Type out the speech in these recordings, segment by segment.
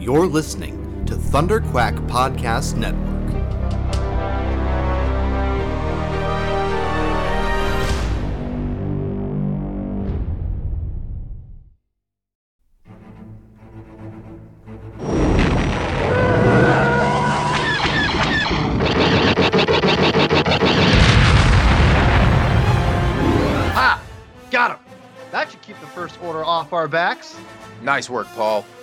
You're listening to Thunder Quack Podcast Network. Ha! Got him! That should keep the first order off our backs. Nice work, Paul.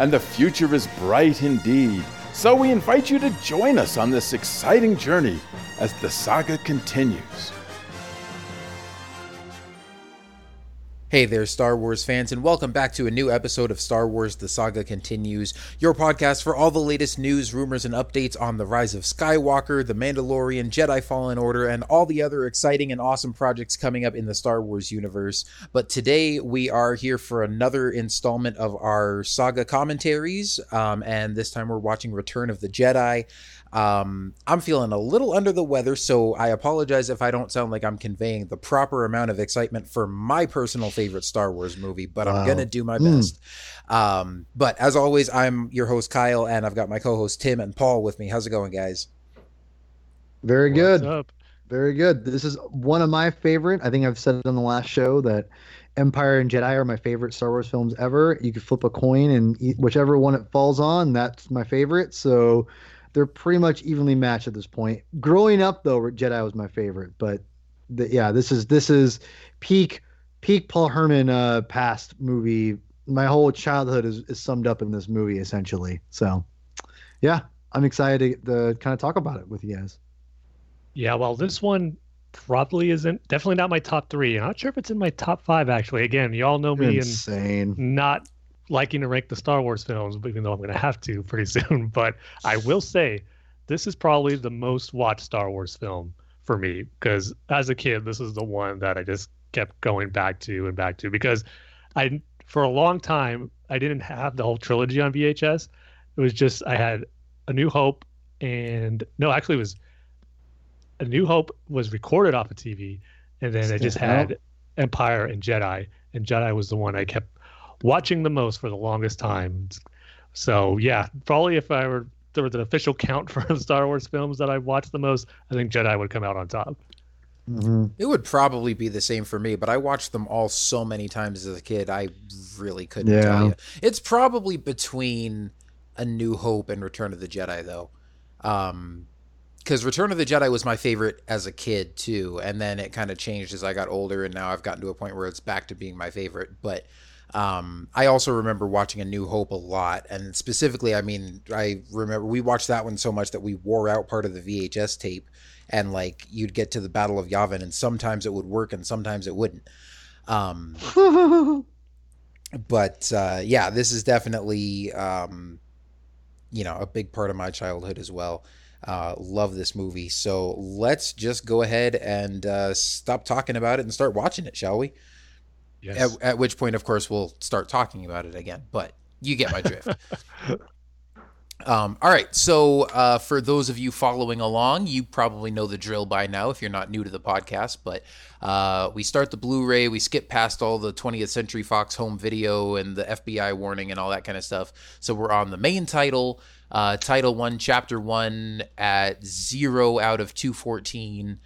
And the future is bright indeed. So we invite you to join us on this exciting journey as the saga continues. Hey there, Star Wars fans, and welcome back to a new episode of Star Wars The Saga Continues, your podcast for all the latest news, rumors, and updates on the rise of Skywalker, The Mandalorian, Jedi Fallen Order, and all the other exciting and awesome projects coming up in the Star Wars universe. But today we are here for another installment of our saga commentaries, um, and this time we're watching Return of the Jedi. Um, I'm feeling a little under the weather, so I apologize if I don't sound like I'm conveying the proper amount of excitement for my personal favorite Star Wars movie, but I'm gonna do my Mm. best. Um, but as always, I'm your host Kyle, and I've got my co-host Tim and Paul with me. How's it going, guys? Very good. Up? Very good. This is one of my favorite. I think I've said it on the last show that Empire and Jedi are my favorite Star Wars films ever. You could flip a coin and whichever one it falls on, that's my favorite. So they're pretty much evenly matched at this point. Growing up though, Jedi was my favorite, but the, yeah, this is this is peak peak Paul Herman uh past movie. My whole childhood is, is summed up in this movie essentially. So yeah, I'm excited to, to kind of talk about it with you guys. Yeah, well, this one probably isn't definitely not my top three. I'm not sure if it's in my top five actually. Again, you all know me and Insane. not liking to rank the Star Wars films, even though I'm going to have to pretty soon. But I will say, this is probably the most watched Star Wars film for me because as a kid, this is the one that I just kept going back to and back to because I, for a long time, I didn't have the whole trilogy on VHS. It was just I had A New Hope and no, actually, it was A New Hope was recorded off of TV, and then I just had Empire and Jedi, and Jedi was the one I kept watching the most for the longest time. So yeah, probably if I were there was an official count for Star Wars films that I watched the most, I think Jedi would come out on top. hmm It would probably be the same for me, but I watched them all so many times as a kid, I really couldn't Yeah. tell you. It's probably between A New Hope and Return of the Jedi, though. Um, because Return of the Jedi was my favorite as a kid too, and then it kind of changed as I got older, and now I've gotten to a point where it's back to being my favorite. But um, I also remember watching A New Hope a lot, and specifically, I mean, I remember we watched that one so much that we wore out part of the VHS tape, and like you'd get to the Battle of Yavin, and sometimes it would work, and sometimes it wouldn't. Um, but uh, yeah, this is definitely um, you know a big part of my childhood as well. Uh, love this movie, so let's just go ahead and uh, stop talking about it and start watching it, shall we? Yes. At, at which point, of course, we'll start talking about it again. But you get my drift. um, all right. So, uh, for those of you following along, you probably know the drill by now if you're not new to the podcast. But uh, we start the Blu ray, we skip past all the 20th Century Fox home video and the FBI warning and all that kind of stuff. So, we're on the main title, uh, Title 1, Chapter 1 at 0 out of 214.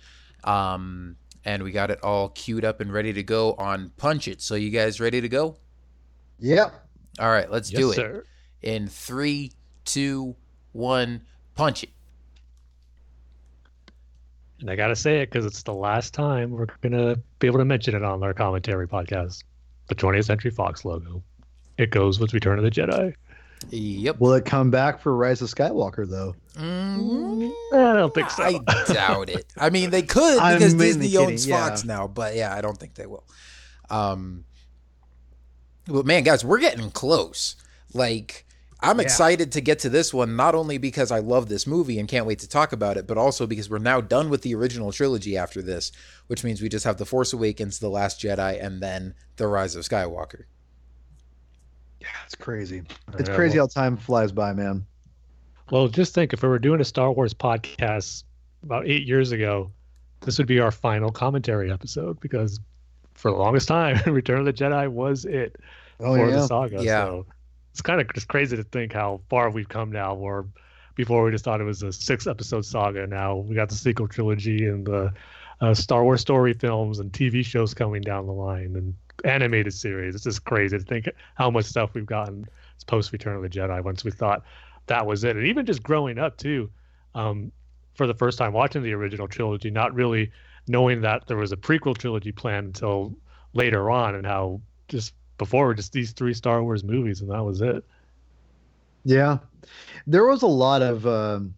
Um, and we got it all queued up and ready to go on Punch It. So, you guys ready to go? Yep. All right, let's yes, do it. sir. In three, two, one, punch it. And I gotta say it because it's the last time we're gonna be able to mention it on our commentary podcast. The 20th Century Fox logo. It goes with Return of the Jedi. Yep. Will it come back for Rise of Skywalker though? Mm, I don't think so. I doubt it. I mean, they could because mainly Disney owns kidding, Fox yeah. now, but yeah, I don't think they will. Um, but man, guys, we're getting close. Like I'm Yeah. excited to get to this one, not only because I love this movie and can't wait to talk about it, but also because we're now done with the original trilogy after this, which means we just have The Force Awakens, The Last Jedi, and then The Rise of Skywalker. Yeah, it's crazy. It's know. crazy how time flies by, man. Well, just think if we were doing a Star Wars podcast about eight years ago, this would be our final commentary episode because for the longest time, Return of the Jedi was it Oh for yeah. the saga. Yeah. So it's kind of just crazy to think how far we've come now. Where before we just thought it was a six episode saga. Now we got the sequel trilogy and the uh, Star Wars story films and TV shows coming down the line and animated series. It's just crazy to think how much stuff we've gotten post Return of the Jedi once we thought that was it. And even just growing up too, um, for the first time watching the original trilogy, not really knowing that there was a prequel trilogy planned until later on, and how just before just these three Star Wars movies, and that was it. Yeah, there was a lot of. Um,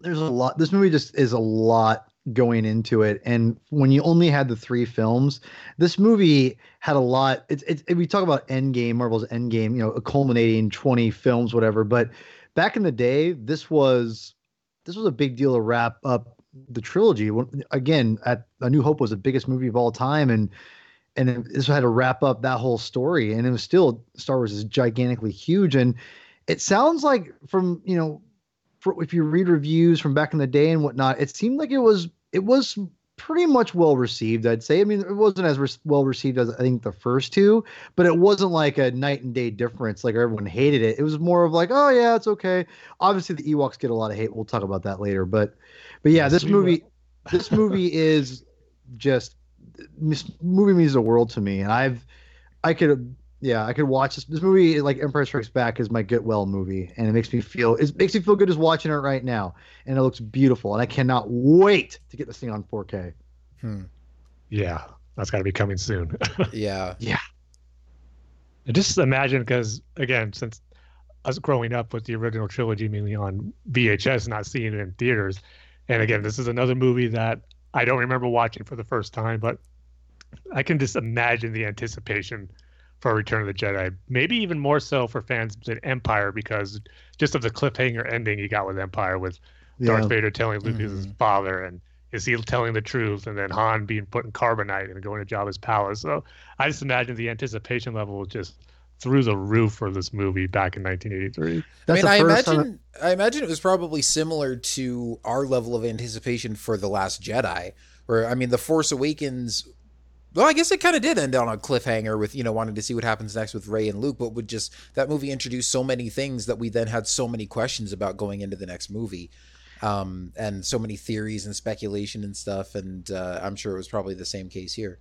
there's a lot. This movie just is a lot going into it, and when you only had the three films, this movie had a lot. It's it's we talk about Endgame, Marvel's Endgame, you know, culminating 20 films, whatever. But back in the day, this was this was a big deal to wrap up the trilogy. Again, at A New Hope was the biggest movie of all time, and and it- this had to wrap up that whole story. And it was still Star Wars is gigantically huge, and it sounds like from you know, for, if you read reviews from back in the day and whatnot, it seemed like it was it was pretty much well received. I'd say. I mean, it wasn't as re- well received as I think the first two, but it wasn't like a night and day difference. Like everyone hated it. It was more of like, oh yeah, it's okay. Obviously, the Ewoks get a lot of hate. We'll talk about that later. But but yeah, Yes, this movie this movie is just this movie means the world to me and i've i could yeah i could watch this this movie like empire strikes back is my get well movie and it makes me feel it makes me feel good just watching it right now and it looks beautiful and i cannot wait to get this thing on 4k Hmm. Yeah, that's got to be coming soon. Yeah. Yeah. And just imagine, because again, since us growing up with the original trilogy, mainly on VHS, not seeing it in theaters, and again, this is another movie that I don't remember watching for the first time, but I can just imagine the anticipation for Return of the Jedi. Maybe even more so for fans than Empire, because just of the cliffhanger ending you got with Empire, with Darth Vader telling Luke he's his Mhm. father, and is he telling the truth, and then Han being put in carbonite and going to Jabba's palace. So I just imagine the anticipation level was just through the roof for this movie back in 1983. that's I mean, I first time imagine I imagine it was probably similar to our level of anticipation for The Last Jedi, where I mean, The Force Awakens. Well, I guess it kind of did end on a cliffhanger with you know wanting to see what happens next with Ray and Luke, but would just that movie introduced so many things that we then had so many questions about going into the next movie, um, and so many theories and speculation and stuff. And uh, I'm sure it was probably the same case here.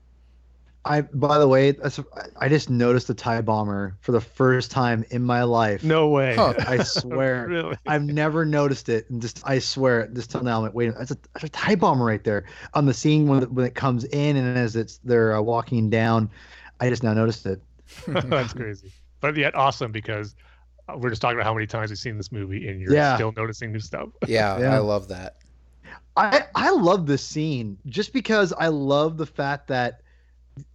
I by the way, that's, I just noticed the tie bomber for the first time in my life. No way. Huh. I swear. really? I've never noticed it, and just I swear, just till now, I'm like, wait, that's a, that's a tie bomber right there on the scene when it, when it comes in, and as it's they're uh, walking down, I just now noticed it. That's crazy. But yet awesome because uh, we're just talking about how many times we've seen this movie and you're Yeah. still noticing new stuff. Yeah, Yeah. I love that. I I love this scene just because I love the fact that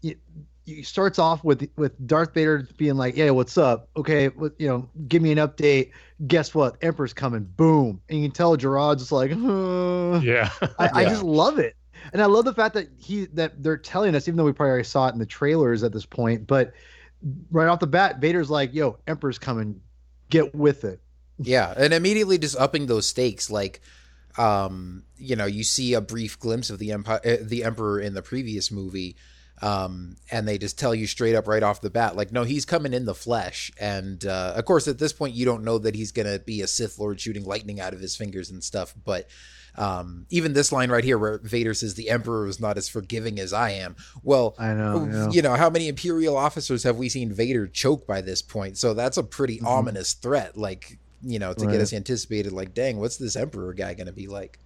it, it starts off with with Darth Vader being like, "Yeah, what's up? Okay, what, you know, give me an update. Guess what? Emperor's coming. Boom!" And you can tell Jerjerrod's just like, "Uh." Yeah. I, I just love it, and I love the fact that he that they're telling us, even though we probably already saw it in the trailers at this point, but right off the bat, Vader's like, "Yo, Emperor's coming. Get with it." Yeah, and immediately just upping those stakes, like, um, you know, you see a brief glimpse of the empire, uh, the emperor in the previous movie, um, and they just tell you straight up right off the bat, like, no, he's coming in the flesh, and uh, of course, at this point, you don't know that he's gonna be a Sith Lord shooting lightning out of his fingers and stuff, but. Um, even this line right here, where Vader says the Emperor is not as forgiving as I am. Well, I know. yeah. you know how many imperial officers have we seen vader choke by this point so that's a pretty Mhm. ominous threat like you know to Right. get us anticipated like dang what's this emperor guy gonna be like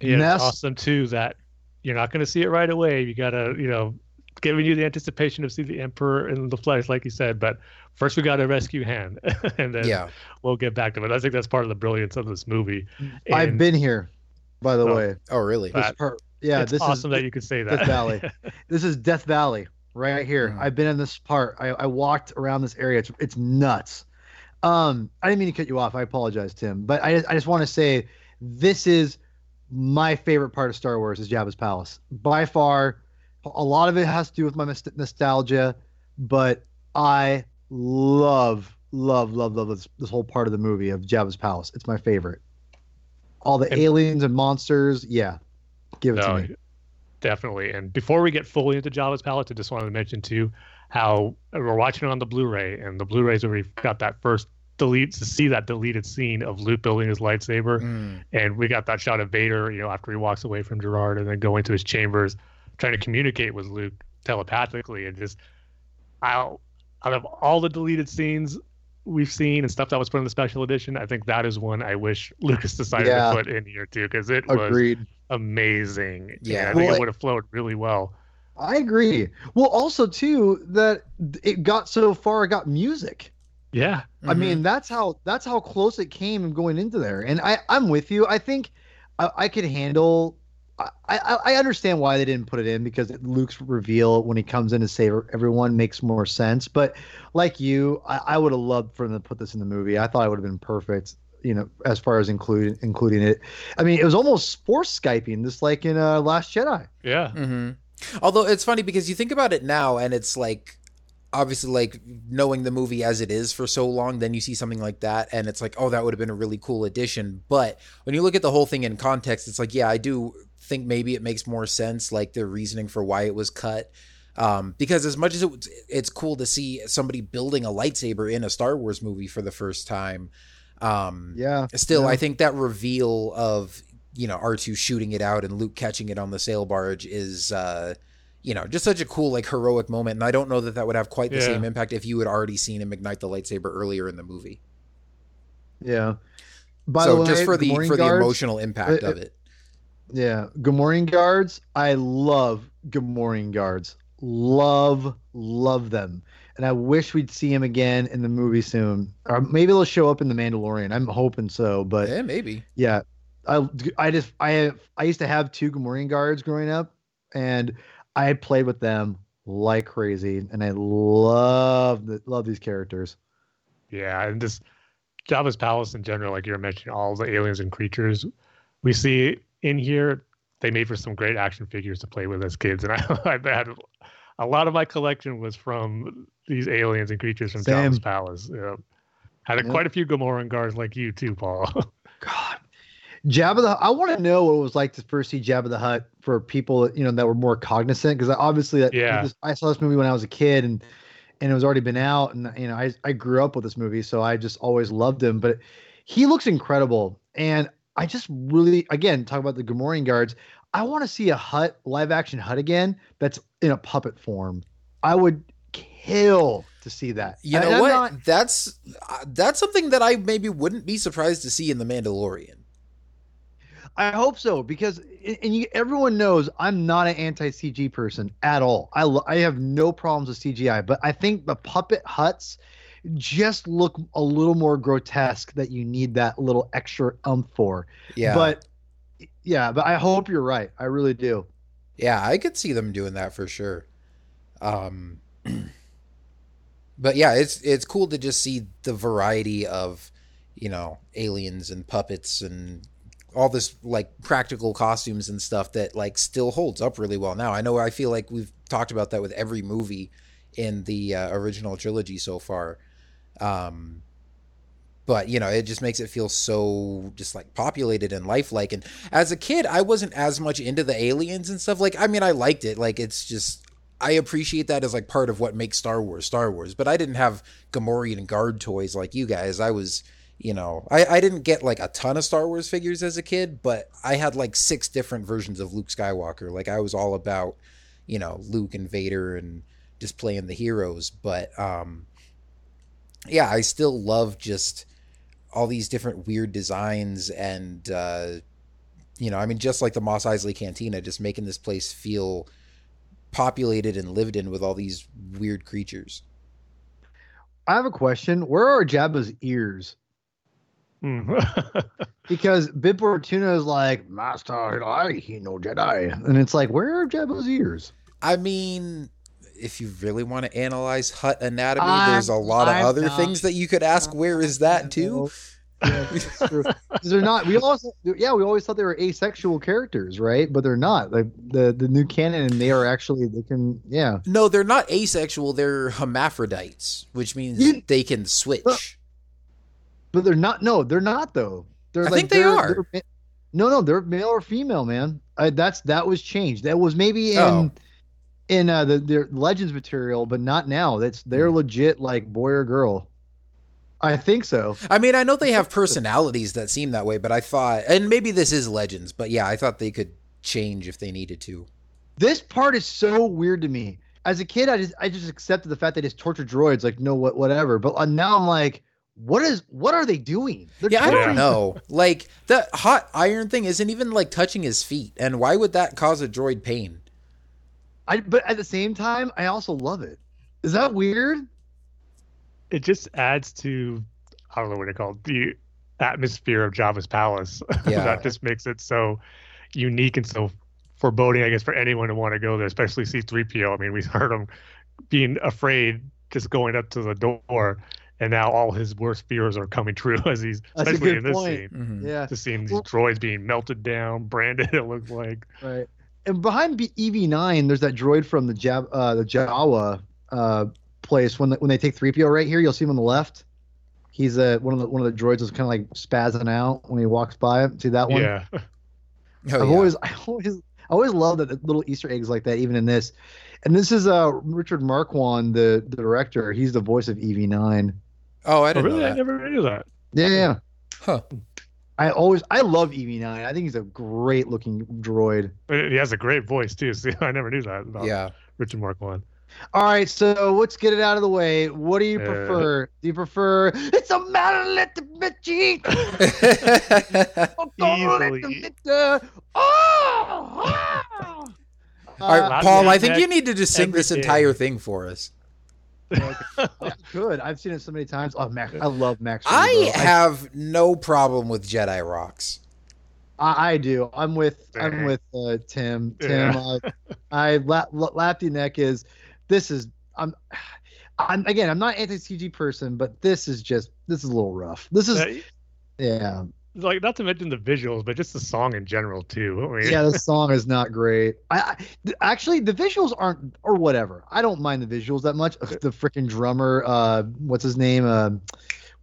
Yeah, it's that's- awesome too that you're not going to see it right away. You got to, you know, giving you the anticipation of see the emperor in the flesh, like you said. But first, we got to rescue Han, and then yeah we'll get back to it. I think that's part of the brilliance of this movie. I've been here, by the Oh, way. oh really That- This part, yeah, it's this awesome is that you could say Death that. Valley. this is Death Valley right here. Mhm. I've been in this part. I, I walked around this area. It's it's nuts. Um, I didn't mean to cut you off. I apologize, Tim. But I, I just want to say this is my favorite part of Star Wars is Jabba's palace by far. A lot of it has to do with my nostalgia, but I love, love, love, love this, this whole part of the movie of Jabba's palace. It's my favorite. All the and, aliens and monsters, yeah, give it no, to me. Definitely. And before we get fully into Jabba's palace, I just wanted to mention too how we're watching it on the Blu-ray, and the Blu-rays where we've got that first delete to see that deleted scene of Luke building his lightsaber, mm. and we got that shot of Vader, you know, after he walks away from Jerjerrod and then going to his chambers, trying to communicate with Luke telepathically, and just out out of all the deleted scenes we've seen and stuff that was put in the special edition, I think that is one I wish Lucas decided yeah. to put in here too because it Agreed. was amazing. Yeah, I think well, it would have flowed really well. I agree. Well, also too that it got so far, it got music. Yeah. Mm-hmm. I mean, that's how that's how close it came going into there. And I I'm with you. I think I, I could handle. I, I, I understand why they didn't put it in because Luke's reveal when he comes in to save everyone makes more sense. But like you, I, I would have loved for them to put this in the movie. I thought it would have been perfect you know, as far as including including it. I mean, it was almost force skyping, just like in uh, Last Jedi. Yeah. Mm-hmm. Although it's funny because you think about it now, and it's like obviously like knowing the movie as it is for so long then you see something like that and it's like oh that would have been a really cool addition but when you look at the whole thing in context it's like yeah i do think maybe it makes more sense like the reasoning for why it was cut um, because as much as it, it's cool to see somebody building a lightsaber in a star wars movie for the first time um, yeah still yeah. i think that reveal of you know r2 shooting it out and luke catching it on the sail barge is uh you know, just such a cool, like, heroic moment. And I don't know that that would have quite the yeah. same impact if you had already seen him ignite the lightsaber earlier in the movie. Yeah. By so the way, just for the for guards, the emotional impact uh, of it. Yeah. Gamorrean, guards. I love Gamorrean guards. Love, love them. And I wish we'd see him again in the movie soon. Or maybe they'll show up in the Mandalorian. I'm hoping so, but yeah, maybe. Yeah. I I just I have I used to have two Gamorrean guards growing up, and I played with them like crazy, and I love the, love these characters. Yeah, and just Jabba's palace in general, like you're mentioning, all the aliens and creatures we see in here, they made for some great action figures to play with as kids, and I, I had a lot of my collection was from these aliens and creatures from Same. Jabba's palace. Yeah. Had a, quite a few Gamorrean guards like you too, Paul. God, Jabba the I want to know what it was like to first see Jabba the Hutt for people you know that were more cognizant because obviously that yeah. This, I saw this movie when I was a kid and and it was already been out and you know I I grew up with this movie so I just always loved him but he looks incredible. And I just really again talk about the Gamorrean guards I want to see a Hutt live action Hutt again that's in a puppet form. I would kill to see that. You know what? not, that's uh, that's something that I maybe wouldn't be surprised to see in the Mandalorian I hope so because and you, everyone knows I'm not an anti CG person at all. I I have no problems with CGI, but I think the puppet Hutts just look a little more grotesque that you need that little extra umph for. Yeah. But yeah, but I hope you're right. I really do. Yeah, I could see them doing that for sure. Um but yeah, it's it's cool to just see the variety of, you know, aliens and puppets and all this like practical costumes and stuff that like still holds up really well now. I know I feel like we've talked about that with every movie in the uh, original trilogy so far. Um, but you know, it just makes it feel so just like populated and lifelike. And as a kid, I wasn't as much into the aliens and stuff. Like, I mean, I liked it. Like, it's just I appreciate that as like part of what makes Star Wars Star Wars. But I didn't have Gamorrean guard toys like you guys. I was you know, I, I didn't get like a ton of Star Wars figures as a kid, but I had like six different versions of Luke Skywalker. Like I was all about, you know, Luke and Vader and just playing the heroes. But um yeah, I still love just all these different weird designs and uh you know, I mean just like the Mos Eisley Cantina, just making this place feel populated and lived in with all these weird creatures. I have a question. Where are Jabba's ears? Mm. because Bib Fortuna is like, Master, I he no Jedi. And it's like, where are Jabba's ears? I mean, if you really want to analyze Hutt anatomy, I'm- there's a lot of I'm other not- things that you could ask. Where is that too? Yeah, that's true. 'Cause they're not. We also, yeah, we always thought they were asexual characters, right? But they're not. Like the the new canon, they are actually they can. Yeah, No, they're not asexual. They're hermaphrodites, which means You- they can switch. But they're not. No, they're not though. They're I like think they are. no, no, they're male or female, man. I, that's that was changed. That was maybe in Oh. in uh, the their Legends material, but not now. That's they're Hmm. legit like boy or girl. I think so. I mean, I know they have personalities that seem that way, but I thought, and maybe this is Legends, but yeah, I thought they could change if they needed to. This part is so weird to me. As a kid, I just I just accepted the fact that it's torture droids, like no what whatever. But uh, now I'm like, what is what are they doing? They're Yeah, I don't know. Like the hot iron thing isn't even like touching his feet, and why would that cause a droid pain? I but at the same time, I also love it. Is that weird? It just adds to I don't know what to call it, the atmosphere of Jabba's palace. Yeah. that just makes it so unique and so foreboding, I guess, for anyone to want to go there, especially C3PO. I mean, we heard him being afraid just going up to the door, and now all his worst fears are coming true as he's That's a especially good in this point. scene. Mhm. Yeah, Just seeing these Well- droids being melted down, branded. It looks like right. And behind EV9, there's that droid from the Jav- uh, the Jawa uh, place. When the, when they take 3PO right here, you'll see him on the left. He's uh, one of the one of the droids is kind of like spazzing out when he walks by. See that one? yeah, Oh, I've yeah. always, I always, I always love that little Easter eggs like that, even in this. And this is uh Richard Marquand, the, the director. He's the voice of EV9. oh, I oh, didn't really, know I never knew that. Yeah, yeah. Huh. I always, I love EV9. I think he's a great looking droid. He has a great voice too. See, I never knew that about Yeah. Richard Marquand. All right, so let's get it out of the way. What do you Uh. prefer? Do you prefer it's a matter let the bitch eat? Oh, don't let the Easily. bitch, uh, oh, ah. All right, Paul, I think you need to just sing every this day. entire thing for us. I could. I've seen it so many times. Oh, Max, I love Max. I Rebo. have no problem with Jedi rocks. I, I do. I'm with I'm with uh, Tim. Tim, Yeah. uh, I la- la- Lapti Nek is this is I'm I'm again I'm not anti CG person, but this is just this is a little rough. This is Uh, yeah like not to mention the visuals, but just the song in general too. I mean, yeah. The song is not great. I, I th- actually the visuals aren't or whatever. I don't mind the visuals that much. Ugh, the freaking drummer, uh, what's his name, uh,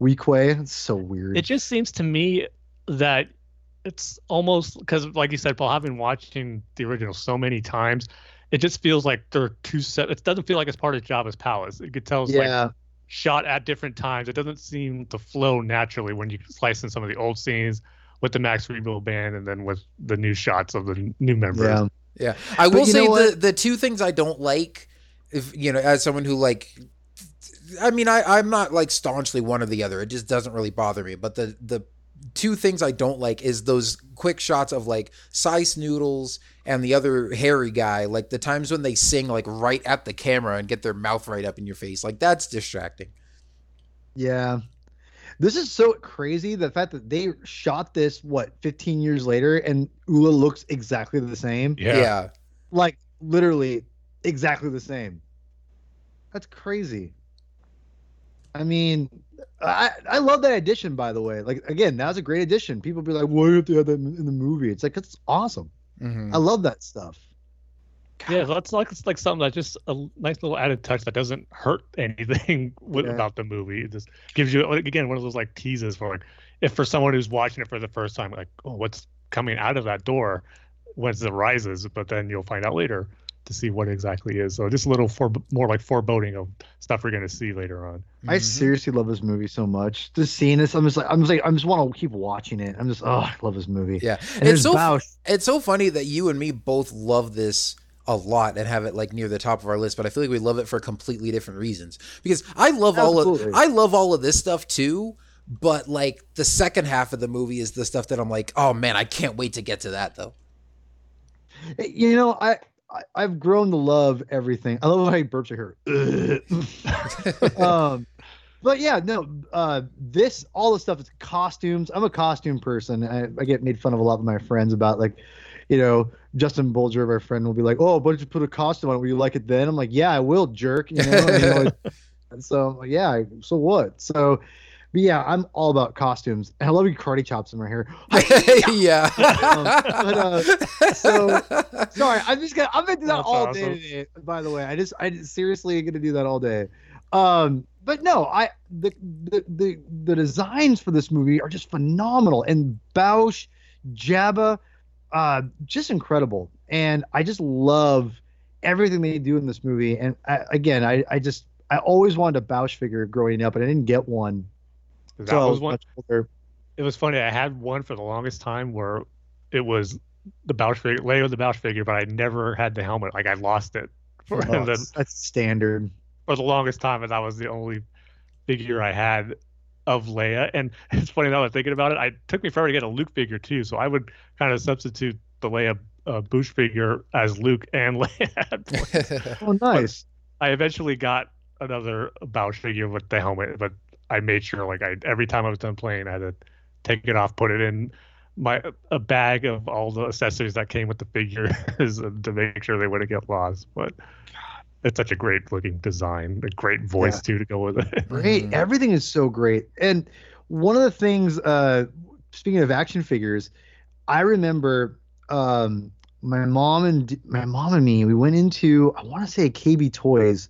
Weequay. It's so weird. it just seems to me that it's almost because, like you said, Paul, having watching the original so many times, it just feels like they're two set. It doesn't feel like it's part of Jabba's palace. You could tell it's like yeah. Shot at different times. It doesn't seem to flow naturally when you slice in some of the old scenes with the Max Rebo band and then with the new shots of the new members. Yeah. Yeah, I But will say the the two things I don't like, if you know, as someone who like, I mean, I I'm not like staunchly one or the other. It just doesn't really bother me. But the the two things I don't like is those quick shots of like Sy Snootles and the other hairy guy, like the times when they sing like right at the camera and get their mouth right up in your face, like that's distracting. Yeah. This is so crazy. The fact that they shot this, what, 15 years later, and Oola looks exactly the same. Yeah. yeah. Like, literally exactly the same. That's crazy. I mean, I, I love that addition, by the way. Like, again, that was a great addition. People be like, why do you have have that in in the movie? It's like, it's awesome. Mhm. I love that stuff. Yeah, that's like it's like something that's just a nice little added touch that doesn't hurt anything with, Yeah. about the movie. It just gives you again one of those like teases for like if for someone who's watching it for the first time, like oh, what's coming out of that door once it rises, but then you'll find out later to see what exactly is. So just a little for more like foreboding of stuff we're gonna see later on. I Mhm. seriously love this movie so much. Just seeing this, I'm just like, I'm just like, I'm just want to keep watching it. I'm just, oh, I love this movie. Yeah, And it's so Boushh. it's so funny that you and me both love this a lot and have it like near the top of our list but i feel like we love it for completely different reasons because i love all of i love all of this stuff too but like the second half of the movie is the stuff that i'm like oh man i can't wait to get to that though You know, I, I I've grown to love everything. I love how he burps at her. um, but yeah, no. Uh, this all the stuff is costumes. I'm a costume person. I, I get made fun of a lot by my friends about like, you know, Justin Bulger, of our friend, will be like, "Oh, don't you put a costume on it? Will you like it then?" I'm like, "Yeah, I will, jerk." You know. and, you know, and so yeah, so what? So. But yeah, I'm all about costumes, and I love your karate chops in my hair. yeah. Um, but, uh, so sorry, I'm just gonna I'm gonna do that That's all awesome. day today. By the way, I just I just seriously gonna do that all day. Um, but no, I the the the, the designs for this movie are just phenomenal, and Boushh, Jabba, uh, just incredible, and I just love everything they do in this movie. And I, again, I I just I always wanted a Boushh figure growing up, and I didn't get one. That I was one. It was funny. I had one for the longest time where it was the Boushh figure, Leo the Boushh figure, but I never had the helmet. Like I lost it for, Oh, then that's, standard. for the longest time, and that was the only figure I had of Leia. And it's funny now I'm thinking about it. I it took me forever to get a Luke figure too, so I would kind of substitute the Leia uh, Boushh figure as Luke and Leia. Oh, nice. I eventually got another Boushh figure with the helmet, but I made sure like I every time I was done playing, I had to take it off, put it in my a bag of all the accessories that came with the figures to make sure they wouldn't get lost. But it's such a great looking design, a great voice Yeah. too to go with it. great Mhm. everything is so great and one of the things uh speaking of action figures i remember um my mom and my mom and me we went into i want to say kb toys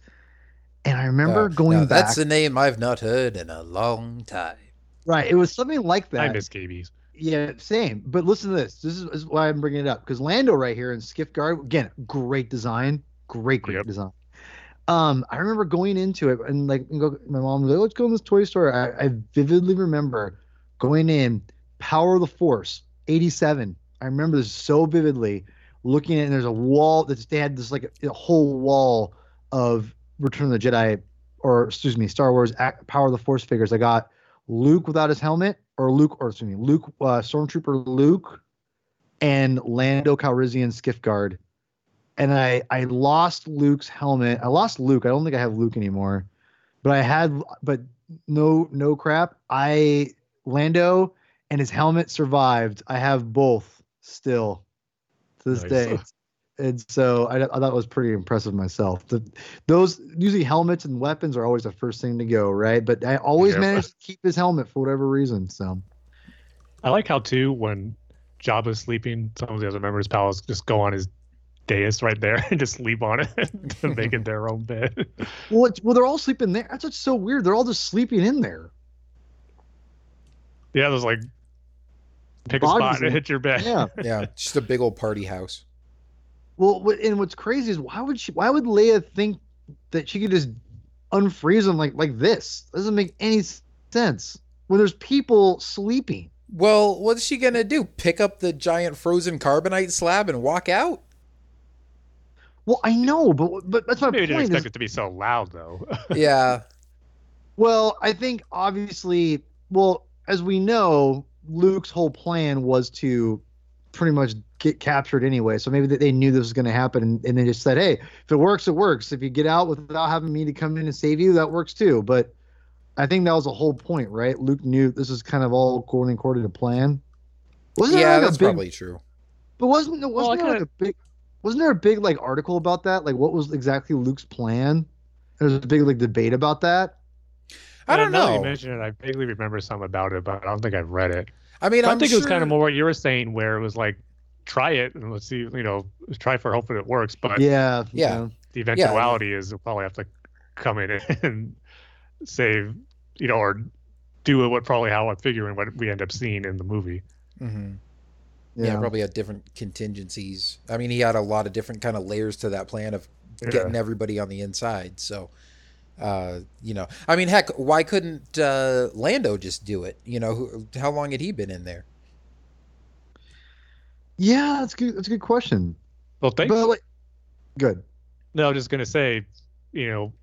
and i remember Uh, going now, back That's a name I've not heard in a long time. right it was something like that. I miss KBs. yeah same. But listen to this. This is, this is why i'm bringing it up because lando right here in skiff guard again great design. Great great Yep. design. Um i remember going into it and like and go, my mom was like let's go in this toy store. I, I vividly remember going in power of the force 87 i remember this so vividly looking at and there's a wall that they had this like a, a whole wall of return of the jedi or excuse me star wars power of the force figures i got luke without his helmet or luke or excuse me luke uh, stormtrooper luke and lando calrissian skiff guard and I I lost Luke's helmet. I lost Luke. I don't think I have Luke anymore. But I had but no no crap. I Lando and his helmet survived. I have both still to this Nice. day. And so I, I thought it was pretty impressive myself. The, those usually helmets and weapons are always the first thing to go, right? But I always Yep. managed to keep his helmet for whatever reason. So I like how too when Jabba's sleeping, some of the other members' palace just go on his dais right there and just sleep on it to make it their own bed. well, it's, well, they're all sleeping there. That's what's so weird. They're all just sleeping in there. yeah, it was like pick a spot and hit your bed. Yeah. Yeah, just a big old party house. Well, and what's crazy is why would she? Why would Leia think that she could just unfreeze them like like this? Doesn't make any sense when there's people sleeping. Well, what's she gonna do? Pick up the giant frozen carbonite slab and walk out? Well, I know, but but that's my Maybe didn't expect Is, it to be so loud though. Yeah, well, I think obviously, well, as we know, Luke's whole plan was to pretty much get captured anyway. So maybe they- they knew this was going to happen, and, and they just said, "Hey, if it works, it works. If you get out without having me to come in and save you, that works too." But I think that was the whole point, right? Luke knew this is kind of all quote unquote a plan. Wasn't yeah, like a that's big, probably true. But wasn't wasn't Well, there like kinda- a big wasn't there a big like article about that? Like what was exactly Luke's plan? There's a big like debate about that. I don't know. You mentioned it. I vaguely remember some about it, but I don't think I've read it. I mean, I I'm think it was kind of more what you were saying, where it was like, try it and let's see, you know, try for hoping it works. But Yeah, Yeah. you know. the eventuality is you'll probably have to come in and save, you know, or do what probably how I'm figuring what we end up seeing in the movie. Mhm. yeah. Yeah. probably had different contingencies. I mean, he had a lot of different kind of layers to that plan of Yeah. getting everybody on the inside. So, uh, you know, I mean, heck, why couldn't uh, Lando just do it? You know, who, how long had he been in there? Yeah, that's good. That's a good question. Well, thank. But like, good. No, I'm just gonna say, you know,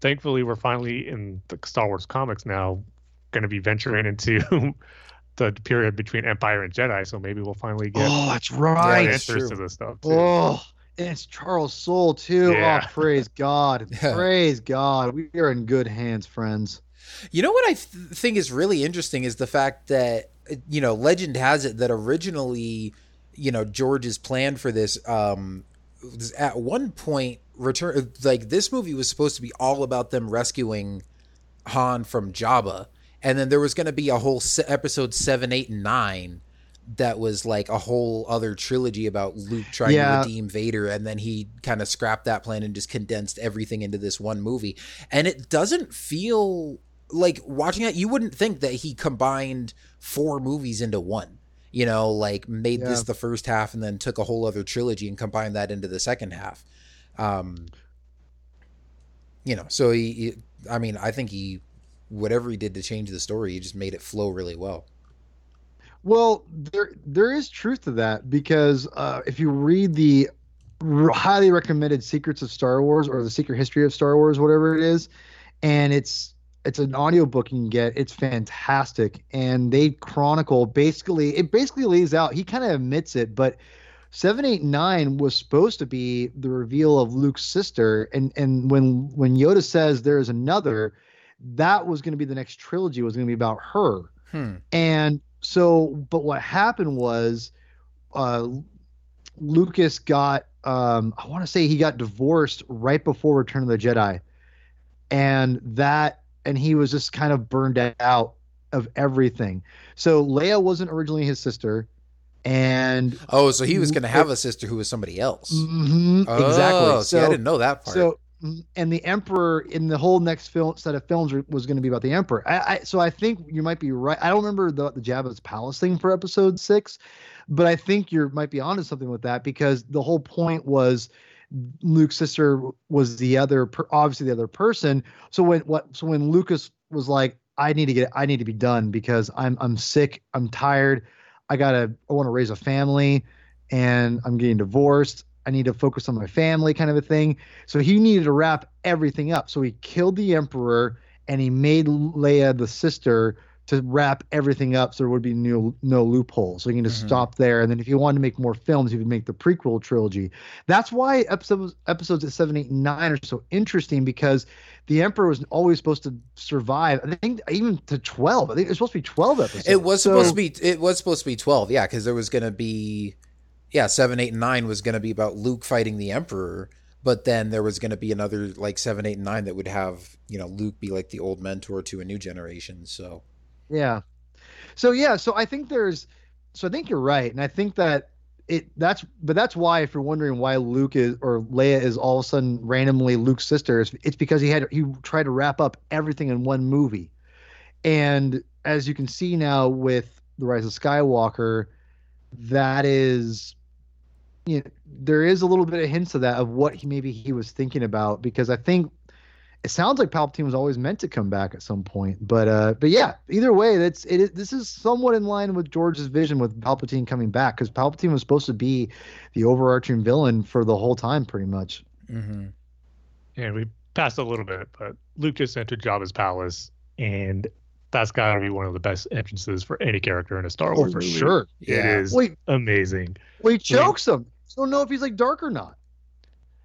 thankfully we're finally in the Star Wars comics now, going to be venturing into the period between Empire and Jedi. So maybe we'll finally get Oh, that's Yeah, right. answers to this stuff. Too. oh, and it's Charles Soule too. Yeah. Oh, praise God. Yeah. praise God. We are in good hands, friends. You know what I th- think is really interesting is the fact that you know legend has it that originally you know George's plan for this um, at one point return like this movie was supposed to be all about them rescuing Han from Jabba, and then there was going to be a whole se- episode seven, eight, and nine that was like a whole other trilogy about Luke trying Yeah. to redeem Vader, and then he kind of scrapped that plan and just condensed everything into this one movie. And it doesn't feel like watching it. You wouldn't think that he combined four movies into one. You know, like made this the first half and then took a whole other trilogy and combined that into the second half. Um, you know, so he, he- I mean, I think he, whatever he did to change the story, he just made it flow really well. Well, there there is truth to that because uh, if you read the highly recommended Secrets of Star Wars or the Secret History of Star Wars, whatever it is, and it's it's an audiobook you can get. It's fantastic, and they chronicle basically it basically lays out. He kind of admits it, but. 789 was supposed to be the reveal of Luke's sister and and when when Yoda says there's another that was going to be the next trilogy was going to be about her Hmm. and so, but what happened was, uh, Lucas got, um, I want to say he got divorced right before Return of the Jedi. And that, and he was just kind of burned out of everything. So Leia wasn't originally his sister. And Oh, so he was going to have a sister who was somebody else. Mhm, Oh, exactly. See, I didn't know that part. So, and the Emperor in the whole next film set of films was going to be about the Emperor. I, I, so I think you might be right. I don't remember the the Jabba's palace thing for Episode Six, but I think you might be onto something with that because the whole point was Luke's sister was the other, per, obviously the other person. So when what? So when Lucas was like, I need to get, I need to be done because I'm I'm sick, I'm tired, I gotta, I want to raise a family, and I'm getting divorced. I need to focus on my family, kind of a thing. So he needed to wrap everything up. So he killed the emperor and he made Leia the sister to wrap everything up so there would be no no loophole. So he can just Mhm. stop there. And then if he wanted to make more films, he would make the prequel trilogy. That's why episodes episodes at seven, eight, nine are so interesting because the emperor was always supposed to survive. I think even to twelve. I think it was supposed to be twelve episodes. it was So- supposed to be. It was supposed to be twelve. Yeah, because there was going to be, yeah, seven, eight, and nine was going to be about Luke fighting the Emperor. But then there was going to be another like seven, eight, and nine that would have you know Luke be like the old mentor to a new generation. So Yeah. So yeah, so I think there's so I think you're right. And I think that it that's but that's why if you're wondering why Luke is or Leia is all of a sudden randomly Luke's sister, it's, it's because he had he tried to wrap up everything in one movie. And as you can see now with The Rise of Skywalker, that is you know, there is a little bit of hints of that of what he maybe he was thinking about because I think it sounds like Palpatine was always meant to come back at some point, but uh, but yeah, either way, that's it. is- This is somewhat in line with George's vision with Palpatine coming back because Palpatine was supposed to be the overarching villain for the whole time, pretty much. mm-hmm. and we passed a little bit, but Luke just entered Jabba's palace, and that's got to be one of the best entrances for any character in a Star oh, Wars movie. sure. Yeah. is Wait, amazing. well, he chokes him. You don't know if he's like dark or not.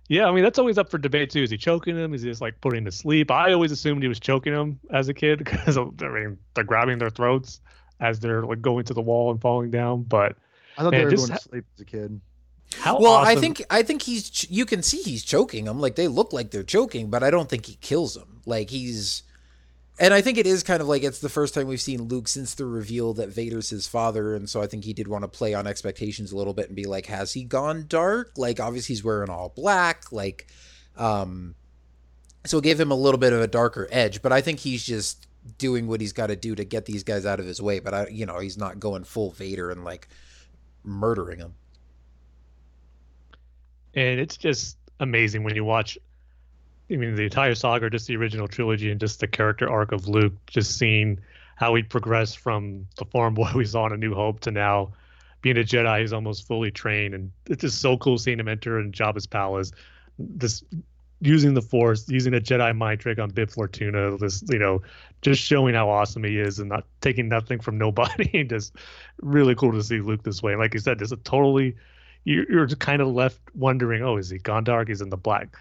Yeah, I mean that's always up for debate too. Is he choking him? Is he just like putting him to sleep? I always assumed he was choking him as a kid because I mean they're grabbing their throats as they're like going to the wall and falling down. But I thought Man, they were just going ha- to sleep as a kid. how Well, I think I think he's ch- you can see he's choking them. Like they look like they're choking, but I don't think he kills them. Like he's and I think it is kind of like it's the first time we've seen Luke since the reveal that Vader's his father, and so I think he did want to play on expectations a little bit and be like, has he gone dark? Like obviously he's wearing all black, like um so it gave him a little bit of a darker edge, but I think he's just doing what he's got to do to get these guys out of his way, but I you know, he's not going full Vader and like murdering them. and it's just amazing when you watch i mean the entire saga just the original trilogy and just the character arc of luke just seeing how he progressed from the farm boy we saw in a new hope to now being a jedi he's almost fully trained. And it's just so cool seeing him enter in jabba's palace this using the force using a jedi mind trick on bib fortuna this you know just showing how awesome he is and not taking nothing from nobody just really cool to see luke this way. Like you said there's a totally you- you're kind of left wondering, oh, is he gone dark? He's in the black,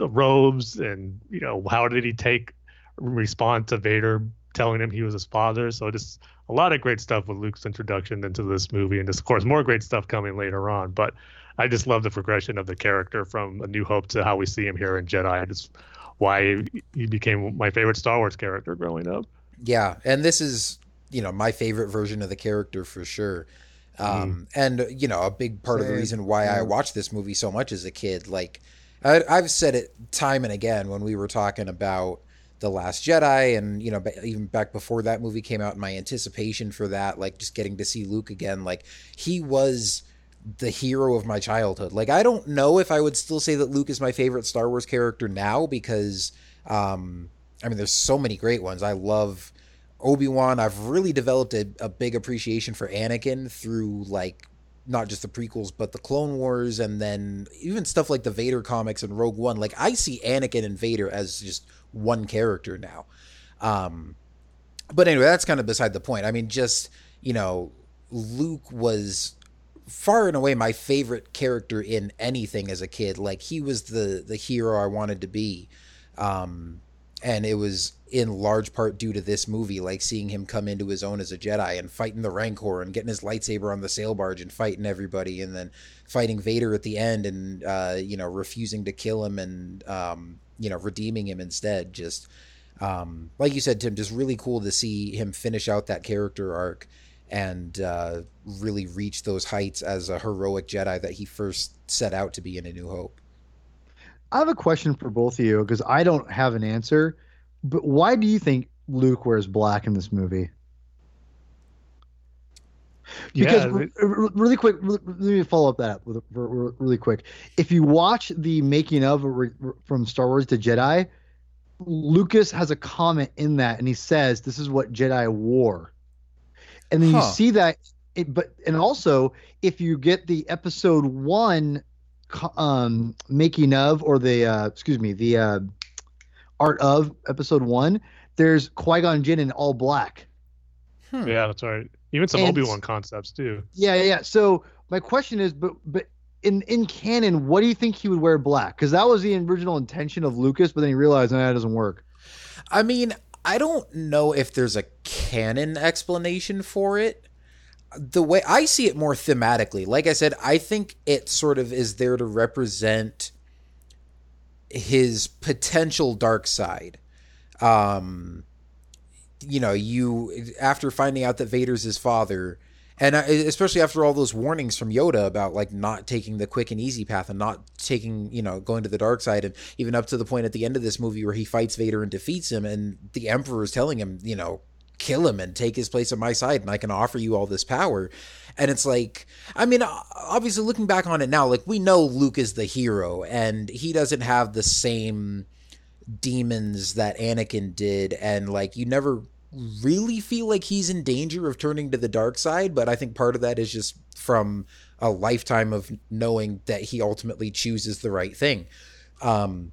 the robes, and you know, how did he take respond to Vader telling him he was his father. So just a lot of great stuff with Luke's introduction into this movie, and just of course more great stuff coming later on. But I just love the progression of the character from A New Hope to how we see him here in Jedi. And just why he became my favorite Star Wars character growing up. Yeah, and this is you know my favorite version of the character for sure. Um, mm. And you know a big part Same. of the reason why yeah. I watched this movie so much as a kid, like I, I've said it time and again when we were talking about the Last Jedi, and you know, even back before that movie came out, my anticipation for that, like just getting to see Luke again, like he was the hero of my childhood. Like I don't know if I would still say that Luke is my favorite Star Wars character now because, um, I mean, there's so many great ones. I love Obi Wan. I've really developed a, a big appreciation for Anakin through like not just the prequels, but the Clone Wars, and then even stuff like the Vader comics and Rogue One. Like I see Anakin and Vader as just one character now. Um, but anyway, that's kind of beside the point. I mean, just you know, Luke was far and away my favorite character in anything as a kid. Like he was the the hero I wanted to be, um, and it was in large part due to this movie. Like seeing him come into his own as a Jedi and fighting the Rancor and getting his lightsaber on the sail barge and fighting everybody, and then fighting Vader at the end and uh, you know refusing to kill him and um, you know redeeming him instead just um, like you said tim just really cool to see him finish out that character arc and uh, really reach those heights as a heroic jedi that he first set out to be in a new hope i have a question for both of you because i don't have an answer but why do you think luke wears black in this movie because yeah, really quick, let me follow up that with really quick. If you watch the making of from Star Wars to Jedi, Lucas has a comment in that, and he says, "This is what Jedi wore," and then huh. you see that. It, but and also, if you get the Episode One um, making of, or the uh, excuse me, the uh, art of Episode One, there's Qui Gon Jinn in all black. Hmm. Yeah, that's right. Even some Obi Wan concepts too. Yeah, yeah. So my question is, but but in in canon, what do you think he would wear black? Because that was the original intention of Lucas, but then he realized that doesn't work. I mean, I don't know if there's a canon explanation for it. The way I see it more thematically, like I said, I think it sort of is there to represent his potential dark side. Um, you know, you after finding out that Vader's his father, and especially after all those warnings from Yoda about like not taking the quick and easy path and not taking, you know, going to the dark side, and even up to the point at the end of this movie where he fights Vader and defeats him, and the Emperor is telling him, you know, kill him and take his place at my side, and I can offer you all this power. And it's like, I mean, obviously looking back on it now, like we know Luke is the hero, and he doesn't have the same demons that Anakin did, and like you never really feel like he's in danger of turning to the dark side, but I think part of that is just from a lifetime of knowing that he ultimately chooses the right thing. Um,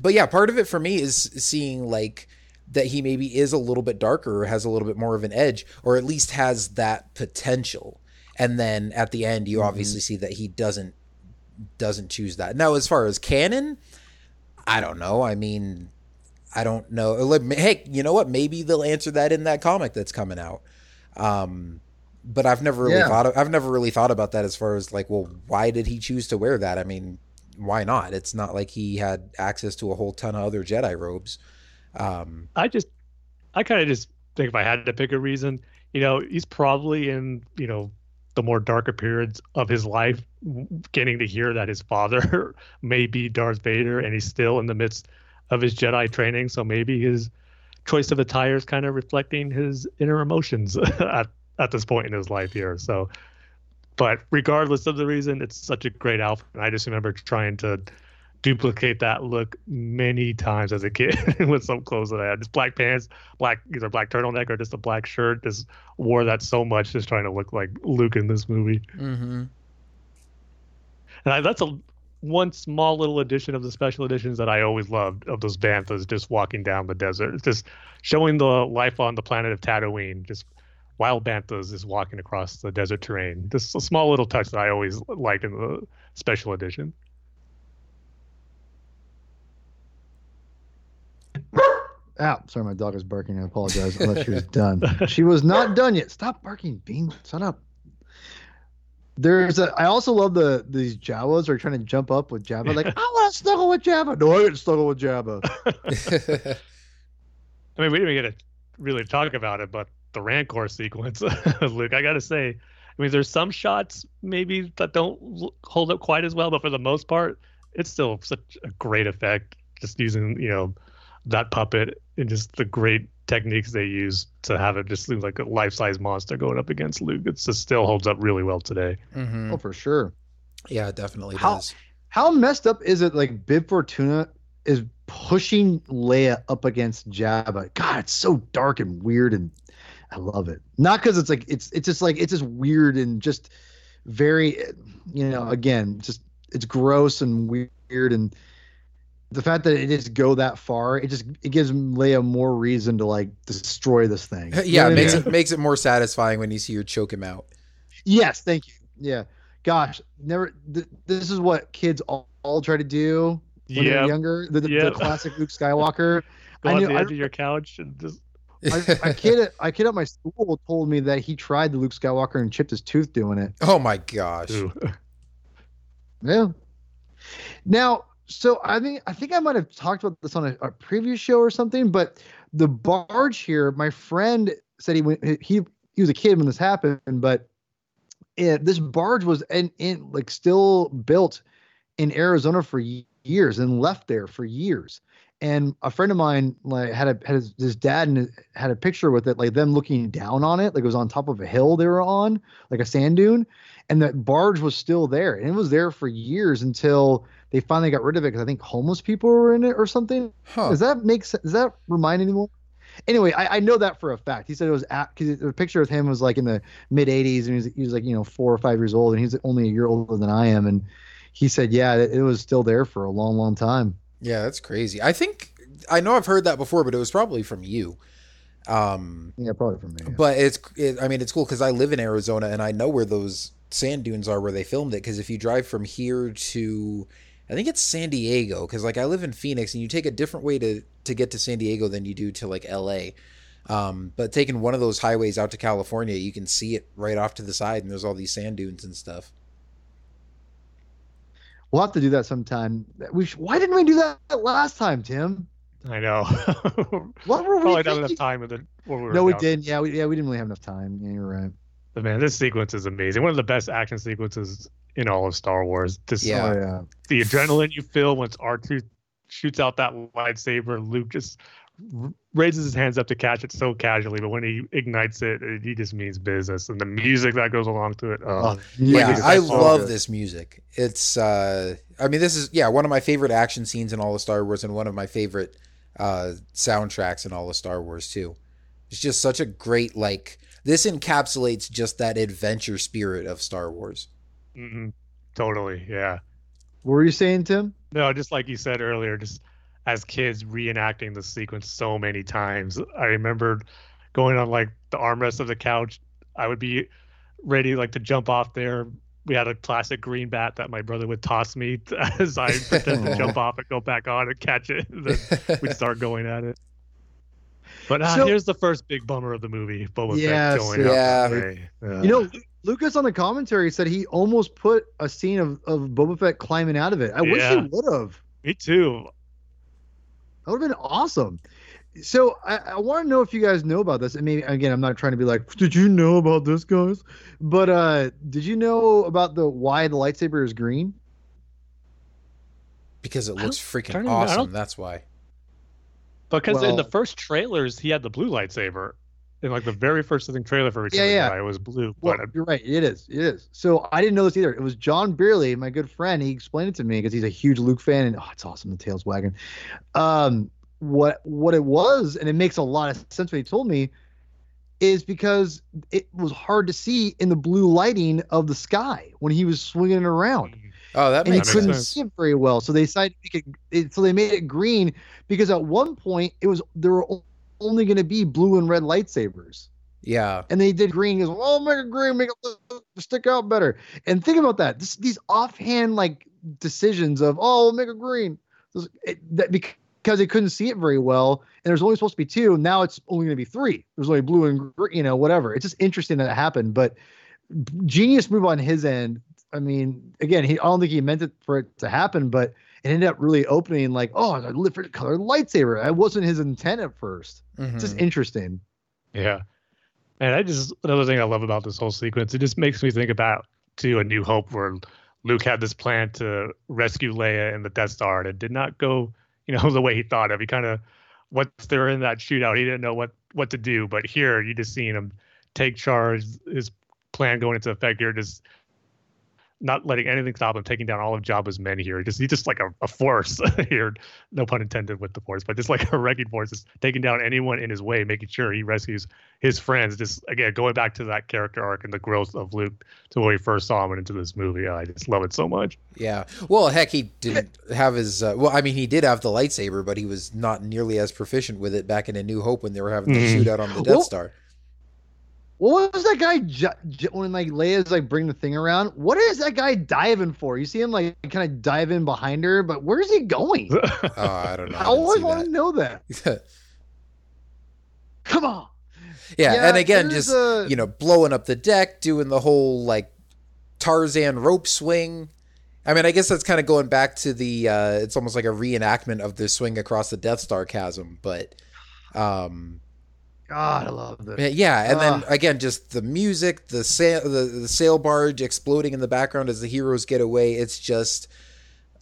but yeah, part of it for me is seeing like that he maybe is a little bit darker or has a little bit more of an edge, or at least has that potential. And then at the end, you mm-hmm. obviously see that he doesn't doesn't choose that. Now, as far as canon, I don't know. I mean, I don't know. Hey, you know what? Maybe they'll answer that in that comic that's coming out. Um, but I've never really yeah. thought. Of, I've never really thought about that as far as like, well, why did he choose to wear that? I mean, why not? It's not like he had access to a whole ton of other Jedi robes. Um, I just, I kind of just think if I had to pick a reason, you know, he's probably in, you know, the more darker periods of his life, getting to hear that his father may be Darth Vader, and he's still in the midst of his Jedi training. So maybe his choice of attire is kind of reflecting his inner emotions at, at this point in his life here. So, but regardless of the reason, it's such a great outfit. And I just remember trying to duplicate that look many times as a kid with some clothes that I had. Just black pants, black either black turtleneck or just a black shirt. Just wore that so much, just trying to look like Luke in this movie. Mm-hmm. And I, that's a one small little addition of the special editions that I always loved of those banthas just walking down the desert. It's just showing the life on the planet of Tatooine, just wild banthas just walking across the desert terrain. Just a small little touch that I always liked in the special edition. Ah, sorry, my dog is barking. I apologize. I thought she was done. She was not done yet. Stop barking, Bean. Shut up. There's a. I also love the these Jawas are trying to jump up with Jabba. Like I want to snuggle with Jabba. No, I to snuggle with Jabba. I mean, we didn't get to really talk about it, but the Rancor sequence, Luke, I gotta say, I mean, there's some shots maybe that don't hold up quite as well, but for the most part, it's still such a great effect. Just using, you know, that puppet and just the great techniques they use to have it just seem like a life-size monster going up against Luke. It just still holds up really well today. Mhm. Oh, for sure. Yeah, it definitely How- does. How messed up is it? Like Bib Fortuna is pushing Leia up against Jabba. God, it's so dark and weird, and I love it. Not because it's like it's it's just like it's just weird and just very, you know, again, just it's gross and weird, and the fact that it just go that far, it just it gives Leia more reason to like destroy this thing. You yeah, know it what I makes mean? it makes it more satisfying when you see her choke him out. Yes, thank you. Yeah, gosh, never. Th- this is what kids all, all try to do when yeah, they're younger. The, the, Yeah. the classic Luke Skywalker. go I on knew- the I- of your couch and just I, a kid, at, a kid at my school told me that he tried the Luke Skywalker and chipped his tooth doing it. oh my gosh. ooh. Yeah. Now, so I think I think I might have talked about this on a, a previous show or something, but the barge here, my friend said he went he he was a kid when this happened, but it, this barge was in, in like still built in Arizona for years and left there for years. And a friend of mine like had a had his, his dad and had a picture with it, like them looking down on it, like it was on top of a hill they were on, like a sand dune, and that barge was still there, and it was there for years until they finally got rid of it because I think homeless people were in it or something. Huh. Does that make sense? Does that remind anyone? Anyway, I, I know that for a fact. He said it was at because the picture of him was like in the mid 80s and he was, he was like you know four or five years old and he's only a year older than I am and he said yeah it, it was still there for a long long time. Yeah, that's crazy. I think I know I've heard that before, but it was probably from you. Um, Yeah, probably from me. yeah. but it's it, I mean it's cool because I live in Arizona and I know where those sand dunes are where they filmed it. Because if you drive from here to I think it's San Diego because like I live in Phoenix and you take a different way to to get to San Diego than you do to like L.A. Um, but taking one of those highways out to California, you can see it right off to the side, and there's all these sand dunes and stuff. We'll have to do that sometime. We sh- why didn't we do that last time, Tim? I know. What were we Probably not enough time with it. we were No, we didn't. Yeah, we yeah we didn't really have enough time. Yeah, you're right. But man, this sequence is amazing. One of the best action sequences in all of Star Wars. Just Yeah. Oh, yeah. the adrenaline you feel once R2 shoots out that lightsaber, Luke just r- raises his hands up to catch it so casually, but when he ignites it, it he just means business. And the music that goes along to it. Oh, Oh, Yeah, I love good. this music. It's uh I mean this is yeah, one of my favorite action scenes in all of Star Wars and one of my favorite uh soundtracks in all of Star Wars too. It's just such a great like this encapsulates just that adventure spirit of Star Wars. Mm-hmm. totally. Yeah. What were you saying, Tim? No, just like you said earlier, just as kids reenacting the sequence so many times. I remembered going on like the armrest of the couch. I would be ready like to jump off there. We had a classic green bat that my brother would toss me as I pretend to jump off and go back on and catch it. And then we'd start going at it. But uh, So- here's the first big bummer of the movie: Boba Yes, Fett going yeah. out. that way. Uh, You know, Lucas on the commentary said he almost put a scene of, of Boba Fett climbing out of it. I wish he would have. me too. That would have been awesome. So I, I want to know if you guys know about this. And maybe again, I'm not trying to be like, did you know about this, guys? But uh did you know about the why the lightsaber is green? because it looks freaking trying to remember- I awesome. That's why. Because in the first trailers, he had the blue lightsaber. In like the very first I think trailer for Return Yeah, of the. Jedi, it was blue. Well, but you're right. It is. It is. So I didn't know this either. It was John Beerley, my good friend. He explained it to me because he's a huge Luke fan, and oh, it's awesome. The tails wagging. Um, what what it was, and it makes a lot of sense what he told me, is because it was hard to see in the blue lighting of the sky when he was swinging it around. Oh, that and he makes makes couldn't sense. see it very well. So they decided to make it, it. So they made it green because at one point it was there were o- only going to be blue and red lightsabers, Yeah. and they did green. He goes, "Oh, make it green, make it stick out better." And think about that. This, these offhand like decisions of, "Oh, we'll make it green," it, that because because they couldn't see it very well, and there's only supposed to be two. Now it's only going to be three. There's only blue and green, you know whatever. It's just interesting that it happened, but genius move on his end. I mean, again, he I don't think he meant it for it to happen, but it ended up really opening like, oh, a different color lightsaber. That wasn't his intent at 1st Mhm. It's just interesting. Yeah. And I just another thing I love about this whole sequence, it just makes me think about to A New Hope where Luke had this plan to rescue Leia and the Death Star and it did not go, you know, the way he thought of. He kind of once they were in that shootout, he didn't know what what to do. But here you just seen him take charge, his plan going into effect here, just not letting anything stop him, taking down all of Jabba's men here. Just he's just like a, a force here, no pun intended with the force, but just like a wrecking force, just taking down anyone in his way, making sure he rescues his friends. Just again going back to that character arc and the growth of Luke to where we first saw him into this movie. I just love it so much. Yeah. Well, heck, he didn't have his. Uh, well, I mean, he did have the lightsaber, but he was not nearly as proficient with it back in A New Hope when they were having the Mhm. shootout on the Death Well- Star. What was that guy j- j- when like Leia's like bring the thing around? What is that guy diving for? You see him like kind of dive in behind her, but where's he going? Oh, I don't know. I I always want to know that. that. Come on. yeah, Yeah, and again, just a- you know, blowing up the deck, doing the whole like Tarzan rope swing. I mean, I guess that's kind of going back to the. Uh, it's almost like a reenactment of the swing across the Death Star chasm, but. Um, God, I love this. Yeah, and then again, just the music, the sail, the, the sail barge exploding in the background as the heroes get away. It's just,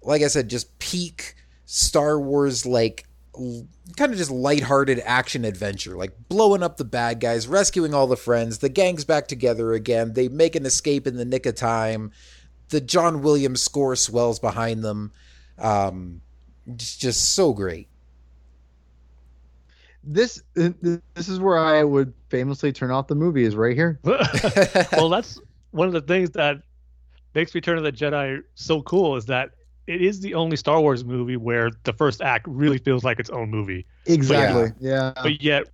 like I said, just peak Star Wars, like kind of just lighthearted action adventure, like blowing up the bad guys, rescuing all the friends. The gang's back together again. They make an escape in the nick of time. The John Williams score swells behind them. Um, it's just so great. This this is where I would famously turn off the movie. Is right here. well, that's one of the things that makes Return of the Jedi so cool is that it is the only Star Wars movie where the first act really feels like its own movie. Exactly. Yeah. But yet,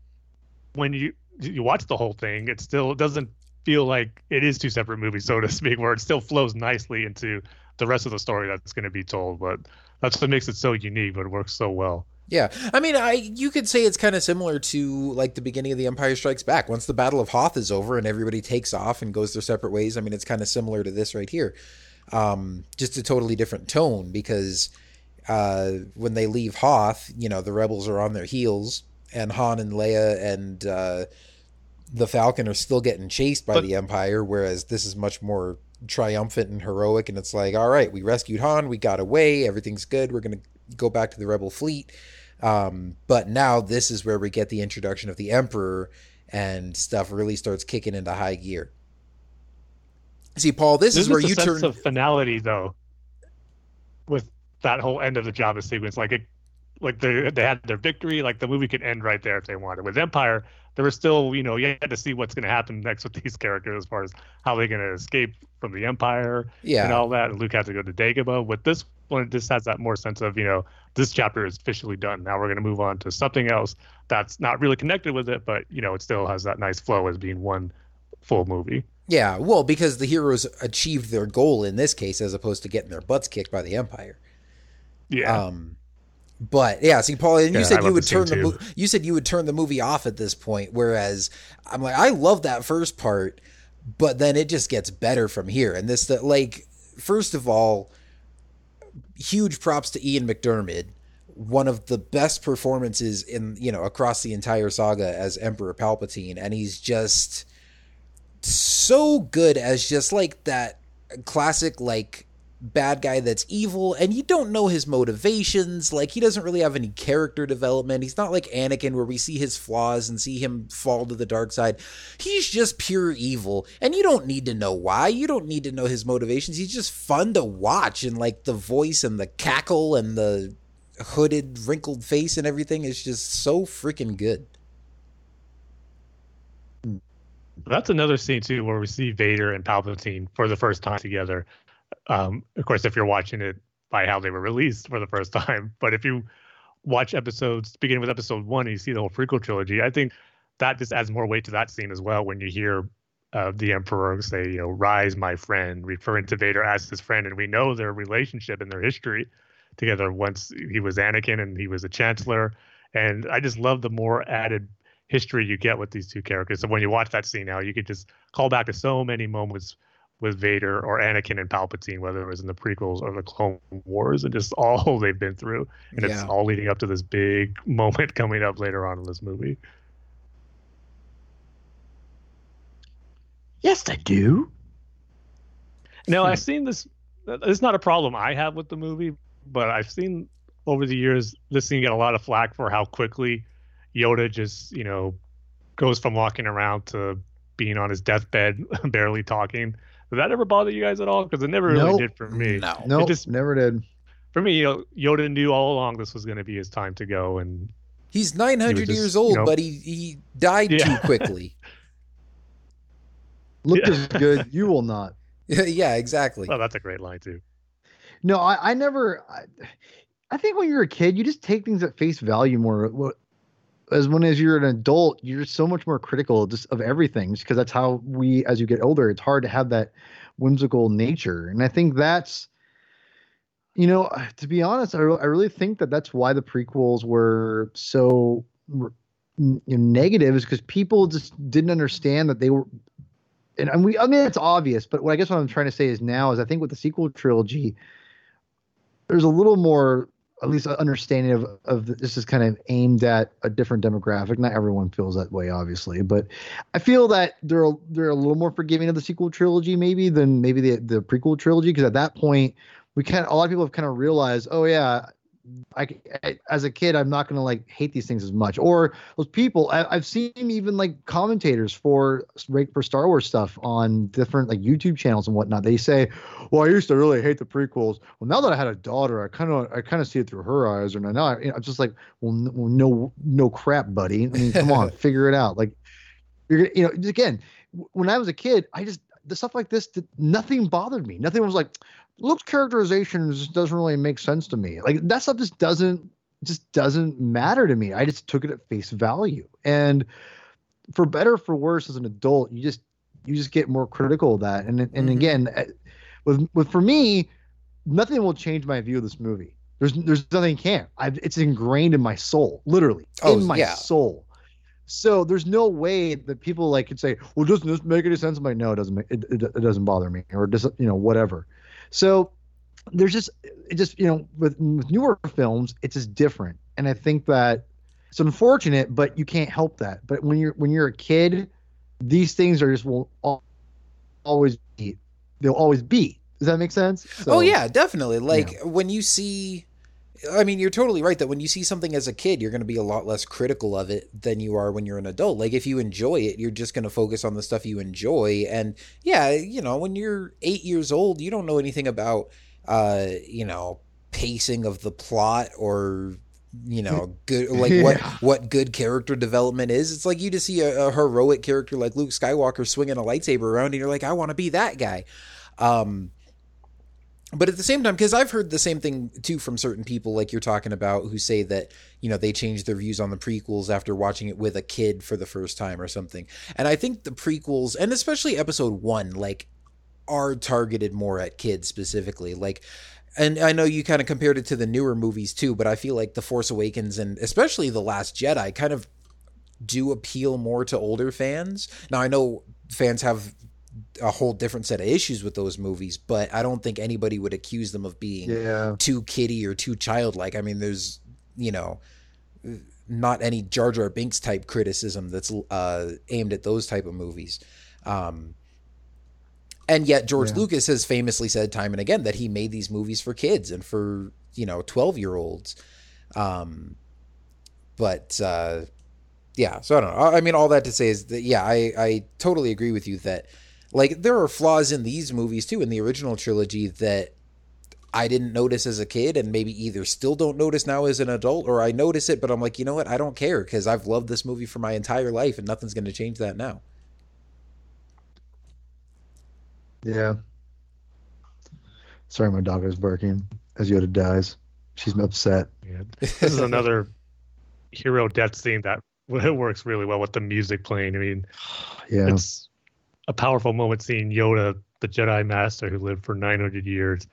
when you you watch the whole thing, it still doesn't feel like it is two separate movies, so to speak, where it still flows nicely into the rest of the story that's going to be told. But that's what makes it so unique, but it works so well. Yeah, I mean, I you could say it's kind of similar to like the beginning of The Empire Strikes Back. Once the Battle of Hoth is over and everybody takes off and goes their separate ways, I mean, it's kind of similar to this right here, um, just a totally different tone because uh, when they leave Hoth, you know, the rebels are on their heels, and Han and Leia and uh, the Falcon are still getting chased by But- the Empire, whereas this is much more triumphant and heroic, and it's like, all right, we rescued Han, we got away, everything's good, we're gonna go back to the Rebel fleet. Um, but now this is where we get the introduction of the Emperor, and stuff really starts kicking into high gear. See, Paul, this There's is where you sense turn. of finality though, with that whole end of the Jabba sequence. Like it, like they they had their victory. Like the movie could end right there if they wanted. With Empire, there was still you know you had to see what's going to happen next with these characters as far as how they're going to escape from the Empire yeah, and all that. And Luke had to go to Dagobah. With this one, just has that more sense of you know this chapter is officially done. Now we're going to move on to something else that's not really connected with it, but you know it still has that nice flow as being one full movie. yeah. Well, because the heroes achieved their goal in this case, as opposed to getting their butts kicked by the Empire. Yeah. Um, but yeah, see, Paul, and you Yeah, said you would turn the mo- you said you would turn the movie off at this point, whereas I'm like, I love that first part, but then it just gets better from here. And this, that, like, first of all, huge props to Ian McDiarmid, one of the best performances in you know across the entire saga as Emperor Palpatine, and he's just so good as just like that classic like bad guy that's evil and you don't know his motivations. Like he doesn't really have any character development. He's not like Anakin where we see his flaws and see him fall to the dark side. He's just pure evil and you don't need to know why. You don't need to know his motivations. He's just fun to watch and like the voice and the cackle and the hooded wrinkled face and everything is just so freaking good. That's another scene too, where we see Vader and Palpatine for the first time together. Um, of course, if you're watching it by how they were released for the first time, but if you watch episodes beginning with episode one and you see the whole prequel trilogy, I think that just adds more weight to that scene as well. When you hear uh, the Emperor say, "You know, rise, my friend," referring to Vader as his friend, and we know their relationship and their history. together once he was Anakin and he was a Chancellor. And I just love the more added history you get with these two characters. So when you watch that scene now, you could just call back to so many moments with Vader or Anakin and Palpatine, whether it was in the prequels or the Clone Wars, and just all they've been through. And yeah. it's all leading up to this big moment coming up later on in this movie. Yes, I do. Now, hmm. I've seen this. It's not a problem I have with the movie, but I've seen over the years this scene get a lot of flack for how quickly Yoda just, you know, goes from walking around to being on his deathbed, barely talking. Did that ever bother you guys at all? Because it never really nope. did for me. No, no, nope, just never did. For me, you know, Yoda knew all along this was going to be his time to go, and he's nine hundred years old, you know, but he he died yeah. too quickly. Look yeah. as good, you will not. yeah, exactly. Oh, that's a great line too. No, I, I never. I, I think when you're a kid, you just take things at face value more. As when as you're an adult, you're so much more critical just of everything, because that's how we, as you get older, it's hard to have that whimsical nature, and I think that's. You know, uh, to be honest, I, re- I really think that that's why the prequels were so you know, negative, is because people just didn't understand that they were and, and we I mean it's obvious, but what I guess what I'm trying to say is now is I think with the sequel trilogy, there's a little more at least an understanding of of this is kind of aimed at a different demographic. Not everyone feels that way, obviously, but I feel that they're they're a little more forgiving of the sequel trilogy maybe than maybe the the prequel trilogy because at that point we kind of a lot of people have kind of realized, oh yeah, I, I, as a kid, I'm not gonna like hate these things as much. Or those people, I, have seen even like commentators for for Star Wars stuff on different like YouTube channels and whatnot. They say, "Well, I used to really hate the prequels. Well, now that I had a daughter, I kind of I kind of see it through her eyes. Or now, now I, you know, I'm just like, well, no, no crap, buddy. I mean, come on, figure it out. Like, you're you know, again, when I was a kid, I just the stuff like this, nothing bothered me. Nothing was like, Luke's characterization just doesn't really make sense to me. Like that stuff just doesn't just doesn't matter to me. I just took it at face value. And for better for worse as an adult, you just you just get more critical of that. And and mm-hmm. again, eh, with with for me, nothing will change my view of this movie. There's there's nothing can. I've, it's ingrained in my soul, literally oh, in my yeah. soul. So there's no way that people like could say, "Well, doesn't this make any sense?" I'm like, no, it doesn't. Make, it, it, it doesn't bother me, or just you know whatever. So there's just it just you know with, with newer films it's just different. And i think that it's unfortunate but you can't help that. But when you're when you're a kid these things are just will always be they'll always be. Does that make sense? Oh, so, oh yeah definitely. Like yeah. when you see I mean, you're totally right that when you see something as a kid, you're going to be a lot less critical of it than you are when you're an adult. Like, if you enjoy it, you're just going to focus on the stuff you enjoy. And yeah, you know, when you're eight years old, you don't know anything about, uh, you know, pacing of the plot or you know good like yeah. what what good character development is it's like you just see a, a, heroic character like luke skywalker swinging a lightsaber around and you're like i want to be that guy um but at the same time because i've heard the same thing too from certain people like you're talking about who say that you know they changed their views on the prequels after watching it with a kid for the first time or something and i think the prequels and especially episode one like are targeted more at kids specifically like and I know you kind of compared it to the newer movies too, but I feel like The Force Awakens and especially The Last Jedi kind of do appeal more to older fans. Now I know fans have a whole different set of issues with those movies, but I don't think anybody would accuse them of being yeah. too kiddie or too childlike. I mean, there's you know not any Jar Jar Binks type criticism that's uh, aimed at those type of movies. Um, and yet George yeah. Lucas has famously said time and again that he made these movies for kids and for you know 12 year olds. Um, but uh, yeah, so I don't know. I mean, all that to say is that yeah, I I totally agree with you that like there are flaws in these movies too in the original trilogy that I didn't notice as a kid and maybe either still don't notice now as an adult or I notice it but I'm like, you know what? I don't care cuz I've loved this movie for my entire life and nothing's going to change that now. Yeah. Sorry my dog is barking as Yoda dies. She's upset. Yeah. This is another hero death scene that works really well with the music playing. I mean, yeah. It's a powerful moment seeing Yoda, the Jedi Master who lived for 900 years,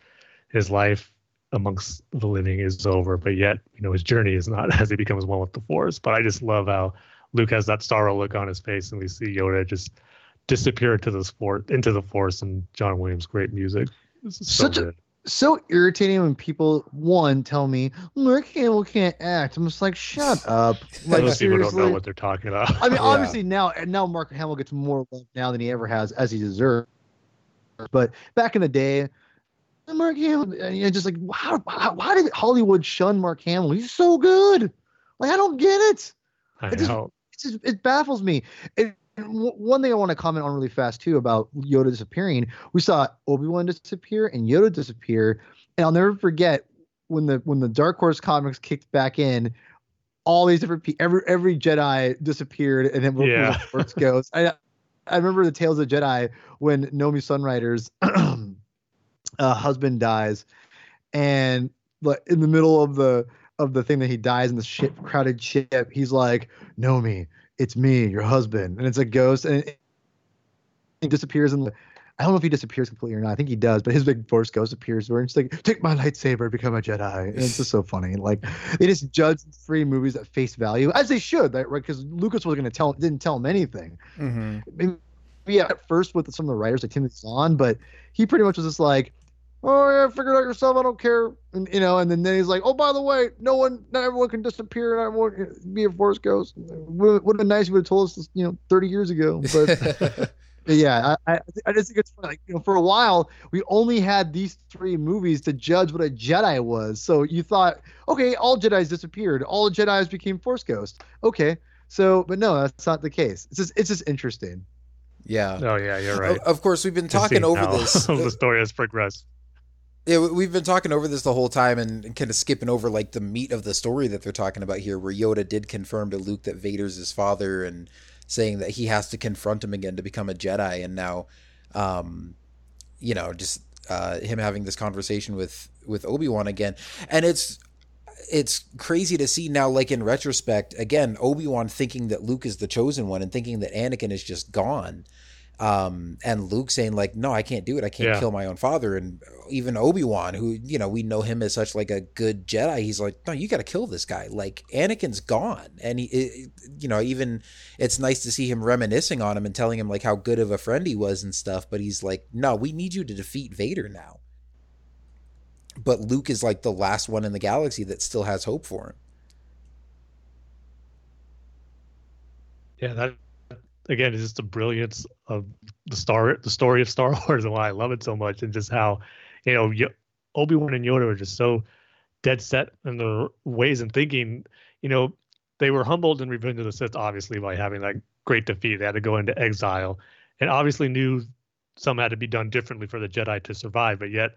his life amongst the living is over, but yet you know his journey is not as he becomes one with the Force. But I just love how Luke has that sorrow look on his face, and we see Yoda just disappear into the sport into the Force, and John Williams' great music. So Such a- good. So irritating when people one tell me Mark Hamill can't act. I'm just like, shut up. Like Those people don't know what they're talking about. I mean, Yeah. obviously now and now Mark Hamill gets more love now than he ever has, as he deserves. But back in the day, Mark Hamill, uh, and you're just like, how, how, why did Hollywood shun Mark Hamill? He's so good. Like, I don't get it. I it just- know. It, just, it baffles me. W- one thing I want to comment on really fast too about Yoda disappearing, we saw Obi Wan disappear and Yoda disappear, and I'll never forget when the when the Dark Horse comics kicked back in, all these different pe- every every Jedi disappeared, and then Yeah. Force goes. I I remember the Tales of Jedi when Nomi Sunrider's uh, husband dies, and like in the middle of the of the thing that he dies in the ship crowded ship, he's like, Nomi, it's me, your husband, and it's a ghost, and it, he disappears in the. I don't know if he disappears completely or not. I think he does, but his big force ghost appears where it's like, take my lightsaber, become a Jedi. And it's just so funny. Like they just judge three movies at face value, as they should, right? Because Lucas was going to tell, didn't tell him anything. hmm Maybe yeah, at first with some of the writers like Timothy Zahn, but he pretty much was just like, "Oh yeah, figure it out yourself. I don't care." And you know, and then, then he's like, "Oh, by the way, no one, not everyone can disappear. Not everyone can be a force ghost. Would would have been nice if you would have told us this, you know, 30 years ago." But But yeah, I, I I just think it's funny. Like, you know, for a while we only had these three movies to judge what a Jedi was. So you thought, okay, all Jedi's disappeared, all Jedi's became Force ghosts. Okay, so but no, that's not the case. It's just it's just interesting. yeah. Oh yeah, you're right. Of course, we've been talking over how this. the story has progressed. Yeah, we- we've been talking over this the whole time and kind of skipping over like the meat of the story that they're talking about here, where Yoda did confirm to Luke that Vader's his father and saying that he has to confront him again to become a Jedi. And now, um, you know, just uh, him having this conversation with with Obi Wan again, and it's it's crazy to see now, like in retrospect, again, Obi Wan thinking that Luke is the chosen one and thinking that Anakin is just gone. Um, and Luke saying like, no, I can't do it. I can't Yeah. kill my own father. And even Obi Wan, who you know we know him as such like a good Jedi, he's like, no, you got to kill this guy. Like Anakin's gone, and he, it, you know, even it's nice to see him reminiscing on him and telling him like how good of a friend he was and stuff. But he's like, no, we need you to defeat Vader now. But Luke is like the last one in the galaxy that still has hope for him. Yeah, that again it's just the brilliance of the star, the story of Star Wars, and why I love it so much, and just how you know Obi Wan and Yoda are just so dead set in their ways and thinking. You know, they were humbled in Revenge of the Sith, obviously, by having that great defeat. They had to go into exile, and obviously knew some had to be done differently for the Jedi to survive, but yet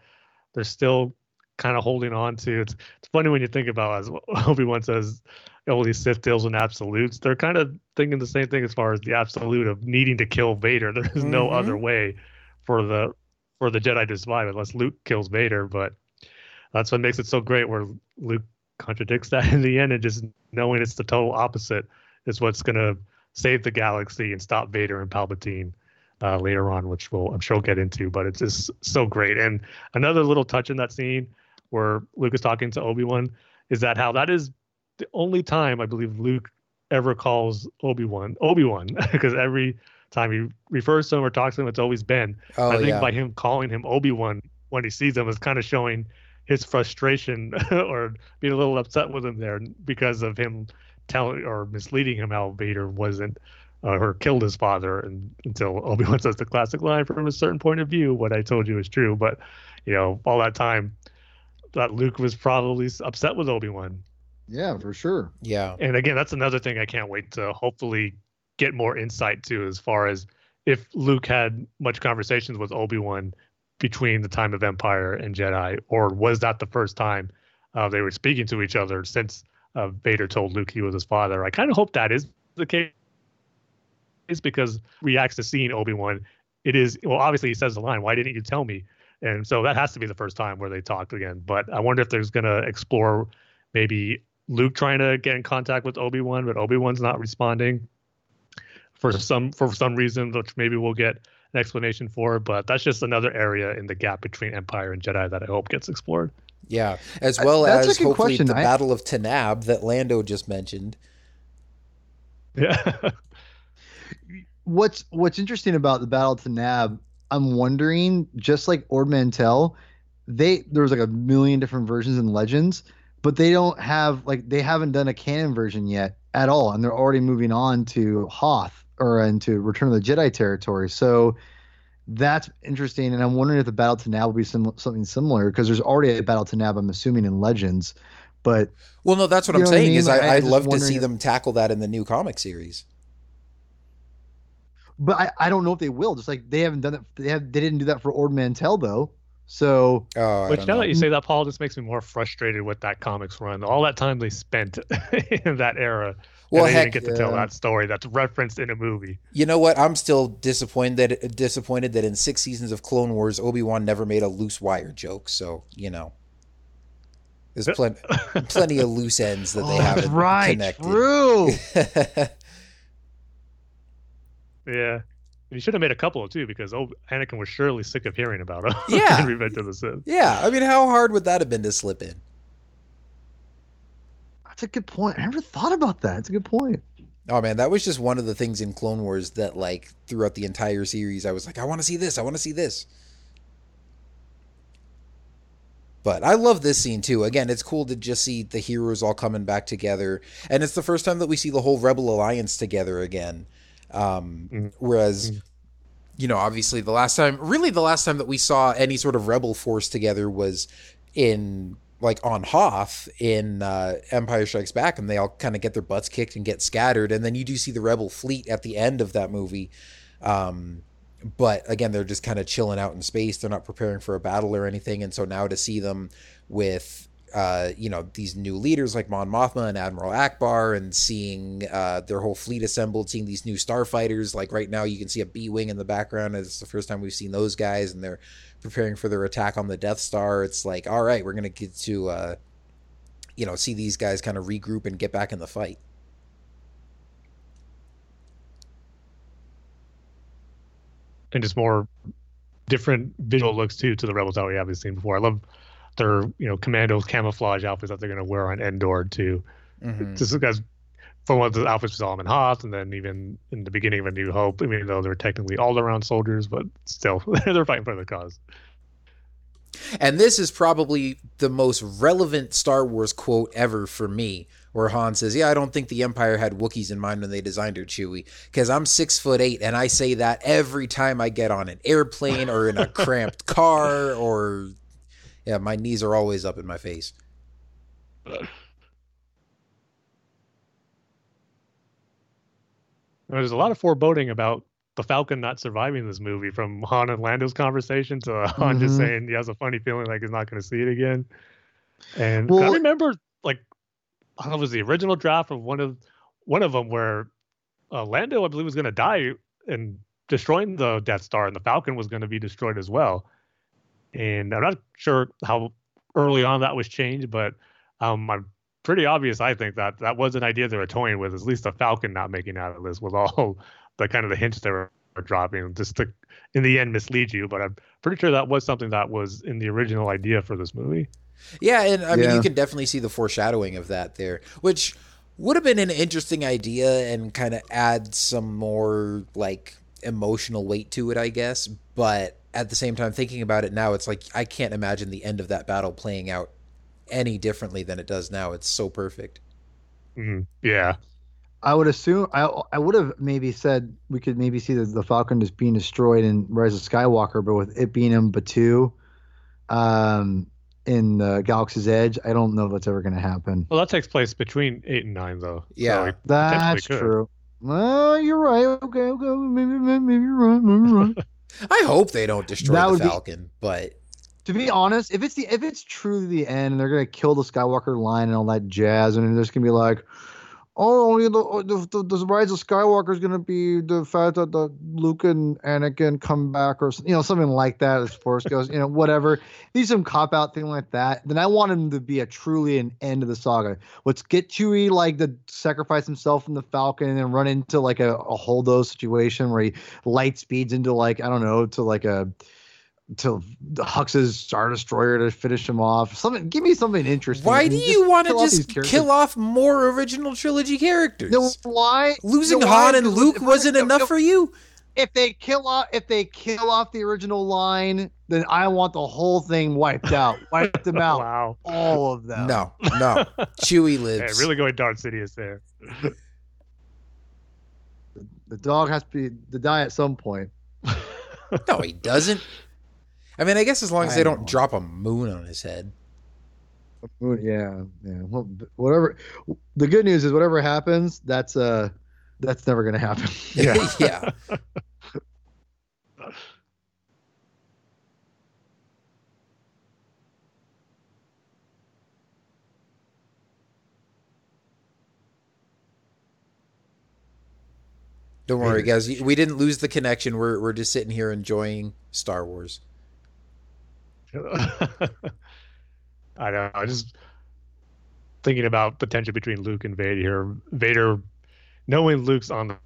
they're still kind of holding on to. It's it's funny when you think about as Obi Wan says, all these Sith deals in absolutes. They're kind of thinking the same thing as far as the absolute of needing to kill Vader. There is no Mhm. other way for the for the Jedi to survive unless Luke kills Vader. But that's what makes it so great, where Luke contradicts that in the end, and just knowing it's the total opposite is what's gonna save the galaxy and stop Vader and Palpatine. Uh, later on, which we'll I'm sure we'll get into, but it's just so great. And another little touch in that scene where Luke is talking to Obi Wan is that how that is the only time I believe Luke ever calls Obi Wan Obi Wan because every time he refers to him or talks to him, it's always Ben. Oh I think yeah, by him calling him Obi Wan when he sees him is kind of showing his frustration or being a little upset with him there because of him telling or misleading him how Vader wasn't uh, or killed his father and until Obi Wan says the classic line from a certain point of view, what I told you is true. But you know, all that time that Luke was probably upset with Obi Wan Yeah, for sure. yeah, and again, that's another thing I can't wait to hopefully get more insight to as far as if Luke had much conversations with Obi Wan between the time of Empire and Jedi, or was that the first time uh, they were speaking to each other since uh, Vader told Luke he was his father? I kind of hope that is the case because reacts to seeing Obi Wan. It is well, obviously he says the line, "Why didn't you tell me?" And so that has to be the first time where they talked again. But I wonder if there's gonna explore maybe Luke trying to get in contact with Obi Wan, but Obi Wan's not responding for some for some reason, which maybe we'll get an explanation for. But that's just another area in the gap between Empire and Jedi that I hope gets explored. Yeah, as well That's a as hopefully question. the I- Battle of Taanab that Lando just mentioned. Yeah. what's what's interesting about the battle of Nab, I'm wondering, just like Ord Mantell, they there's like a million different versions in Legends, but they don't have like they haven't done a canon version yet at all, and they're already moving on to Hoth or into Return of the Jedi territory. So that's interesting, and I'm wondering if the battle to Nab will be sim- something similar because there's already a battle to Nab, I'm assuming in Legends, but Well, no, that's what I'm what I saying. mean? Is I, I'm I'd love to see if- them tackle that in the new comic series. but I, I don't know if they will. Just like they haven't done it, they have they didn't do that for Ord Mantell though. So Oh, Which now know. that you say that, Paul, just makes me more frustrated with that comics run. All that time they spent in that era. Well, and they heck, didn't get to tell yeah. that story that's referenced in a movie. You know what? I'm still disappointed that disappointed that in six seasons of Clone Wars, Obi Wan never made a loose wire joke. So you know, there's plenty plenty of loose ends that they Oh, haven't right, connected. true. Yeah. And you should have made a couple of too, because oh, Anakin was surely sick of hearing about him. Yeah. Revenge of the Sith. yeah, I mean, how hard would that have been to slip in? That's a good point. I never thought about that. It's a good point. Oh man, that was just one of the things in Clone Wars that, like, throughout the entire series, I was like, I want to see this. I want to see this. But I love this scene too. Again, it's cool to just see the heroes all coming back together, and it's the first time that we see the whole Rebel Alliance together again. Um, Mhm. Whereas, Mhm. you know, obviously the last time, really the last time that we saw any sort of rebel force together was in like on Hoth in uh, Empire Strikes Back, and they all kind of get their butts kicked and get scattered, and then you do see the rebel fleet at the end of that movie. Um, but again, they're just kind of chilling out in space. They're not preparing for a battle or anything, and so now to see them with uh, you know these new leaders like Mon Mothma and Admiral Ackbar, and seeing uh, their whole fleet assembled, seeing these new starfighters. Like right now, you can see a B wing in the background. It's the first time we've seen those guys, and they're preparing for their attack on the Death Star. It's like, all right, we're gonna get to uh, you know see these guys kind of regroup and get back in the fight. and just more different visual looks too to the rebels that we haven't seen before. I love their you know commando camouflage outfits that they're going to wear on Endor too. Mhm. Just because from what the outfits saw them in Hoth, and then even in the beginning of A New Hope, even though they're technically all around soldiers, but still they're fighting for the cause. And this is probably the most relevant Star Wars quote ever for me, where Han says, "Yeah, I don't think the Empire had Wookiees in mind when they designed her, Chewie, because I'm six foot eight, and I say that every time I get on an airplane or in a cramped car, or yeah, my knees are always up in my face." There's a lot of foreboding about the Falcon not surviving this movie, from Han and Lando's conversation to Han just Mhm. saying he has a funny feeling like he's not going to see it again. And Well- I remember, like, I don't know if it was the original draft of one of one of them where uh, Lando, I believe, was going to die and destroying the Death Star, and the Falcon was going to be destroyed as well. And I'm not sure how early on that was changed, but um, I'm pretty obvious. I think that that was an idea they were toying with. At least the Falcon not making out of this with all the kind of the hints they were, were dropping, just to in the end mislead you. But I'm pretty sure that was something that was in the original idea for this movie. Yeah, and I mean, you can definitely see the foreshadowing of that there, which would have been an interesting idea and kind of add some more like emotional weight to it, I guess. But at the same time, thinking about it now, it's like I can't imagine the end of that battle playing out any differently than it does now. It's so perfect. Mhm. Yeah, I would assume I I would have maybe said we could maybe see the, the Falcon just being destroyed in Rise of Skywalker, but with it being in Batuu, um, in the Galaxy's Edge, I don't know if that's ever going to happen. well, that takes place between eight and nine, though. Yeah. it potentially That's true. Well, you're right. Okay, okay, maybe, maybe, maybe you're right. Maybe you're right. I hope they don't destroy That the would be- Falcon, but to be honest, if it's the if it's truly the end and they're gonna kill the Skywalker line and all that jazz, and there's gonna be like, oh, you oh, know, the, the, the rise of Skywalker is gonna be the fact that the Luke and Anakin come back, or you know, something like that as Force goes, you know, whatever. Need some cop out thing like that. Then I want him to be a truly an end of the saga. Let's get Chewie like to sacrifice himself in the Falcon and then run into like a, a Holdo situation where he light speeds into like I don't know to like a to Hux's Star Destroyer to finish him off. Something, give me something interesting. Why do you want to kill off these just kill off more original trilogy characters? No, why Losing no, why? Han and Luke if- wasn't if- enough if- for you? If they kill off, if they kill off the original line, then I want the whole thing wiped out. Wipe them out, Wow. all of them. No, no. Chewie Hey, lives. really going Darth Sidious there. the dog has to be to die at some point. No, he doesn't. I mean, I guess as long as I they don't know. drop a moon on his head. Yeah, yeah. Well, whatever. The good news is, whatever happens, that's uh, that's never gonna happen. Yeah. yeah. Don't worry, guys. We didn't lose the connection. We're we're just sitting here enjoying Star Wars. I know. I just thinking about the tension between Luke and Vader here. Vader, knowing Luke's on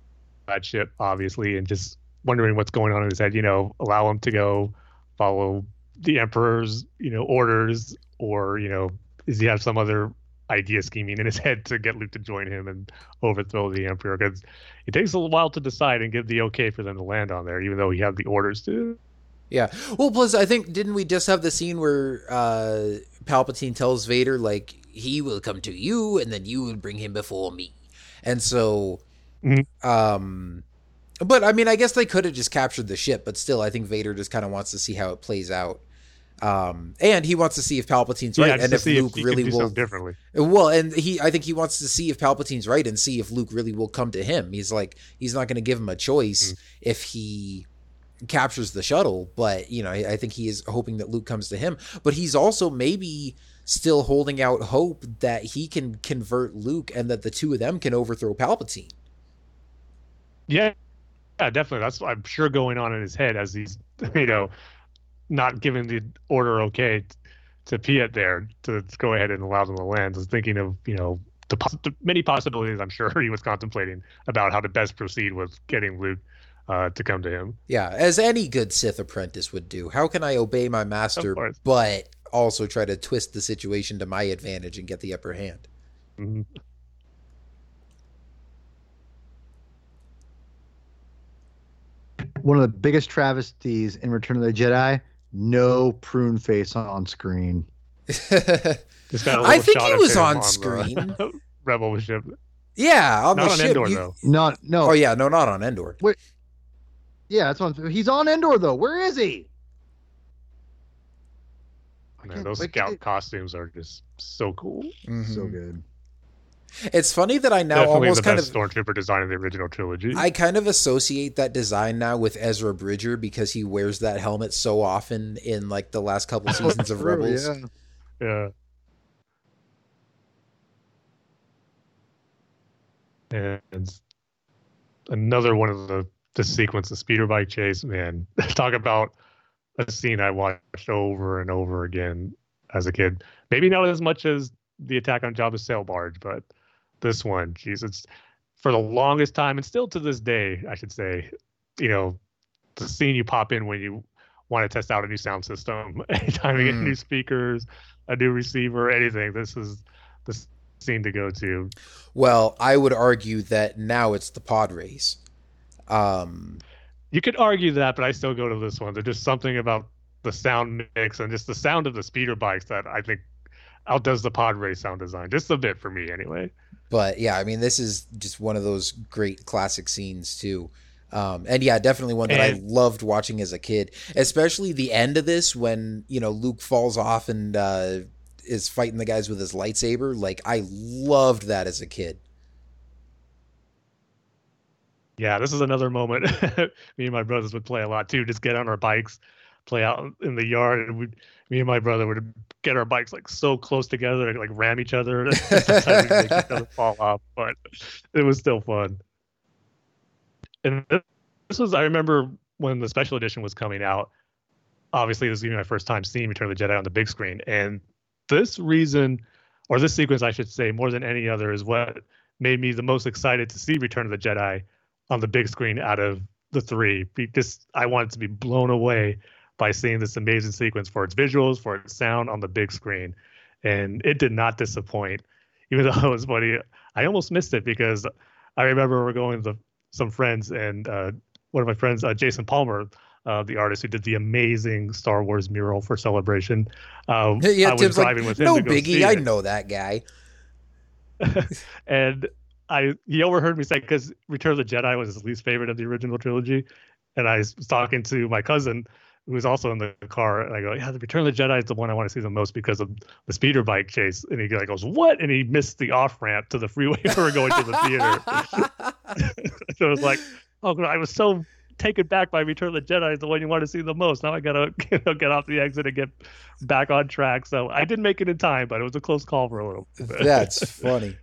that ship, obviously, and just wondering what's going on in his head. You know, allow him to go follow the Emperor's, you know, orders, or you know, does he have some other idea scheming in his head to get Luke to join him and overthrow the Emperor? Because it takes a little while to decide and give the okay for them to land on there, even though he had the orders to. Yeah. Well, plus I think didn't we just have the scene where uh Palpatine tells Vader like he will come to you and then you will bring him before me. And so Mhm. um but I mean I guess they could have just captured the ship, but still I think Vader just kind of wants to see how it plays out. Um and he wants to see if Palpatine's right and if Luke can really will differently. well, and he, I think he wants to see if Palpatine's right and see if Luke really will come to him. He's like, he's not going to give him a choice if he captures the shuttle, but you know, I, I think he is hoping that Luke comes to him. But he's also maybe still holding out hope that he can convert Luke and that the two of them can overthrow Palpatine. Yeah, yeah, definitely. That's I'm sure going on in his head as he's you know not giving the order okay to Piett there to go ahead and allow them to land. Is thinking of you know the, the many possibilities I'm sure he was contemplating about how to best proceed with getting Luke uh, to come to him. Yeah, as any good Sith apprentice would do. How can I obey my master, but also try to twist the situation to my advantage and get the upper hand? Mhm. One of the biggest travesties in Return of the Jedi: no prune face on screen. Just got a I little think he was him on screen. Rebel ship. yeah, on ship. Not the on ship. Endor you- though. Not no. Oh yeah, no, not on Endor. Yeah, that's what I'm, he's on Endor though. Where is he? Man, those like, scout it- costs are just so cool. So Mhm. good. It's funny that I now Definitely almost the kind best of stormtrooper design in the original trilogy. I kind of associate that design now with Ezra Bridger because he wears that helmet so often in like the last couple seasons of Rebels. Yeah. Yeah. And another one of the the sequence, the speeder bike chase, man. Talk about a scene I watched over and over again as a kid. Maybe not as much as the attack on Jabba's sail barge, but this one, geez, it's for the longest time and still to this day, I should say, you know, the scene you pop in when you want to test out a new sound system. Anytime you get Mm. new speakers, a new receiver, anything, this is the scene to go to. Well, I would argue that now it's the pod race. Um, You could argue that, but I still go to this one. There's just something about the sound mix and just the sound of the speeder bikes that I think outdoes the pod race sound design just a bit for me anyway. but yeah, I mean, this is just one of those great classic scenes too. Um, and yeah, definitely one that I loved watching as a kid, especially the end of this when you know Luke falls off and uh, is fighting the guys with his lightsaber. Like I loved that as a kid. Yeah, this is another moment me and my brothers would play a lot too. Just get on our bikes, play out in the yard, and we, me and my brother would get our bikes like so close together and like ram each other. Sometimes we'd make each other fall off, but it was still fun. And this was I remember when the special edition was coming out. Obviously, this was my first time seeing Return of the Jedi on the big screen, and this reason, or this sequence, I should say, more than any other, is what made me the most excited to see Return of the Jedi on the big screen out of the three because I wanted to be blown away by seeing this amazing sequence for its visuals, for its sound on the big screen, and it did not disappoint. Even though it was funny, I almost missed it because I remember we're going to some friends and uh, one of my friends, uh, Jason Palmer, uh, the artist who did the amazing Star Wars mural for Celebration. Um, yeah, I was Tim's driving like, with him. No biggie, I know that guy. and I he overheard me say because Return of the Jedi was his least favorite of the original trilogy, and I was talking to my cousin who was also in the car, and I go, "Yeah, the Return of the Jedi is the one I want to see the most because of the speeder bike chase." And he like goes, "What?" And he missed the off ramp to the freeway we were going to the theater. so it was like, "Oh, I was so taken back by Return of the Jedi is the one you want to see the most. Now I gotta you know, get off the exit and get back on track." So I didn't make it in time, but it was a close call for a little. Bit. That's funny.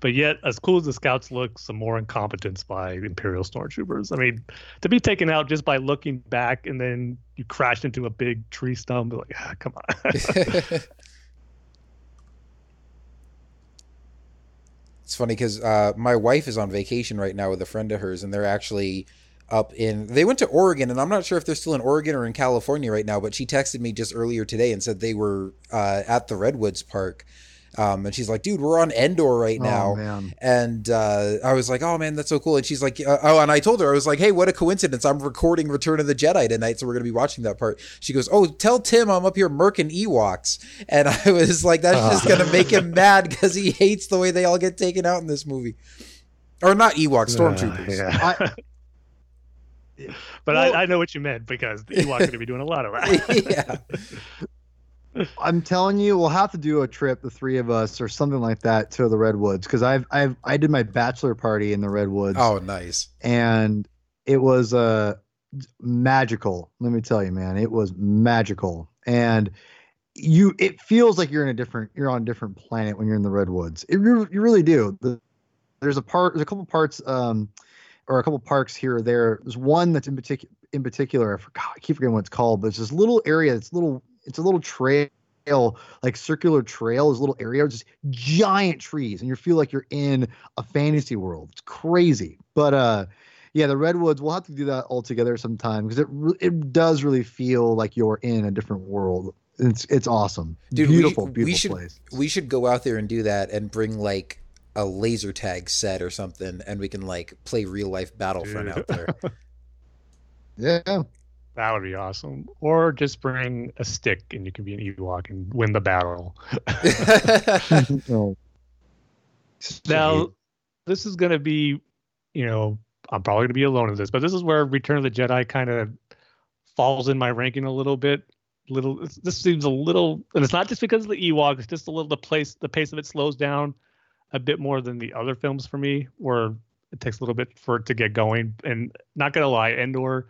But yet as cool as the scouts look some more incompetence by imperial stormtroopers. I mean to be taken out just by looking back and then you crash into a big tree stump like ah, come on. It's funny because uh, my wife is on vacation right now with a friend of hers and they're actually up in they went to Oregon and I'm not sure if they're still in Oregon or in California right now but she texted me just earlier today and said they were uh, at the Redwoods Park um, and she's like, dude, we're on Endor right oh, now. Oh, and uh, I was like, oh man, that's so cool. And she's like, uh, oh, and I told her, I was like, hey, what a coincidence. I'm recording Return of the Jedi tonight, so we're going to be watching that part. She goes, oh, tell Tim I'm up here murking Ewoks. And I was like, that's just going to make him mad because he hates the way they all get taken out in this movie. Or not Ewoks, stormtroopers. Uh, yeah. I, but well, I, I, know what you meant because the Ewoks are going to be doing a lot of that. yeah. I'm telling you, we'll have to do a trip, the three of us, or something like that, to the redwoods because I've I've I did my bachelor party in the redwoods. Oh, nice! And it was uh magical. Let me tell you, man, it was magical. And you, it feels like you're in a different, you're on a different planet when you're in the redwoods. It you really do. The, there's a part, there's a couple parts, um, or a couple parks here or there. There's one that's in particular, in particular, I forgot, I keep forgetting what it's called, but it's this little area, it's little it's a little trail like circular trail, this little area, just giant trees, and you feel like you're in a fantasy world. It's crazy, but uh, yeah, the redwoods. We'll have to do that all together sometime because it it does really feel like you're in a different world. It's it's awesome, Dude, beautiful, we, beautiful we should, place. We should go out there and do that and bring like a laser tag set or something, and we can like play real life Battlefront Dude. out there. yeah, that would be awesome. Or just bring a stick and you can be an Ewok and win the battle. Now, this is going to be, you know, I'm probably going to be alone in this, but this is where Return of the Jedi kind of falls in my ranking a little bit. Little, this seems a little, and it's not just because of the Ewok. It's just a little the place, the pace of it slows down a bit more than the other films for me, where it takes a little bit for it to get going. And not gonna lie, Endor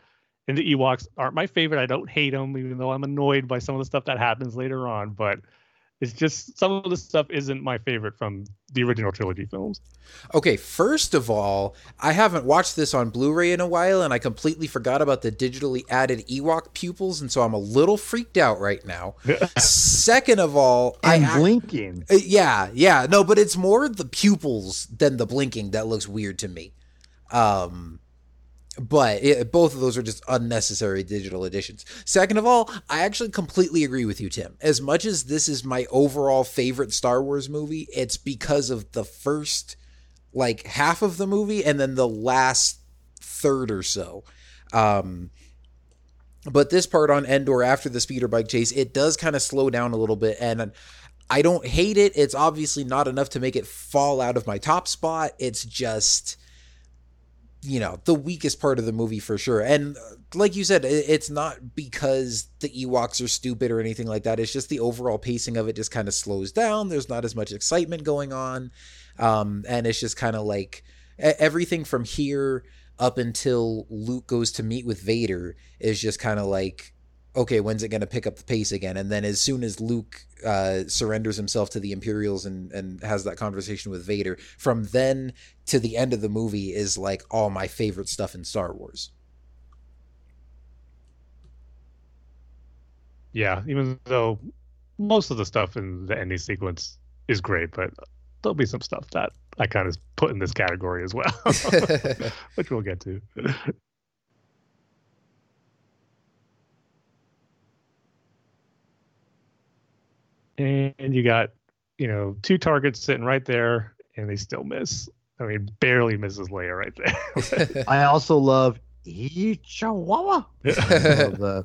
and the Ewoks aren't my favorite. I don't hate them, even though I'm annoyed by some of the stuff that happens later on. But it's just some of the stuff isn't my favorite from the original trilogy films. Okay, first of all, I haven't watched this on Blu-ray in a while, and I completely forgot about the digitally added Ewok pupils, and so I'm a little freaked out right now. Second of all, I'm blinking. Uh, yeah, yeah, no, but it's more the pupils than the blinking that looks weird to me. Um, but it, both of those are just unnecessary digital additions. Second of all, I actually completely agree with you, Tim. As much as this is my overall favorite Star Wars movie, it's because of the first like half of the movie and then the last third or so. Um, but this part on Endor after the speeder bike chase, it does kind of slow down a little bit and I don't hate it. It's obviously not enough to make it fall out of my top spot. It's just you know the weakest part of the movie for sure. And uh, like you said it's not because the ewoks are stupid or anything like that. It's just the overall pacing of it just kind of slows down. There's not as much excitement going on. Um, and it's just kind of like everything from here up until luke goes to meet with vader is just kind of like okay, when's it going to pick up the pace again? And then as soon as Luke uh, surrenders himself to the Imperials and, and has that conversation with Vader, from then to the end of the movie is like all my favorite stuff in Star Wars. Yeah, even though most of the stuff in the ending sequence is great, but there'll be some stuff that I kind of put in this category as well, which we'll get to. And you got you know two targets sitting right there, and they still miss. I mean, barely misses Leia right there. I also love Chihuahua. oh,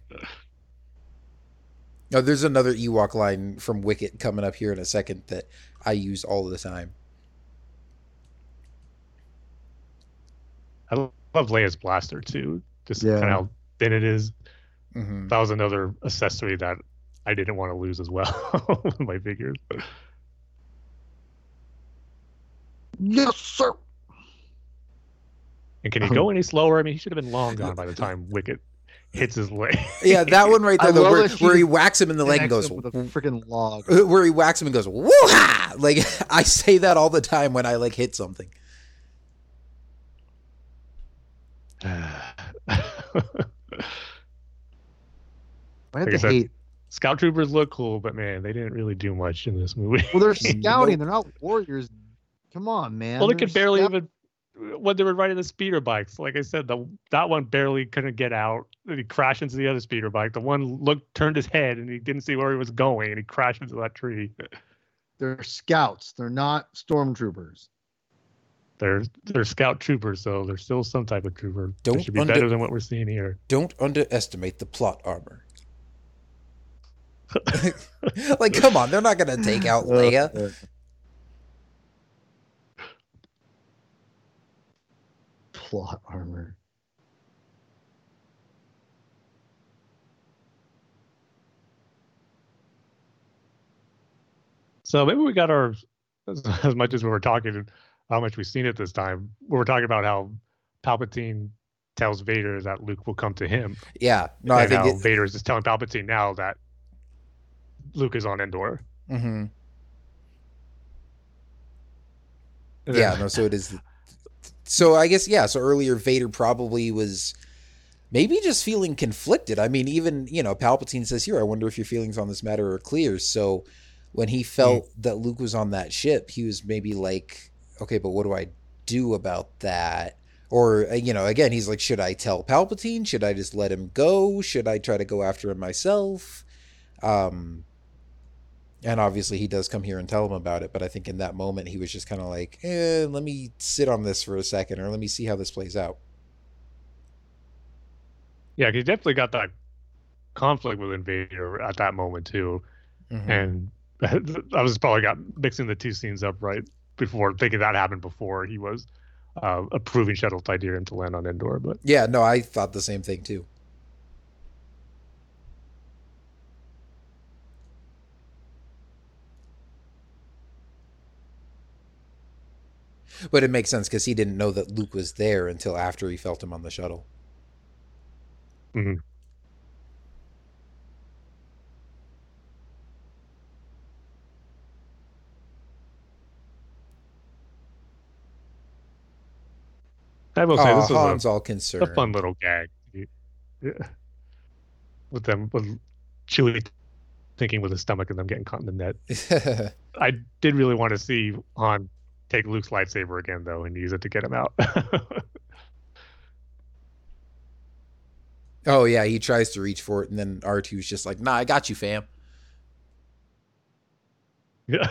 there's another Ewok line from Wicket coming up here in a second that I use all the time. I love Leia's blaster too. Just Yeah. kind of how thin it is. hmm That was another accessory that I didn't want to lose as well with my figures. yes, sir. And can he um, go any slower? I mean, he should have been long gone by the time Wicket hits his leg. Yeah, that one right there, though, where, that she where he whacks him in the leg and goes, with a freaking log. where he whacks him and goes, woo-ha! Like, I say that all the time when I, like, hit something. I have Like I to said, hate. Scout troopers look cool, but man, they didn't really do much in this movie. Well, they're scouting. They're not warriors. Come on, man. well, they They're could barely scout- even when they were riding the speeder bikes. Like I said, the that one barely couldn't get out. He crashed into the other speeder bike. The one looked turned his head and he didn't see where he was going, and he crashed into that tree. They're scouts. They're not stormtroopers. They're they're scout troopers, so they're still some type of trooper. Don't they should be under- better than what we're seeing here. Don't underestimate the plot armor. like, come on, they're not going to take out Leia. Uh, Plot armor. So maybe we got our as, as much as we were talking, how much we've seen it this time. We were talking about how Palpatine tells Vader that Luke will come to him, Yeah, no, I think how it, Vader is just telling Palpatine now that Luke is on Endor. mhm. yeah no so it is so i guess yeah so earlier vader probably was maybe just feeling conflicted. I mean even you know palpatine says here i wonder if your feelings on this matter are clear. So when he felt that luke was on that ship he was maybe like okay but what do i do about that? Or uh, you know again he's like should i tell palpatine? Should i just let him go? Should i try to go after him myself? Um and obviously he does come here and tell him about it but i think in that moment he was just kind of like eh, let me sit on this for a second or let me see how this plays out. Yeah he definitely got that conflict within Vader at that moment too, Mhm. and I was probably got mixing the two scenes up right before thinking that happened before he was uh, approving Shuttle Tydirium to land on Endor, but yeah no i thought the same thing too but it makes sense because he didn't know that luke was there until after he felt him on the shuttle Mhm. I will say oh, this was han's a, all a fun little gag. Yeah. With them, with Chewie thinking with his stomach and them getting caught in the net. I did really want to see Han take Luke's lightsaber again, though, and use it to get him out. oh yeah he tries to reach for it and then r2's just like nah i got you fam yeah.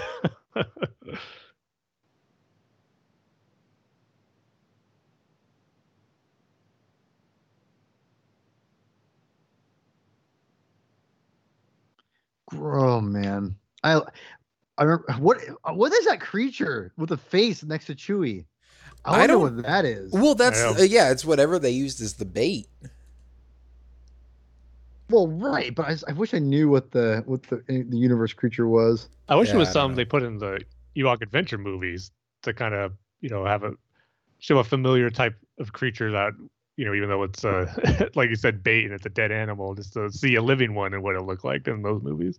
Oh man, I I remember what what is that creature with the face next to Chewie? I, I don't- know what that is. well that's Yeah. uh, yeah it's whatever they used as the bait Well, right, but I, I wish I knew what the what the the universe creature was. I wish Yeah, it was I something they put in the Ewok adventure movies to kind of, you know, have a show a familiar type of creature that, you know, even though it's uh like you said, bait and it's a dead animal, just to see a living one and what it looked like in those movies.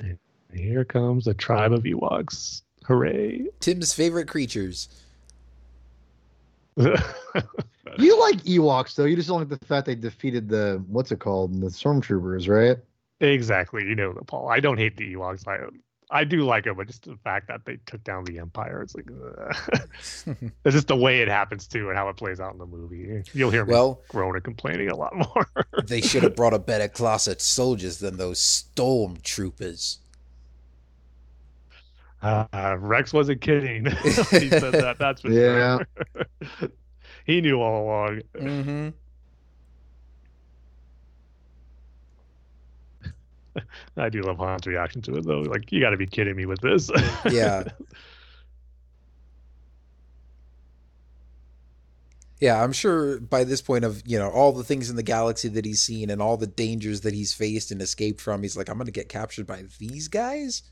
And here comes a tribe of Ewoks. Hooray. tim's favorite creatures You like Ewoks though. You just don't like the fact they defeated the what's it called the stormtroopers, right? exactly. You know, Paul. I don't hate the Ewoks. I I do like it, but just the fact that they took down the Empire, it's like, it's just the way it happens too, and how it plays out in the movie. You'll hear me well, groaning and complaining a lot more. they should have brought a better class of soldiers than those stormtroopers. Uh, Rex wasn't kidding. he said that. That's for yeah. sure. he knew all along. Mm-hmm. I do love Han's reaction to it though. Like, you got to be kidding me with this. Yeah. Yeah, I'm sure by this point of, you know, all the things in the galaxy that he's seen and all the dangers that he's faced and escaped from, he's like, I'm going to get captured by these guys?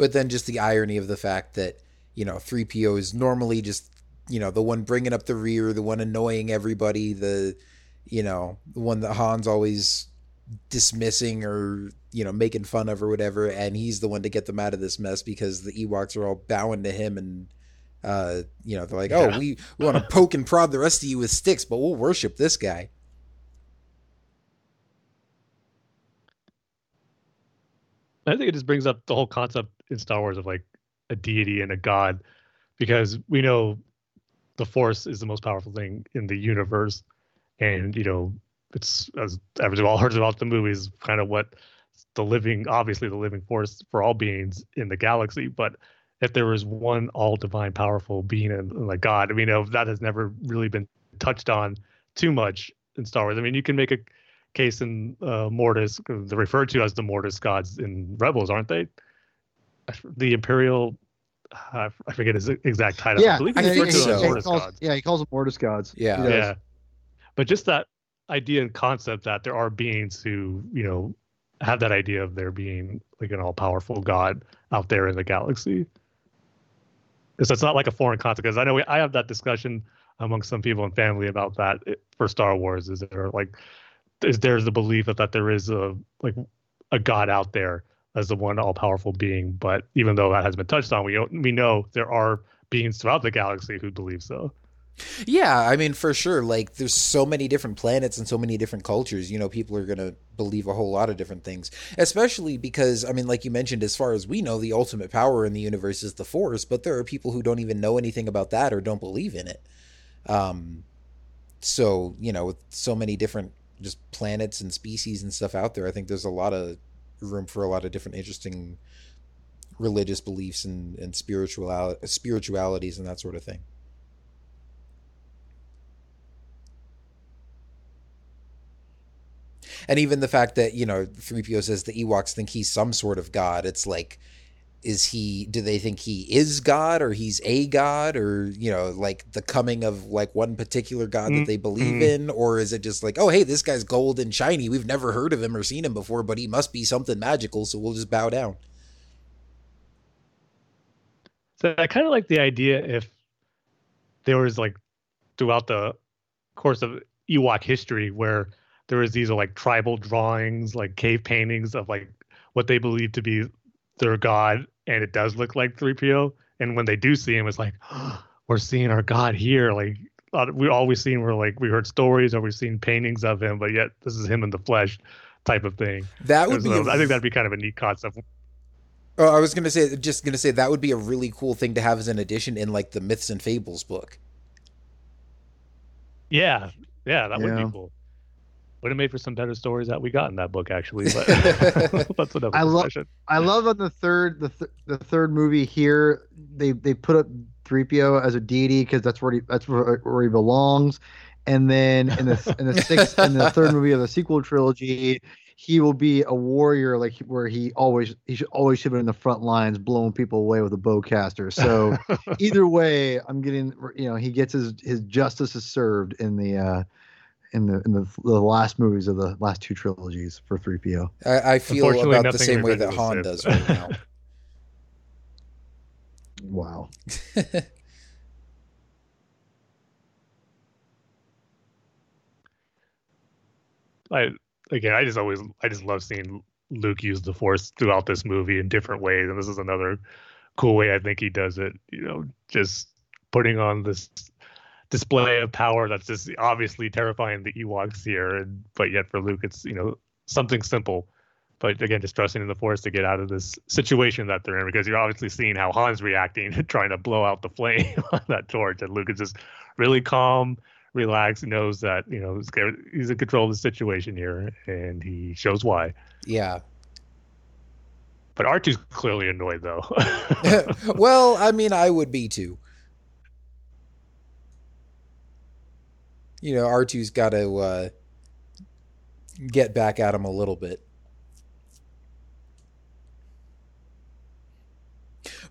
But then just the irony of the fact that, you know, 3PO is normally just, you know, the one bringing up the rear, the one annoying everybody, the, you know, the one that Han's always dismissing or, you know, making fun of or whatever. And he's the one to get them out of this mess because the Ewoks are all bowing to him and, uh, you know, they're like, oh, Yeah. we, we want to poke and prod the rest of you with sticks, but we'll worship this guy. I think it just brings up the whole concept in Star Wars of like a deity and a god, because we know the Force is the most powerful thing in the universe, and you know it's as everyone all heard about the movies, kind of what the living, obviously the living force for all beings in the galaxy. But if there was one all divine, powerful being and, and like God, I mean, that has never really been touched on too much in Star Wars. I mean, you can make a case in uh, Mortis, they're referred to as the Mortis gods in Rebels, aren't they? The Imperial, I forget his exact title. Yeah, I believe I he's think referred to so. as he Mortis calls, gods. yeah, he calls them Mortis gods. Yeah. Yeah. But just that idea and concept that there are beings who, you know, have that idea of there being like an all powerful God out there in the galaxy. So it's not like a foreign concept because I know we, I have that discussion among some people in family about that for Star Wars. Is there like, is there's the belief that, that there is a like a God out there as the one all powerful being, but even though that has been touched on, we we know there are beings throughout the galaxy who believe so. Yeah, I mean, for sure. Like, there's so many different planets and so many different cultures. You know, people are to believe a whole lot of different things, especially because, I mean, like you mentioned, as far as we know, the ultimate power in the universe is the Force, but there are people who don't even know anything about that or don't believe in it. Um, so, you know, with so many different just planets and species and stuff out there, I think there's a lot of room for a lot of different interesting religious beliefs and, and spiritual spiritualities and that sort of thing. And even the fact that, you know, 3PO says the Ewoks think he's some sort of god, it's like, is he, do they think he is God or he's a God or, you know, like the coming of like one particular God that they believe Mhm. in? Or is it just like, oh, hey, this guy's gold and shiny. We've never heard of him or seen him before, but he must be something magical. So we'll just bow down. So I kind of like the idea if there was like throughout the course of Ewok history where there was these like tribal drawings, like cave paintings of like what they believe to be their god, and it does look like 3PO. And when they do see him, it's like we're seeing our god here. Like uh, we always seen were like we heard stories or we've seen paintings of him, but yet this is him in the flesh, type of thing. That would be, So a- I think that'd be kind of a neat concept. Oh, I was gonna say, just gonna say that would be a really cool thing to have as an addition in like the Myths and Fables book. Yeah, yeah, that would be cool. Would have made for some better stories that we got in that book, actually. But that's another I love- I love on the third the th- the third movie here they they put up 3PO as a deity because that's where he that's where, where he belongs, and then in the in the sixth in the third movie of the sequel trilogy, he will be a warrior like where he always he should always should have been in the front lines blowing people away with a bowcaster. So either way, I'm getting you know he gets his his justice is served in the uh in the in the, the last movies of the last two trilogies for 3PO. I, I feel about the same way that of Han does right now. Wow. I again, I just always, I just love seeing Luke use the Force throughout this movie in different ways, and this is another cool way I think he does it. You know, just putting on this display of power that's just obviously terrifying the Ewoks here, and but yet for Luke, it's you know something simple. But again, just trusting in the Force to get out of this situation that they're in, because you're obviously seeing how Han's reacting, trying to blow out the flame on that torch, and Luke is just really calm, relaxed, knows that you know he's in control of the situation here, and he shows why. Yeah. But R2's clearly annoyed though. well, I mean, I would be too. You know, R2's got to uh, get back at him a little bit.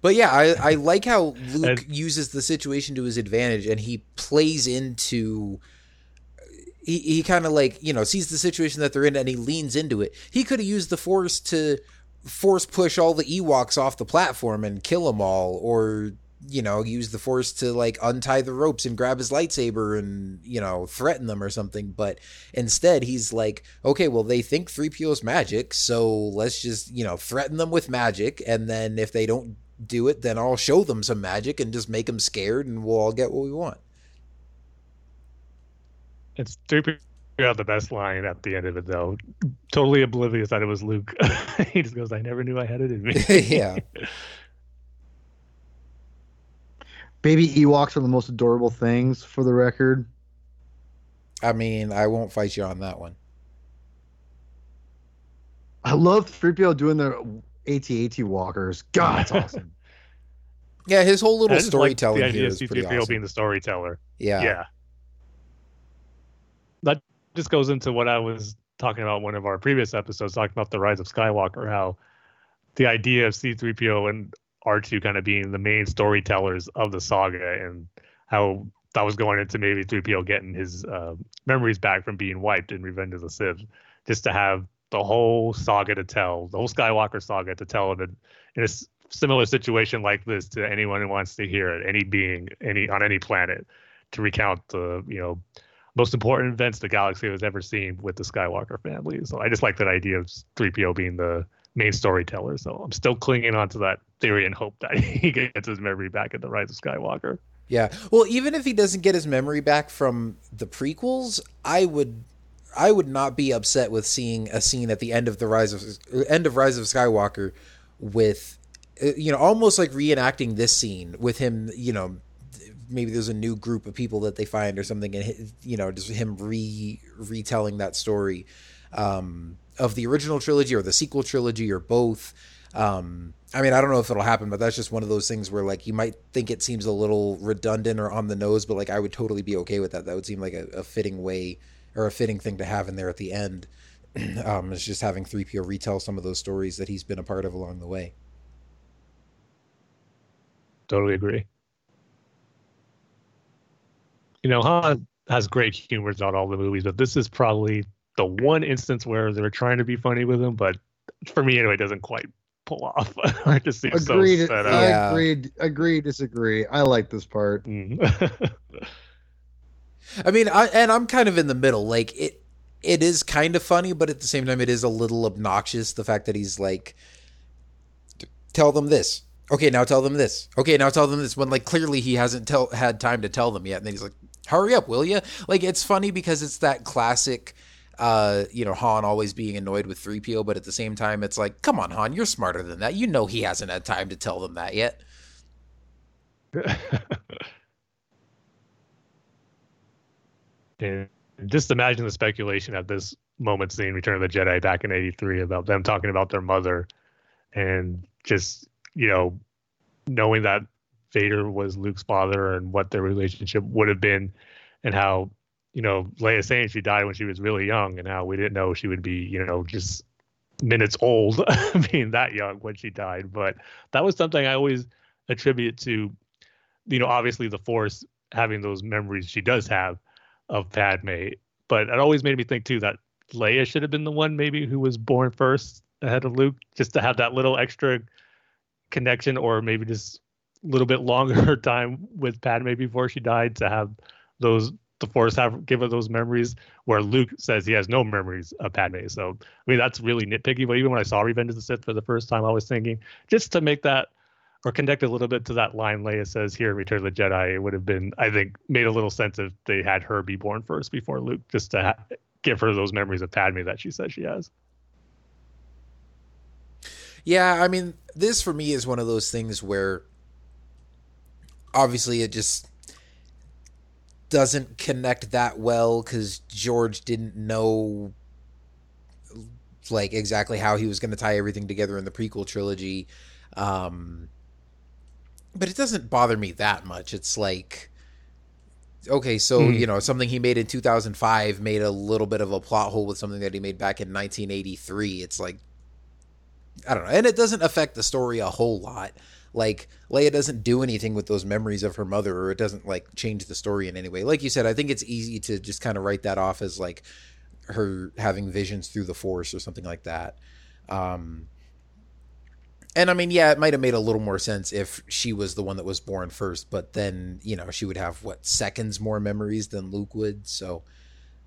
But yeah, I, I like how Luke and, uses the situation to his advantage and he plays into he, he kind of like, you know, sees the situation that they're in and he leans into it. He could have used the force to force push all the Ewoks off the platform and kill them all or you know, use the force to like untie the ropes and grab his lightsaber and, you know, threaten them or something. But instead, he's like, okay, well, they think 3PO is magic. So let's just, you know, threaten them with magic. And then if they don't do it, then I'll show them some magic and just make them scared and we'll all get what we want. It's 3PO got the best line at the end of it, though. Totally oblivious that it was Luke. he just goes, I never knew I had it in me. yeah. Baby Ewoks are the most adorable things, for the record. I mean, I won't fight you on that one. I love 3PO doing their AT-AT walkers. God, it's awesome. yeah, his whole little storytelling like the idea here is awesome. being the storyteller. Yeah. Yeah. That just goes into what I was talking about one of our previous episodes, talking about the rise of Skywalker, how the idea of C3PO and R2 kind of being the main storytellers of the saga and how that was going into maybe 3PO getting his uh, memories back from being wiped in Revenge of the Sith, just to have the whole saga to tell, the whole Skywalker saga to tell in a, in a similar situation like this to anyone who wants to hear it, any being, any on any planet, to recount the you know most important events the galaxy has ever seen with the Skywalker family. So I just like that idea of 3PO being the main storyteller. So I'm still clinging on to that theory and hope that he gets his memory back in the Rise of Skywalker. Yeah. Well, even if he doesn't get his memory back from the prequels, I would I would not be upset with seeing a scene at the end of the Rise of end of Rise of Skywalker with uh, you know almost like reenacting this scene with him, you know, maybe there's a new group of people that they find or something and you know just him re retelling that story um, of the original trilogy or the sequel trilogy or both. Um, I mean, I don't know if it'll happen, but that's just one of those things where like you might think it seems a little redundant or on the nose, but like I would totally be okay with that. That would seem like a, a fitting way or a fitting thing to have in there at the end. um, it's just having 3PO retell some of those stories that he's been a part of along the way. Totally agree. You know, Han has great humor throughout all the movies, but this is probably the one instance where they're trying to be funny with him, but for me anyway, it doesn't quite pull off. I just seems agreed, so set up. Yeah. Agreed. Agree. Disagree. I like this part. Mm-hmm. I mean, I and I'm kind of in the middle. Like it, it is kind of funny, but at the same time, it is a little obnoxious. The fact that he's like, tell them this. Okay, now tell them this. Okay, now tell them this. When like clearly he hasn't tell had time to tell them yet, and then he's like, hurry up, will you? Like it's funny because it's that classic uh, you know, Han always being annoyed with 3PO, but at the same time, it's like, come on, Han, you're smarter than that. You know he hasn't had time to tell them that yet. and just imagine the speculation at this moment seeing Return of the Jedi back in 83 about them talking about their mother and just, you know, knowing that Vader was Luke's father and what their relationship would have been and how you know, Leia saying she died when she was really young, and how we didn't know she would be, you know, just minutes old, being that young when she died. But that was something I always attribute to, you know, obviously the Force having those memories she does have of Padme. But it always made me think too that Leia should have been the one maybe who was born first ahead of Luke, just to have that little extra connection, or maybe just a little bit longer time with Padme before she died to have those the Force have give us those memories where Luke says he has no memories of Padme. So I mean that's really nitpicky. But even when I saw Revenge of the Sith for the first time, I was thinking just to make that or connect a little bit to that line Leia says here in Return of the Jedi, it would have been, I think, made a little sense if they had her be born first before Luke, just to ha- give her those memories of Padme that she says she has. Yeah, I mean, this for me is one of those things where obviously it just doesn't connect that well because George didn't know like exactly how he was going to tie everything together in the prequel trilogy. Um, but it doesn't bother me that much. It's like, okay, so mm. you know, something he made in 2005 made a little bit of a plot hole with something that he made back in 1983. It's like, I don't know, and it doesn't affect the story a whole lot. Like Leia doesn't do anything with those memories of her mother, or it doesn't like change the story in any way. Like you said, I think it's easy to just kind of write that off as like her having visions through the Force or something like that. Um, and I mean, yeah, it might have made a little more sense if she was the one that was born first, but then you know she would have what seconds more memories than Luke would. So,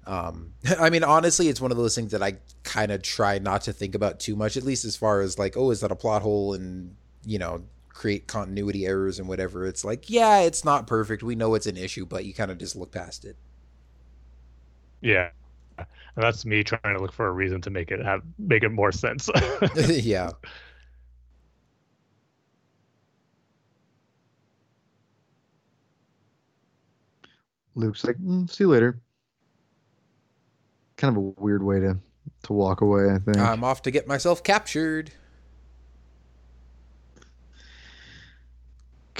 um, I mean, honestly, it's one of those things that I kind of try not to think about too much, at least as far as like, oh, is that a plot hole? And you know, create continuity errors and whatever. It's like, yeah, it's not perfect. We know it's an issue, but you kind of just look past it. Yeah. And that's me trying to look for a reason to make it have make it more sense. yeah. Luke's like, mm, "See you later." Kind of a weird way to to walk away. I think I'm off to get myself captured.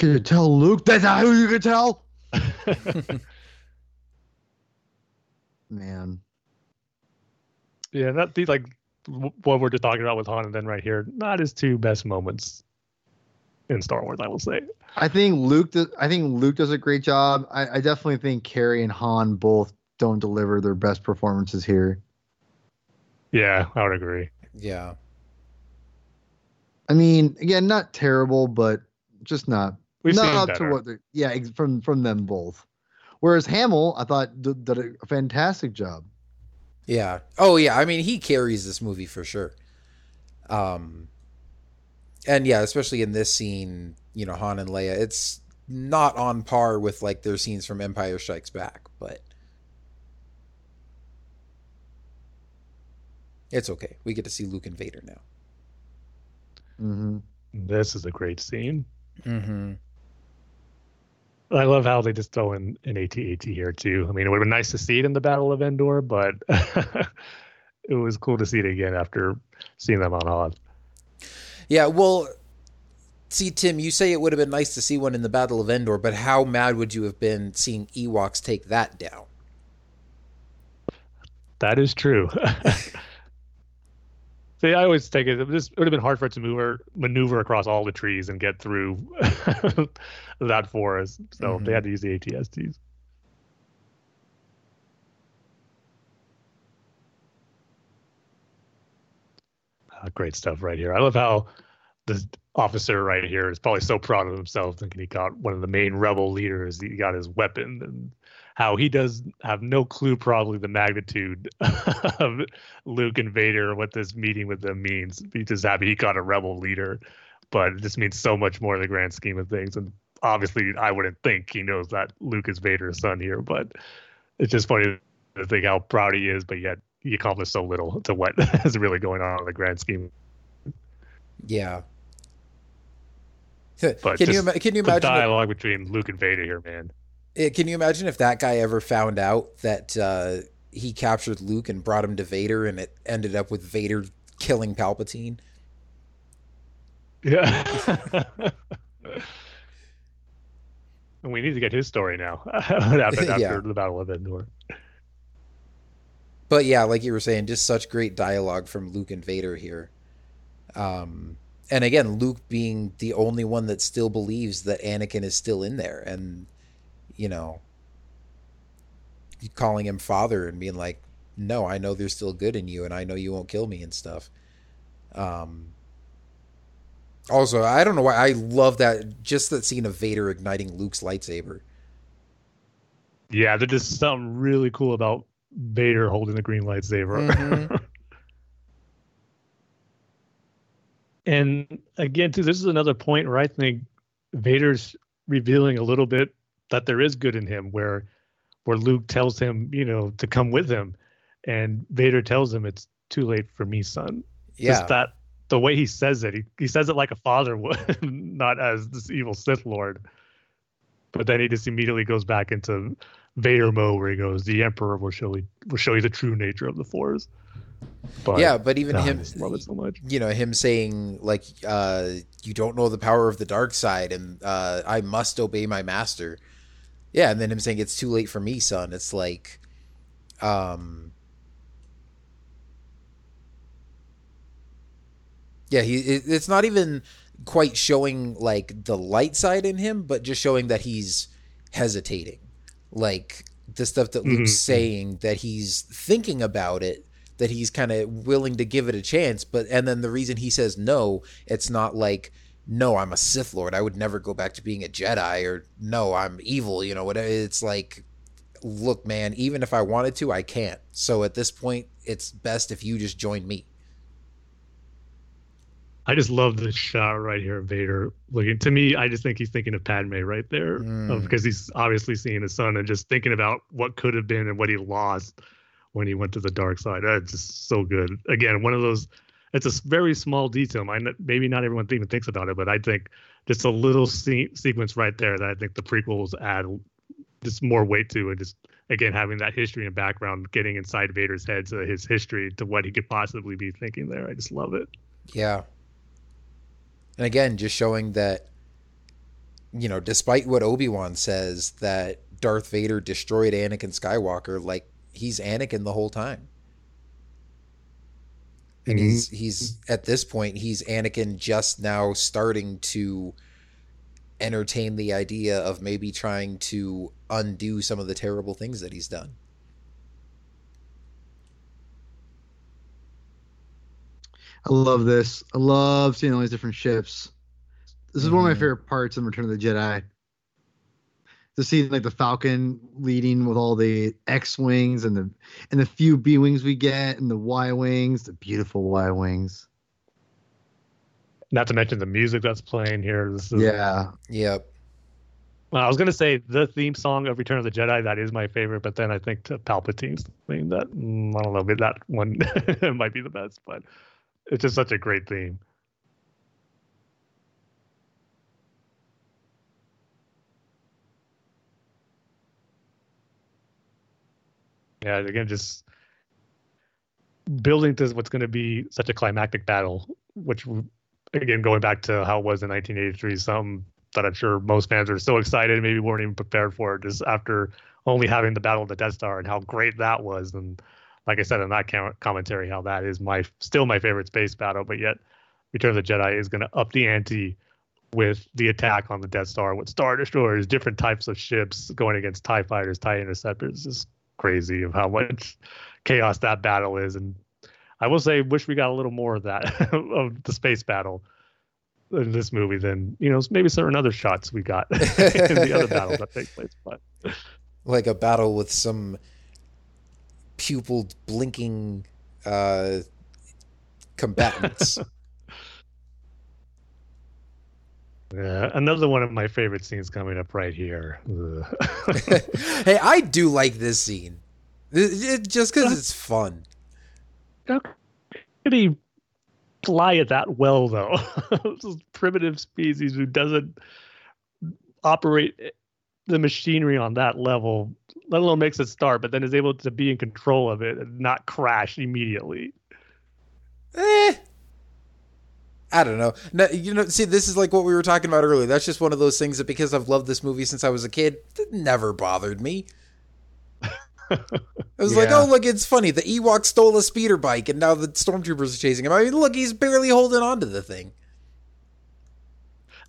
Can you tell Luke that's not who you can tell? Man. Yeah, that the like what we're just talking about with Han and then right here, not his two best moments in Star Wars, I will say. I think Luke does, I think Luke does a great job. I, I definitely think Carrie and Han both don't deliver their best performances here. Yeah, I would agree. Yeah. I mean, again, not terrible, but just not We've not up better. to what they yeah from from them both. Whereas Hamill, I thought did, did a fantastic job. Yeah. Oh yeah. I mean, he carries this movie for sure. Um, and yeah, especially in this scene, you know, Han and Leia, it's not on par with like their scenes from Empire Strikes Back, but it's okay. We get to see Luke and Vader now. Mm-hmm. This is a great scene. Mm-hmm. I love how they just throw in an AT-AT here too. I mean, it would have been nice to see it in the Battle of Endor, but it was cool to see it again after seeing them on Hoth. Yeah, well, see, Tim, you say it would have been nice to see one in the Battle of Endor, but how mad would you have been seeing Ewoks take that down? That is true. See, I always take it, this would have been hard for it to move, maneuver across all the trees and get through that forest. So mm-hmm. they had to use the ATSTs. Uh, great stuff right here. I love how the officer right here is probably so proud of himself, thinking he got one of the main rebel leaders. He got his weapon, and how he does have no clue probably the magnitude of Luke and Vader what this meeting with them means. He's just happy he got a rebel leader, but it just means so much more in the grand scheme of things. And obviously, I wouldn't think he knows that Luke is Vader's son here, but it's just funny to think how proud he is, but yet he accomplished so little to what is really going on in the grand scheme. Yeah. But can you can you imagine the dialogue between Luke and Vader here, man? Can you imagine if that guy ever found out that uh, he captured Luke and brought him to Vader, and it ended up with Vader killing Palpatine? Yeah. and we need to get his story now after, after yeah. the Battle of Endor. But yeah, like you were saying, just such great dialogue from Luke and Vader here. Um, and again, Luke being the only one that still believes that Anakin is still in there, and you know, calling him father and being like, no, I know there's still good in you and I know you won't kill me and stuff. Um, also, I don't know why I love that just that scene of Vader igniting Luke's lightsaber. Yeah, there's just something really cool about Vader holding the green lightsaber. Mm-hmm. And again, too, this is another point where I think Vader's revealing a little bit that there is good in him, where where Luke tells him, you know, to come with him, and Vader tells him it's too late for me, son. Yeah. Just that the way he says it, he, he says it like a father would, not as this evil Sith Lord. But then he just immediately goes back into Vader mode where he goes, "The Emperor will show you will show you the true nature of the Force." But yeah, but even God, him, love it so much. you know, him saying like, uh, "You don't know the power of the dark side, and uh, I must obey my master." Yeah, and then him saying, "It's too late for me, son." It's like, um, yeah, he. It, it's not even quite showing like the light side in him, but just showing that he's hesitating, like the stuff that Luke's Mhm. saying that he's thinking about it that he's kind of willing to give it a chance but and then the reason he says no it's not like no i'm a sith lord i would never go back to being a jedi or no i'm evil you know whatever it's like look man even if i wanted to i can't so at this point it's best if you just join me I just love this shot right here of Vader looking. To me, I just think he's thinking of Padme right there, Mm. because he's obviously seeing his son and just thinking about what could have been and what he lost when he went to the dark side. That's just so good. Again, one of those. It's a very small detail. Not- Maybe not everyone even thinks about it, but I think just a little se- sequence right there that I think the prequels add just more weight to, and just again having that history and background, getting inside Vader's head to his history to what he could possibly be thinking there. I just love it. Yeah. And again, just showing that, you know, despite what Obi Wan says, that Darth Vader destroyed Anakin Skywalker, like he's Anakin the whole time. And Mhm. he's he's at this point he's Anakin just now starting to entertain the idea of maybe trying to undo some of the terrible things that he's done. I love this. I love seeing all these different ships. This is one of my Mhm. favorite parts in Return of the Jedi. To see like the Falcon leading with all the X wings and the and the few B wings we get and the Y wings, the beautiful Y wings. Not to mention the music that's playing here. This is, Yeah, Yep. Well, I was gonna say the theme song of Return of the Jedi that is my favorite, but then I think to Palpatine's theme that mm, I don't know, but that one might be the best. But it's just such a great theme. Yeah, again, just building to what's going to be such a climactic battle, which again going back to how it was in 1983, something that I'm sure most fans are so excited, maybe weren't even prepared for it, just after only having the Battle of the Death Star and how great that was. And like I said in that com- commentary, how that is my still my favorite space battle, but yet Return of the Jedi is going to up the ante with the attack on the Death Star with Star Destroyers, different types of ships going against TIE fighters, TIE interceptors. It's crazy of how much chaos that battle is. And I will say, wish we got a little more of that of the space battle in this movie than you know maybe certain other shots we got in the other battles that take place. But like a battle with some pupiled blinking uh combatants yeah, another one of my favorite scenes coming up right here. Hey i do like this scene It- it- just because it's fun How could he fly it that well, though? this primitive species who doesn't operate the machinery on that level, let alone makes it start, but then is able to be in control of it and not crash immediately. eh. I don't know. No, you know, see, this is like what we were talking about earlier. That's just one of those things that because I've loved this movie since I was a kid, it never bothered me. I was like, oh, look, it's funny. The Ewok stole a speeder bike, and now the stormtroopers are chasing him. I mean, look, he's barely holding on to the thing.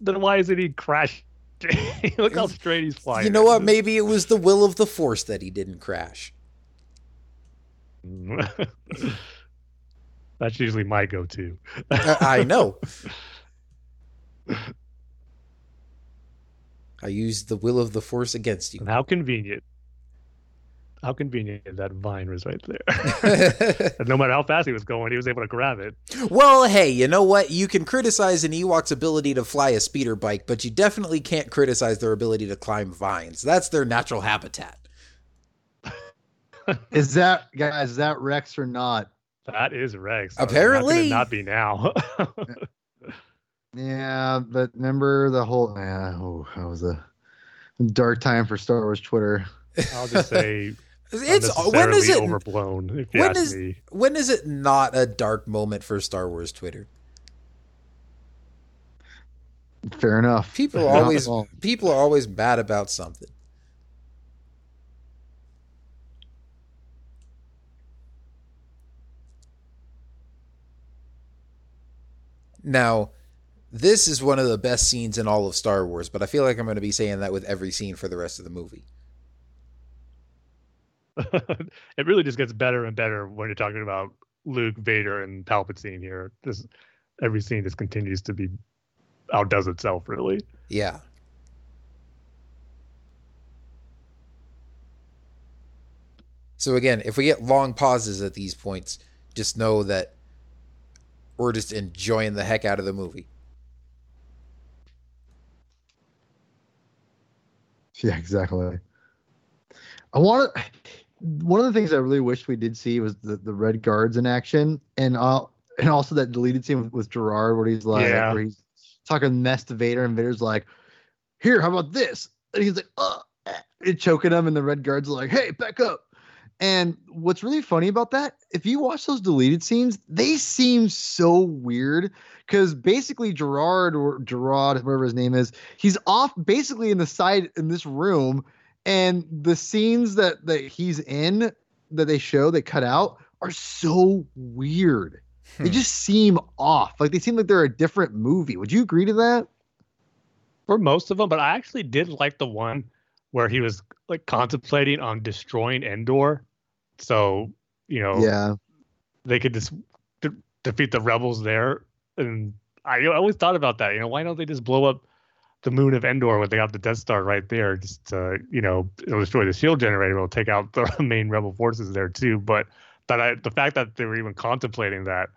Then why isn't he crashing? Look how straight he's flying. you know what? Maybe it was the will of the Force that he didn't crash. That's usually my go-to. I I know. I used the will of the Force against you. And how convenient. how convenient that vine was right there. and no matter how fast he was going, he was able to grab it. Well, hey, you know what? You can criticize an Ewok's ability to fly a speeder bike, but you definitely can't criticize their ability to climb vines. That's their natural habitat. is that guys? Is that Rex or not? That is Rex. Apparently, not be now. yeah, but remember the whole. Yeah, oh, that was a dark time for Star Wars Twitter. I'll just say it's when is it overblown? If when is me. when is it not a dark moment for Star Wars Twitter? Fair enough. People are always people are always mad about something. Now, this is one of the best scenes in all of Star Wars, but I feel like I'm going to be saying that with every scene for the rest of the movie. it really just gets better and better when you're talking about Luke, Vader, and Palpatine here. This every scene just continues to be outdoes itself, really. Yeah. So again, if we get long pauses at these points, just know that we're just enjoying the heck out of the movie. Yeah, exactly. I want to. One of the things I really wished we did see was the, the red guards in action, and uh, and also that deleted scene with, with Jerjerrod where he's like, yeah. where he's talking mess to Vader, and Vader's like, "Here, how about this?" And he's like, "Uh," and choking him, and the red guards are like, "Hey, back up." And what's really funny about that, if you watch those deleted scenes, they seem so weird because basically Jerjerrod or Gerard, whatever his name is, he's off basically in the side in this room, and the scenes that that he's in that they show they cut out are so weird. Hmm. They just seem off. Like they seem like they're a different movie. Would you agree to that? For most of them, but I actually did like the one where he was like contemplating on destroying Endor. So, you know, yeah, they could just de- defeat the rebels there. And I always thought about that. You know, why don't they just blow up the moon of Endor when they got the Death Star right there? Just to, you know, it'll destroy the shield generator. It'll take out the main rebel forces there too. But that I, the fact that they were even contemplating that,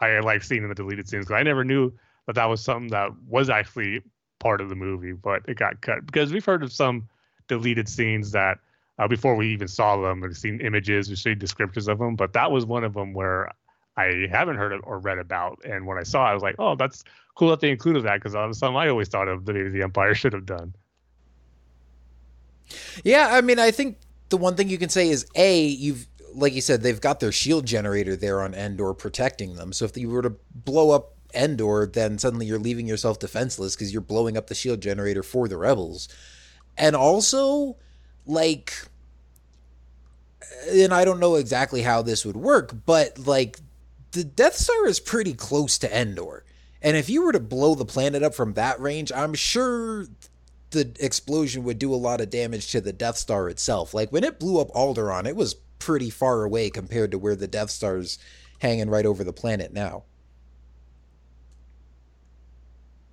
I like seeing in the deleted scenes because I never knew that that was something that was actually part of the movie, but it got cut because we've heard of some deleted scenes that uh, before we even saw them, we've seen images, we've seen descriptions of them, but that was one of them where I haven't heard or read about. And when I saw it, I was like, oh, that's cool that they included that because that was something I always thought of that maybe the Empire should have done. Yeah, I mean, I think the one thing you can say is A, you've, like you said, they've got their shield generator there on Endor protecting them. So if you were to blow up Endor, then suddenly you're leaving yourself defenseless because you're blowing up the shield generator for the rebels and also like and I don't know exactly how this would work, but like the Death Star is pretty close to Endor. And if you were to blow the planet up from that range, I'm sure the explosion would do a lot of damage to the Death Star itself. Like when it blew up Alderaan, it was pretty far away compared to where the Death Star's hanging right over the planet now.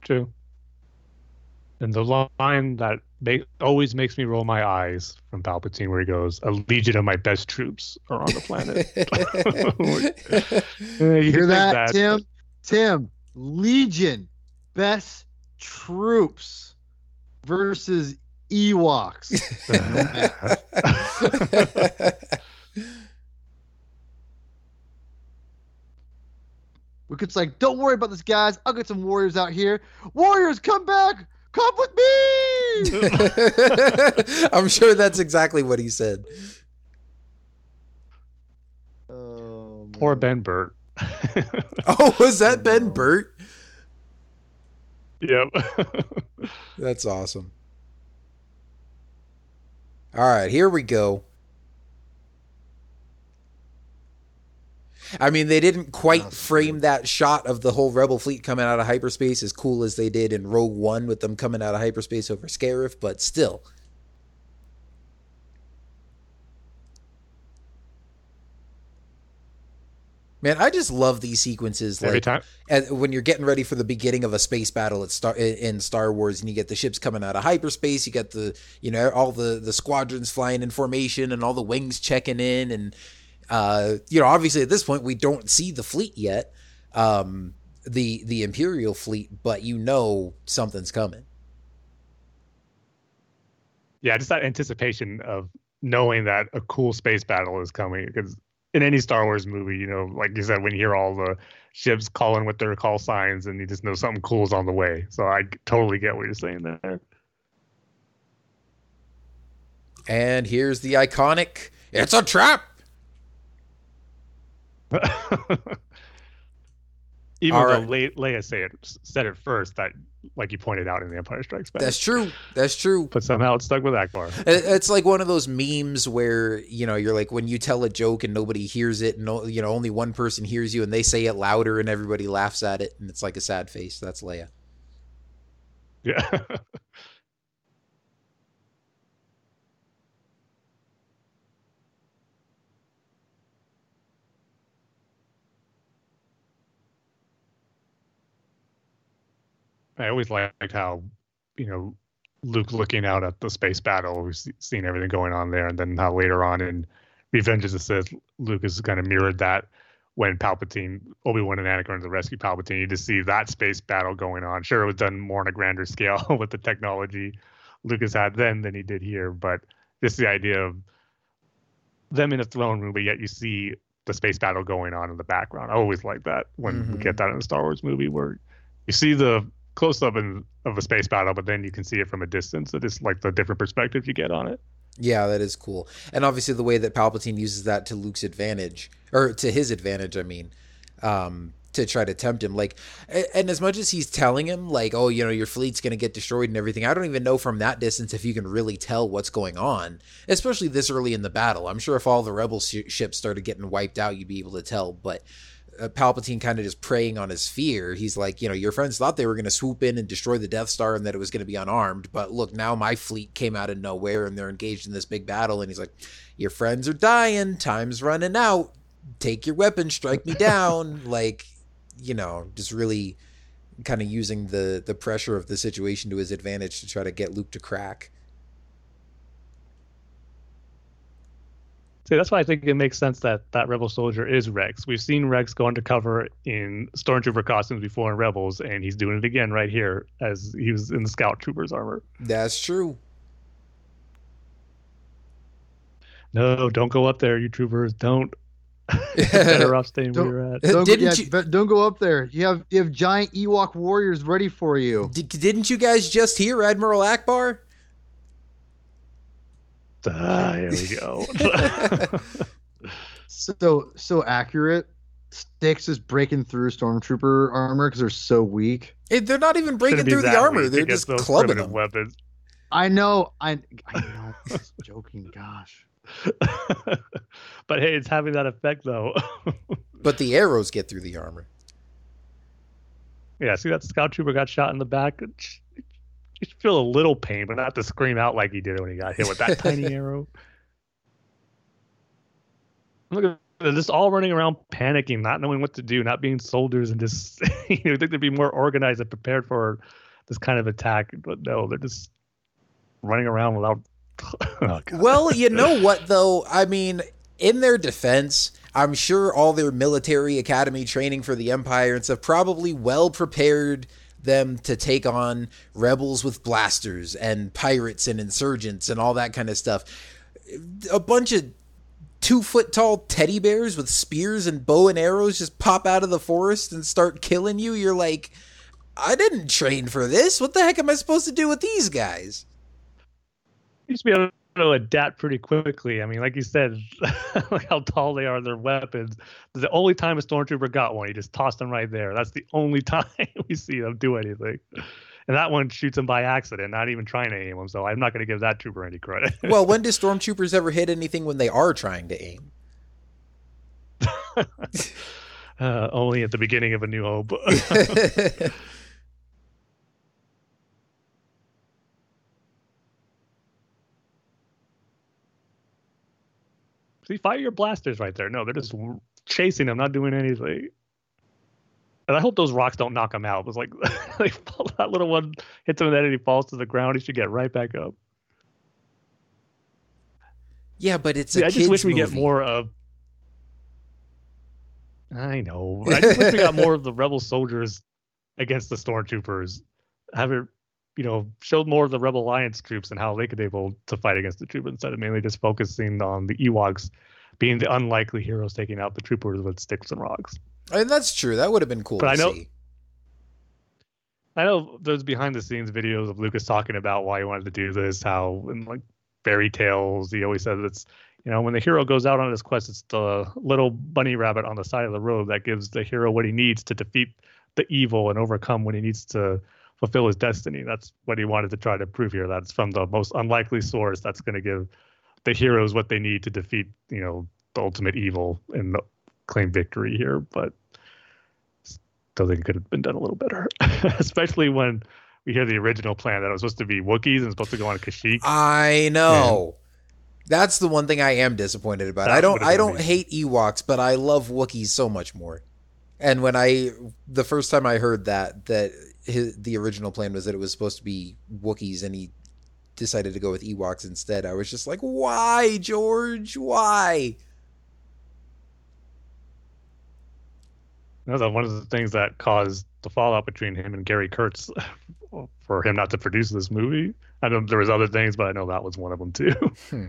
True. And the line that make, always makes me roll my eyes from Palpatine, where he goes, "A legion of my best troops are on the planet." you, you hear that, that, Tim? Tim, legion, best troops versus Ewoks. Wicket's like, don't worry about this, guys. I'll get some warriors out here. Warriors, come back! Come with me. I'm sure that's exactly what he said. Oh, Poor Ben Burtt. oh, was that Ben oh. Burtt? Yep. that's awesome. All right, here we go. I mean, they didn't quite frame that shot of the whole Rebel fleet coming out of hyperspace as cool as they did in Rogue One with them coming out of hyperspace over Scarif, but still. Man, I just love these sequences. Every like, time. and when you're getting ready for the beginning of a space battle at Star in Star Wars, and you get the ships coming out of hyperspace, you get the you know all the the squadrons flying in formation, and all the wings checking in, and uh, you know obviously at this point we don't see the fleet yet, um, the the Imperial fleet, but you know something's coming. Yeah, just that anticipation of knowing that a cool space battle is coming because in any Star Wars movie, you know, like you said, when you hear all the ships calling with their call signs, and you just know something cool is on the way. So I totally get what you're saying there. And here's the iconic "It's a trap." Even All though right. Le- Leia say it, said it first, that like you pointed out in The Empire Strikes Back, That's true. That's true. but somehow it stuck with Ackbar. It's like one of those memes where you know you're like when you tell a joke and nobody hears it, and no- you know only one person hears you, and they say it louder, and everybody laughs at it, and it's like a sad face. That's Leia. Yeah. I always liked how, you know, Luke looking out at the space battle, we've seen everything going on there, and then how later on in Revenge of the Sith, Luke has kind of mirrored that when Palpatine, Obi Wan, and Anakin are to rescue Palpatine. You just see that space battle going on. Sure, it was done more on a grander scale with the technology Lucas had then than he did here, but just the idea of them in a throne room, but yet you see the space battle going on in the background. I always like that when we Mhm. get that in a Star Wars movie where you see the close up in, of a space battle, but then you can see it from a distance. It is like the different perspective you get on it. Yeah, that is cool. And obviously the way that Palpatine uses that to Luke's advantage, or to his advantage, I mean, um, to try to tempt him. Like, and as much as he's telling him, like, oh, you know, your fleet's going to get destroyed and everything, I don't even know from that distance if you can really tell what's going on, especially this early in the battle. I'm sure if all the rebel sh- ships started getting wiped out, you'd be able to tell. But Uh, Palpatine kind of just preying on his fear. He's like, you know, your friends thought they were going to swoop in and destroy the Death Star and that it was going to be unarmed, but look, now my fleet came out of nowhere and they're engaged in this big battle. And he's like, your friends are dying, time's running out. Take your weapon, strike me down. like, you know, just really kind of using the the pressure of the situation to his advantage to try to get Luke to crack. See, that's why I think it makes sense that that Rebel soldier is Rex. We've seen Rex go undercover in Stormtrooper costumes before in Rebels, and he's doing it again right here as he was in the Scout Trooper's armor. That's true. No, don't go up there, you troopers. Don't. Better off staying where Don't- you're at. Don't, Didn't yeah, you- but don't go up there. You have you have giant Ewok warriors ready for you. D- didn't you guys just hear Admiral Ackbar? Ah, here we go. So so accurate. Sticks is breaking through stormtrooper armor because they're so weak. Eh, they're not even breaking through the armor. They're just clubbing primitive them. weapons. I know. I I know. I'm just joking. Gosh. but hey, it's having that effect though. But the arrows get through the armor. yeah, see that scout trooper got shot in the back. You should feel a little pain, but not to scream out like he did when he got hit with that tiny arrow. Look at they're just all running around panicking, not knowing what to do, not being soldiers, and just you know, think they'd be more organized and prepared for this kind of attack. But no, they're just running around without. oh, Well, you know what though? I mean, in their defense, I'm sure all their military academy training for the Empire and stuff probably well prepared them to take on rebels with blasters and pirates and insurgents and all that kind of stuff. A bunch of two foot tall teddy bears with spears and bow and arrows just pop out of the forest and start killing you. You're like, I didn't train for this. What the heck am I supposed to do with these guys? You should be to adapt pretty quickly. I mean, like you said, like how tall they are, their weapons. The only time a stormtrooper got one, he just tossed them right there. That's the only time we see them do anything. And that one shoots him by accident, not even trying to aim him. So I'm not going to give that trooper any credit. well, when do stormtroopers ever hit anything when they are trying to aim? uh, only at the beginning of A New Hope. See, fire your blasters right there. No, they're just chasing him, not doing anything. And I hope those rocks don't knock him out. It was like, that little one hits him in the head and he falls to the ground. He should get right back up. Yeah, but it's See, a I just wish we get more of. I know. I just wish we got more of the rebel soldiers against the stormtroopers. Have it, you know, showed more of the rebel alliance troops and how they could able to fight against the troopers instead of mainly just focusing on the Ewoks being the unlikely heroes taking out the troopers with sticks and rocks. I And that's true. That would have been cool But to I know- see. I know there's behind the scenes videos of Lucas talking about why he wanted to do this, how in like fairy tales, he always says it's you know, when the hero goes out on his quest, it's the little bunny rabbit on the side of the road that gives the hero what he needs to defeat the evil and overcome when he needs to fulfill his destiny. That's what he wanted to try to prove here. That's from the most unlikely source that's going to give the heroes what they need to defeat, you know, the ultimate evil and claim victory here. But still think it could have been done a little better, especially when we hear the original plan that it was supposed to be Wookiees and supposed to go on Kashyyyk. I know. That's the one thing I am disappointed about. I don't I don't amazing. hate Ewoks, but I love Wookiees so much more. And when I the first time I heard that that his, the original plan was that it was supposed to be Wookiees and he decided to go with Ewoks instead, I was just like, "Why, George? Why?" That was one of the things that caused the fallout between him and Gary Kurtz for him not to produce this movie. I know there was other things, but I know that was one of them too. Hmm.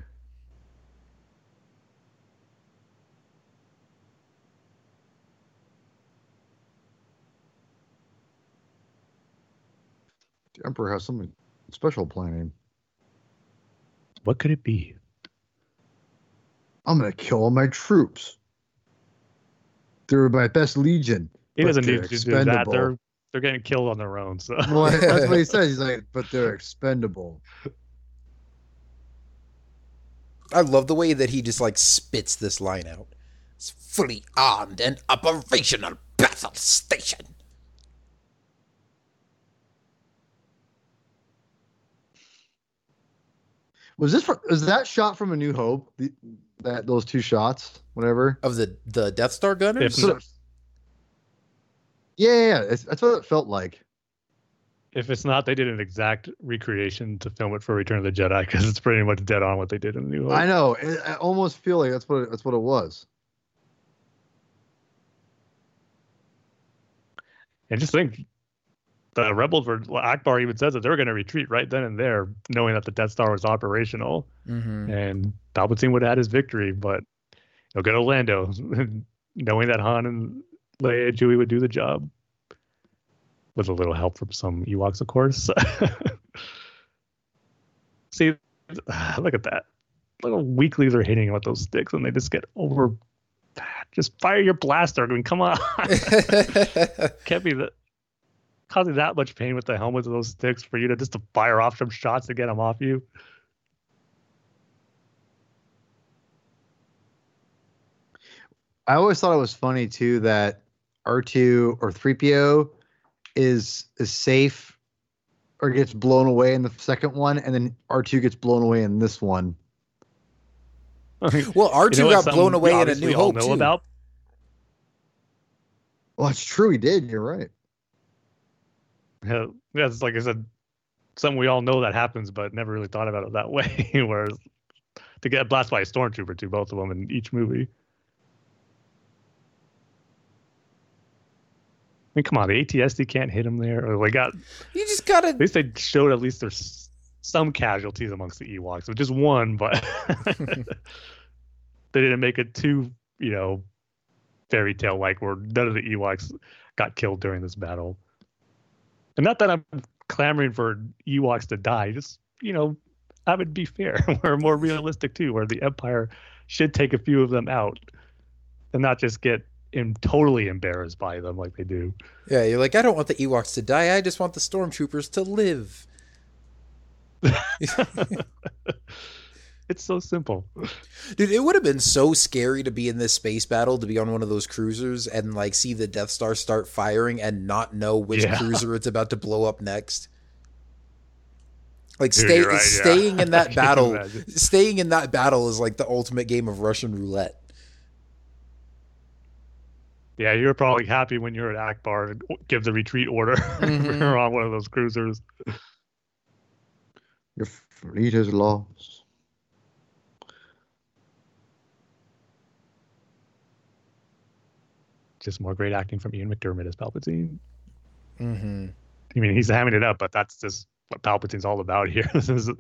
Emperor has something special planning. what could it be? I'm gonna kill all my troops. They're my best legion. He doesn't they're need to do that. expendable. They're they're getting killed on their own. So Well, that's what he says. He's like, but they're expendable. I love the way that he just like spits this line out. It's fully armed and operational battle station. Was this? From, is that shot from A New Hope? The, that those two shots, whatever. Of the the Death Star gunners? if So- Yeah, yeah, yeah. It's, that's what it felt like. if it's not, they did an exact recreation to film it for Return of the Jedi because it's pretty much dead on what they did in the New Hope. I know. It, I almost feel like that's what it, that's what it was. And just think, the rebels were Ackbar even says that they were going to retreat right then and there, knowing that the Death Star was operational, mm-hmm. and Palpatine would have had his victory. But he'll get Orlando, knowing that Han and Leia and Chewie would do the job, with a little help from some Ewoks, of course. See, look at that. Look how weakly they're hitting with those sticks, and they just get over. Just fire your blaster. I mean, come on. can't be that causing that much pain with the helmets of those sticks for you to just to fire off some shots to get them off you. I always thought it was funny too that R2 or 3PO is is safe or gets blown away in the second one, and then R2 gets blown away in this one. Well, R2 You know got blown away in A New Hope know too. about Well, it's true. He did. You're right. Yeah, that's like I said, something we all know that happens, but never really thought about it that way. Whereas to get blasted by a stormtrooper too, both of them in each movie. I mean, come on, the AT-ST can't hit them there. Or they got You just gotta At least they showed at least there's some casualties amongst the Ewoks. So just one, but they didn't make it too, you know, fairy tale like where none of the Ewoks got killed during this battle. And not that I'm clamoring for Ewoks to die, just you know, I would be fair. We're more realistic too, where the Empire should take a few of them out and not just get totally embarrassed by them like they do. Yeah, you're like, I don't want the Ewoks to die. I just want the stormtroopers to live. It's so simple. Dude, it would have been so scary to be in this space battle, to be on one of those cruisers and like see the Death Star start firing and not know which Yeah. cruiser it's about to blow up next. Like Dude, stay, you're right, yeah. staying in that battle, imagine. staying in that battle is like the ultimate game of Russian roulette. Yeah, you were probably happy when you were at Ackbar and give the retreat order Mhm. you're on one of those cruisers. Your fleet is lost. Just more great acting from Ian McDiarmid as Palpatine. Mm-hmm. I mean, he's hamming it up, but that's just what Palpatine's all about here. this is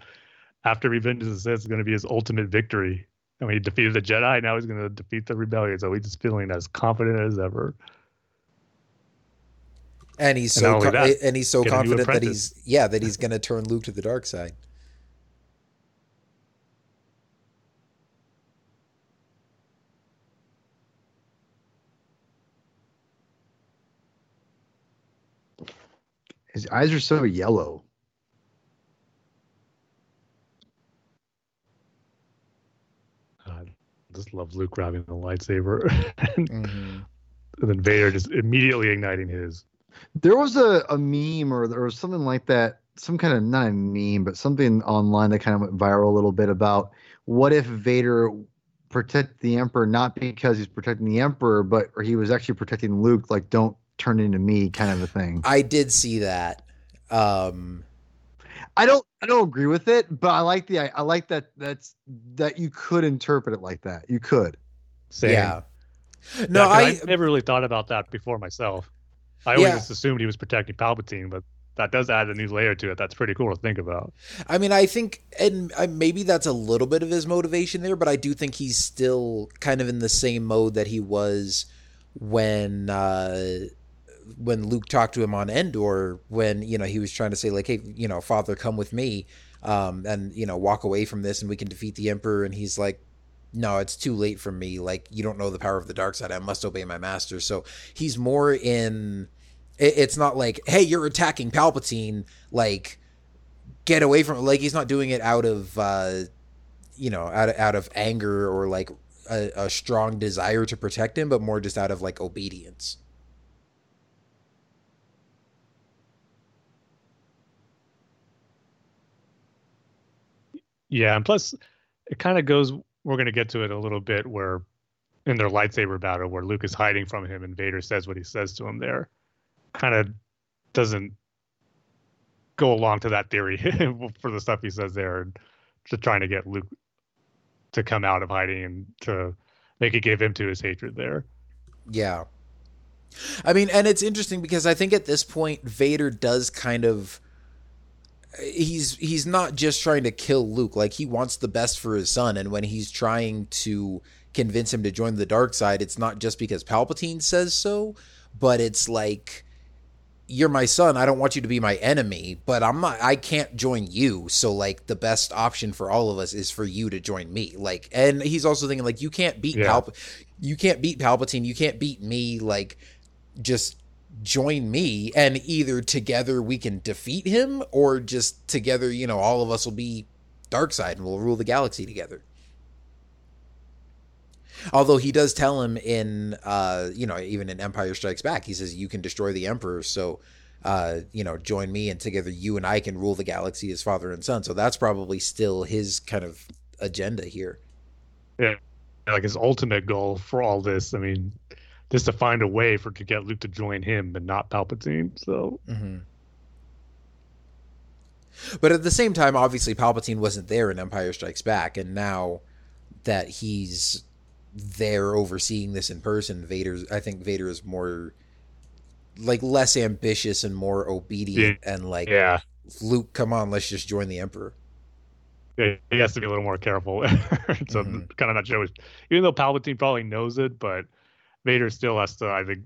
after Revenge of the Sith is going to be his ultimate victory. I mean, he defeated the Jedi. Now he's going to defeat the rebellion. So he's just feeling as confident as ever. And he's And so only that, and he's so get a new confident that he's yeah that he's going to turn Luke to the dark side. His eyes are so yellow. God, I just love Luke grabbing the lightsaber, and, Mhm. and then Vader just immediately igniting his. There was a, a meme or there was something like that, some kind of not a meme, but something online that kind of went viral a little bit about what if Vader protected the Emperor not because he's protecting the Emperor, but or he was actually protecting Luke, like don't turn into me kind of a thing. I did see that. Um, I don't I don't agree with it, but I like the I, I like that that's that you could interpret it like that. You could. Saying, yeah. No, Yeah, 'cause I, I never really thought about that before myself. I always Yeah. just assumed he was protecting Palpatine, but that does add a new layer to it. That's pretty cool to think about. I mean, I think, and maybe that's a little bit of his motivation there, but I do think he's still kind of in the same mode that he was when uh, when Luke talked to him on Endor, when you know he was trying to say like, "Hey, you know, Father, come with me, um, and you know, walk away from this, and we can defeat the Emperor." And he's like, "No, it's too late for me. Like, you don't know the power of the dark side. I must obey my master." So he's more in. it- It's not like, "Hey, you're attacking Palpatine," like get away from like he's not doing it out of uh you know out of, out of anger or like a, a strong desire to protect him but more just out of like obedience Yeah, and plus, it kind of goes. We're going to get to it a little bit where in their lightsaber battle, where Luke is hiding from him and Vader says what he says to him there, kind of doesn't go along to that theory for the stuff he says there, to trying to get Luke to come out of hiding and to make it give him to his hatred there. yeah i mean and it's interesting because i think at this point vader does kind of he's he's not just trying to kill luke. Like he wants the best for his son. And when he's trying to convince him to join the dark side it's not just because palpatine says so but it's like you're my son. I don't want you to be my enemy but i'm not i can't join you. So like the best option for all of us is for you to join me. Like and he's also thinking like you can't beat Yeah. Palp- you can't beat palpatine. You can't beat me. Like just join me and either together we can defeat him or just together you know all of us will be dark side and we'll rule the galaxy together. Although he does tell him in uh you know even in empire strikes back he says you can destroy the emperor so uh you know join me and together you and i can rule the galaxy as father and son. So that's probably still his kind of agenda here. Yeah. Like his ultimate goal for all this, I mean, just to find a way for to get Luke to join him, but not Palpatine. So hmm But at the same time, obviously, Palpatine wasn't there in Empire Strikes Back, and now that he's there overseeing this in person, Vader's. I think Vader is more like less ambitious and more obedient, and like yeah, Luke, come on, let's just join the Emperor. Yeah, he has to be a little more careful. so Mhm. kind of not show, even though Palpatine probably knows it, but Vader still has to, I think,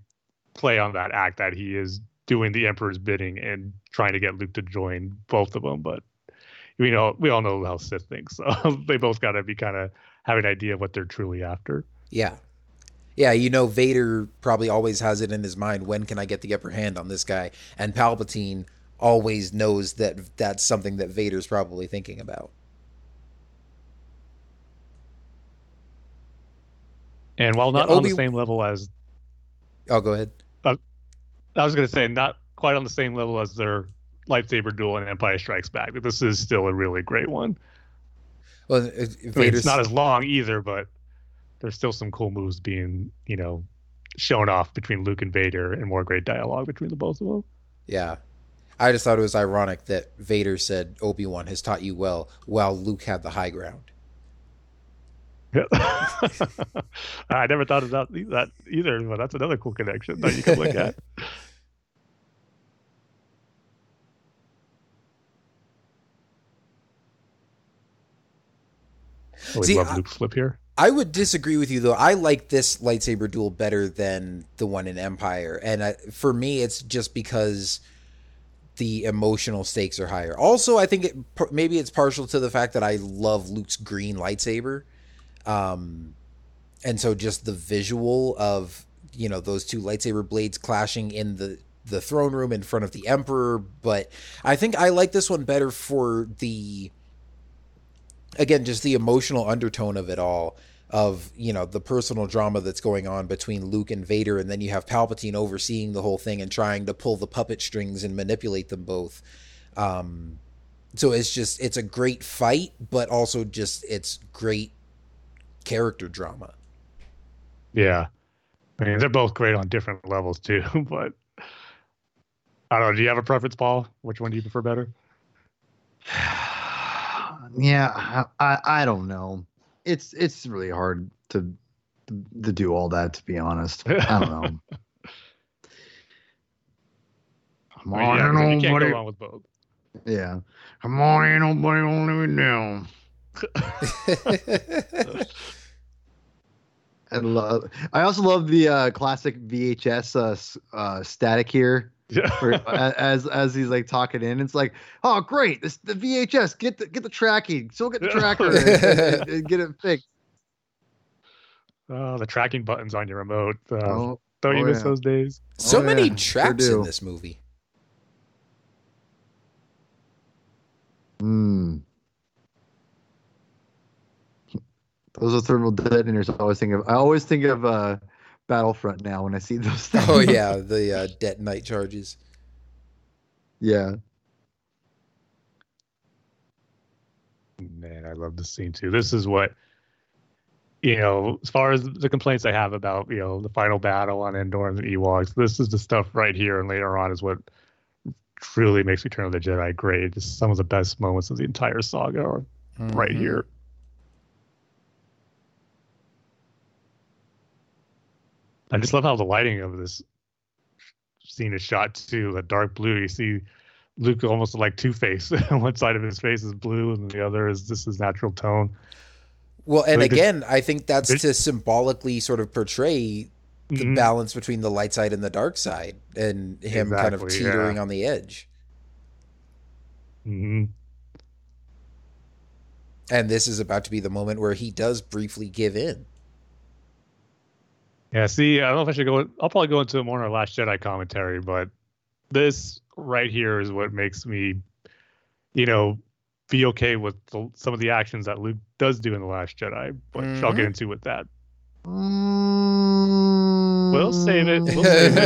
play on that act that he is doing the Emperor's bidding and trying to get Luke to join both of them. But we know we all know how Sith thinks, so they both got to be kind of have an idea of what they're truly after. Yeah. Yeah, you know, Vader probably always has it in his mind when can I get the upper hand on this guy? And Palpatine always knows that that's something that Vader's probably thinking about. And while not Yeah, on Obi- the same level as Oh, go ahead. I was going to say, not quite on the same level as their lightsaber duel in Empire Strikes Back. But this is still a really great one. Well, uh, I mean, it's not as long either, but there's still some cool moves being, you know, shown off between Luke and Vader, and more great dialogue between the both of them. Yeah. I just thought it was ironic that Vader said Obi Wan has taught you well, while Luke had the high ground. Yeah. I never thought about that either, but that's another cool connection that you can look at. Oh, Always See, love I- flip here. I would disagree with you though. I like this lightsaber duel better than the one in Empire, and I, for me, it's just because the emotional stakes are higher. Also, I think it maybe it's partial to the fact that I love Luke's green lightsaber, um, and so just the visual of you know those two lightsaber blades clashing in the the throne room in front of the Emperor. But I think I like this one better for the again just the emotional undertone of it all of you know the personal drama that's going on between Luke and Vader and then you have Palpatine overseeing the whole thing and trying to pull the puppet strings and manipulate them both um so it's just it's a great fight but also just it's great character drama Yeah. I mean, they're both great on different levels too, but I don't know. Do you have a preference, Paul? Which one do you prefer better? yeah, I, I I don't know. It's it's really hard to to do all that. To be honest, I don't know. Come I mean, on, yeah, 'cause you can't nobody. go wrong with both. Yeah, come on, ain't nobody gonna let me down. I love. I also love the uh, classic VHS uh, uh, static here. Yeah. where- as as he's like talking in, it's like, oh great, this the VHS. Get the get the tracking. Still get the Yeah. tracker and, and- and get it fixed. Oh, the tracking buttons on your remote. Uh, Oh, don't you oh, miss yeah. those days? so Oh, many yeah, sure traps in this movie Hmm. Those are thermal detonators. I always think of. I always think of uh, Battlefront now when I see those things. oh yeah the uh, detonite charges yeah. Man, I love this scene too. This is what you know, as far as the complaints I have about, you know, the final battle on Endor and the Ewoks, this is the stuff right here and later on is what truly makes Return of the Jedi great. Just some of the best moments of the entire saga are right Mhm. here. I just love how the lighting of this scene is shot too. The dark blue, you see Luke almost like Two Face. One side of his face is blue, and the other is just his natural tone. Well, and the- again, I think that's to symbolically sort of portray the Mhm. balance between the light side and the dark side, and him kind of Exactly, yeah. teetering on the edge. Mhm. And this is about to be the moment where he does briefly give in. Yeah, see, I don't know if I should go. I'll probably go into more in our Last Jedi commentary, but this right here is what makes me, you know, be okay with the, some of the actions that Luke does do in the Last Jedi. But I'll Mhm. get into with that. Mm. We'll save it. We'll save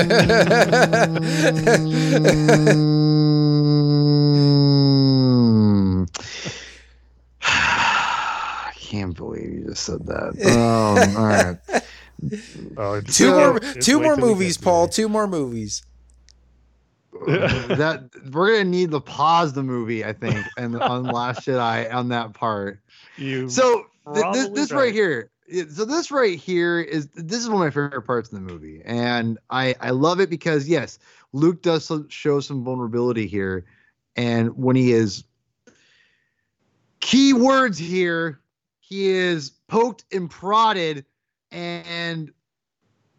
Mm. I can't believe you just said that. Um, all right. Oh, Two more, just two more movies, Paul. there. Two more movies. that we're gonna need to pause the movie, I think, and on Last Jedi on that part. You So th- this, this right. right here, so this right here is this is one of my favorite parts of the movie, and I I love it because yes, Luke does show some vulnerability here, and when he is key words here, he is poked and prodded and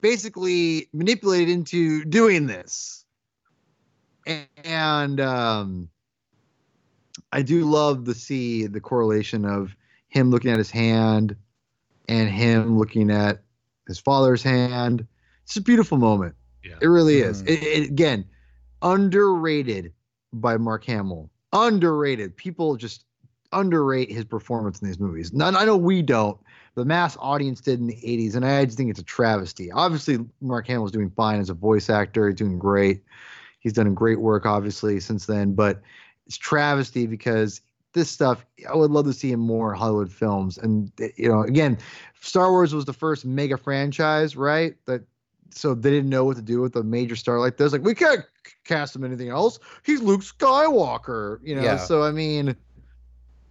basically manipulated into doing this. And um, I do love to see the correlation of him looking at his hand and him looking at his father's hand. It's a beautiful moment. Yeah. It really is. Mhm. It, it- again, underrated by Mark Hamill. Underrated. People just underrate his performance in these movies. None, I know we don't. The mass audience did in the 80s, and I just think it's a travesty. Obviously, Mark Hamill's doing fine as a voice actor. He's doing great. he's done great work obviously since then. But it's travesty because this stuff I would love to see in more Hollywood films. And you know, again, Star Wars was the first mega franchise, right? That so they didn't know what to do with a major star like this. Like we can't cast him anything else. He's Luke Skywalker, you know. Yeah. So I mean,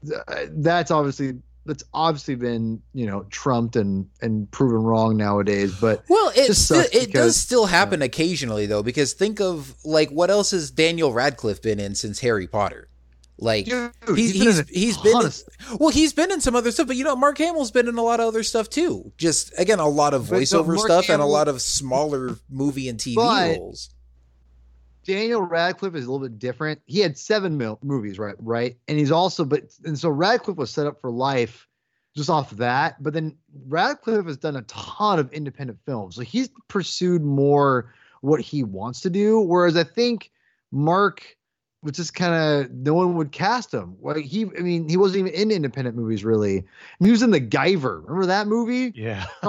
th- that's obviously that's obviously been you know trumped and and proven wrong nowadays. But Well, it Just still, sucks it does still happen occasionally though, because think of like what else has Daniel Radcliffe been in since Harry Potter? Like dude, he's been he's he's been in, well he's been in some other stuff, but you know Mark Hamill's been in a lot of other stuff too. Just again a lot of voiceover stuff and a lot of smaller movie and TV roles. Daniel Radcliffe is a little bit different. He had seven mil- movies, right? Right, and he's also, but and so Radcliffe was set up for life just off that. But then Radcliffe has done a ton of independent films, so he's pursued more what he wants to do. Whereas I think Mark was just kind of no one would cast him. Like he, I mean, he wasn't even in independent movies really. He was in The Guyver. Remember that movie? Yeah.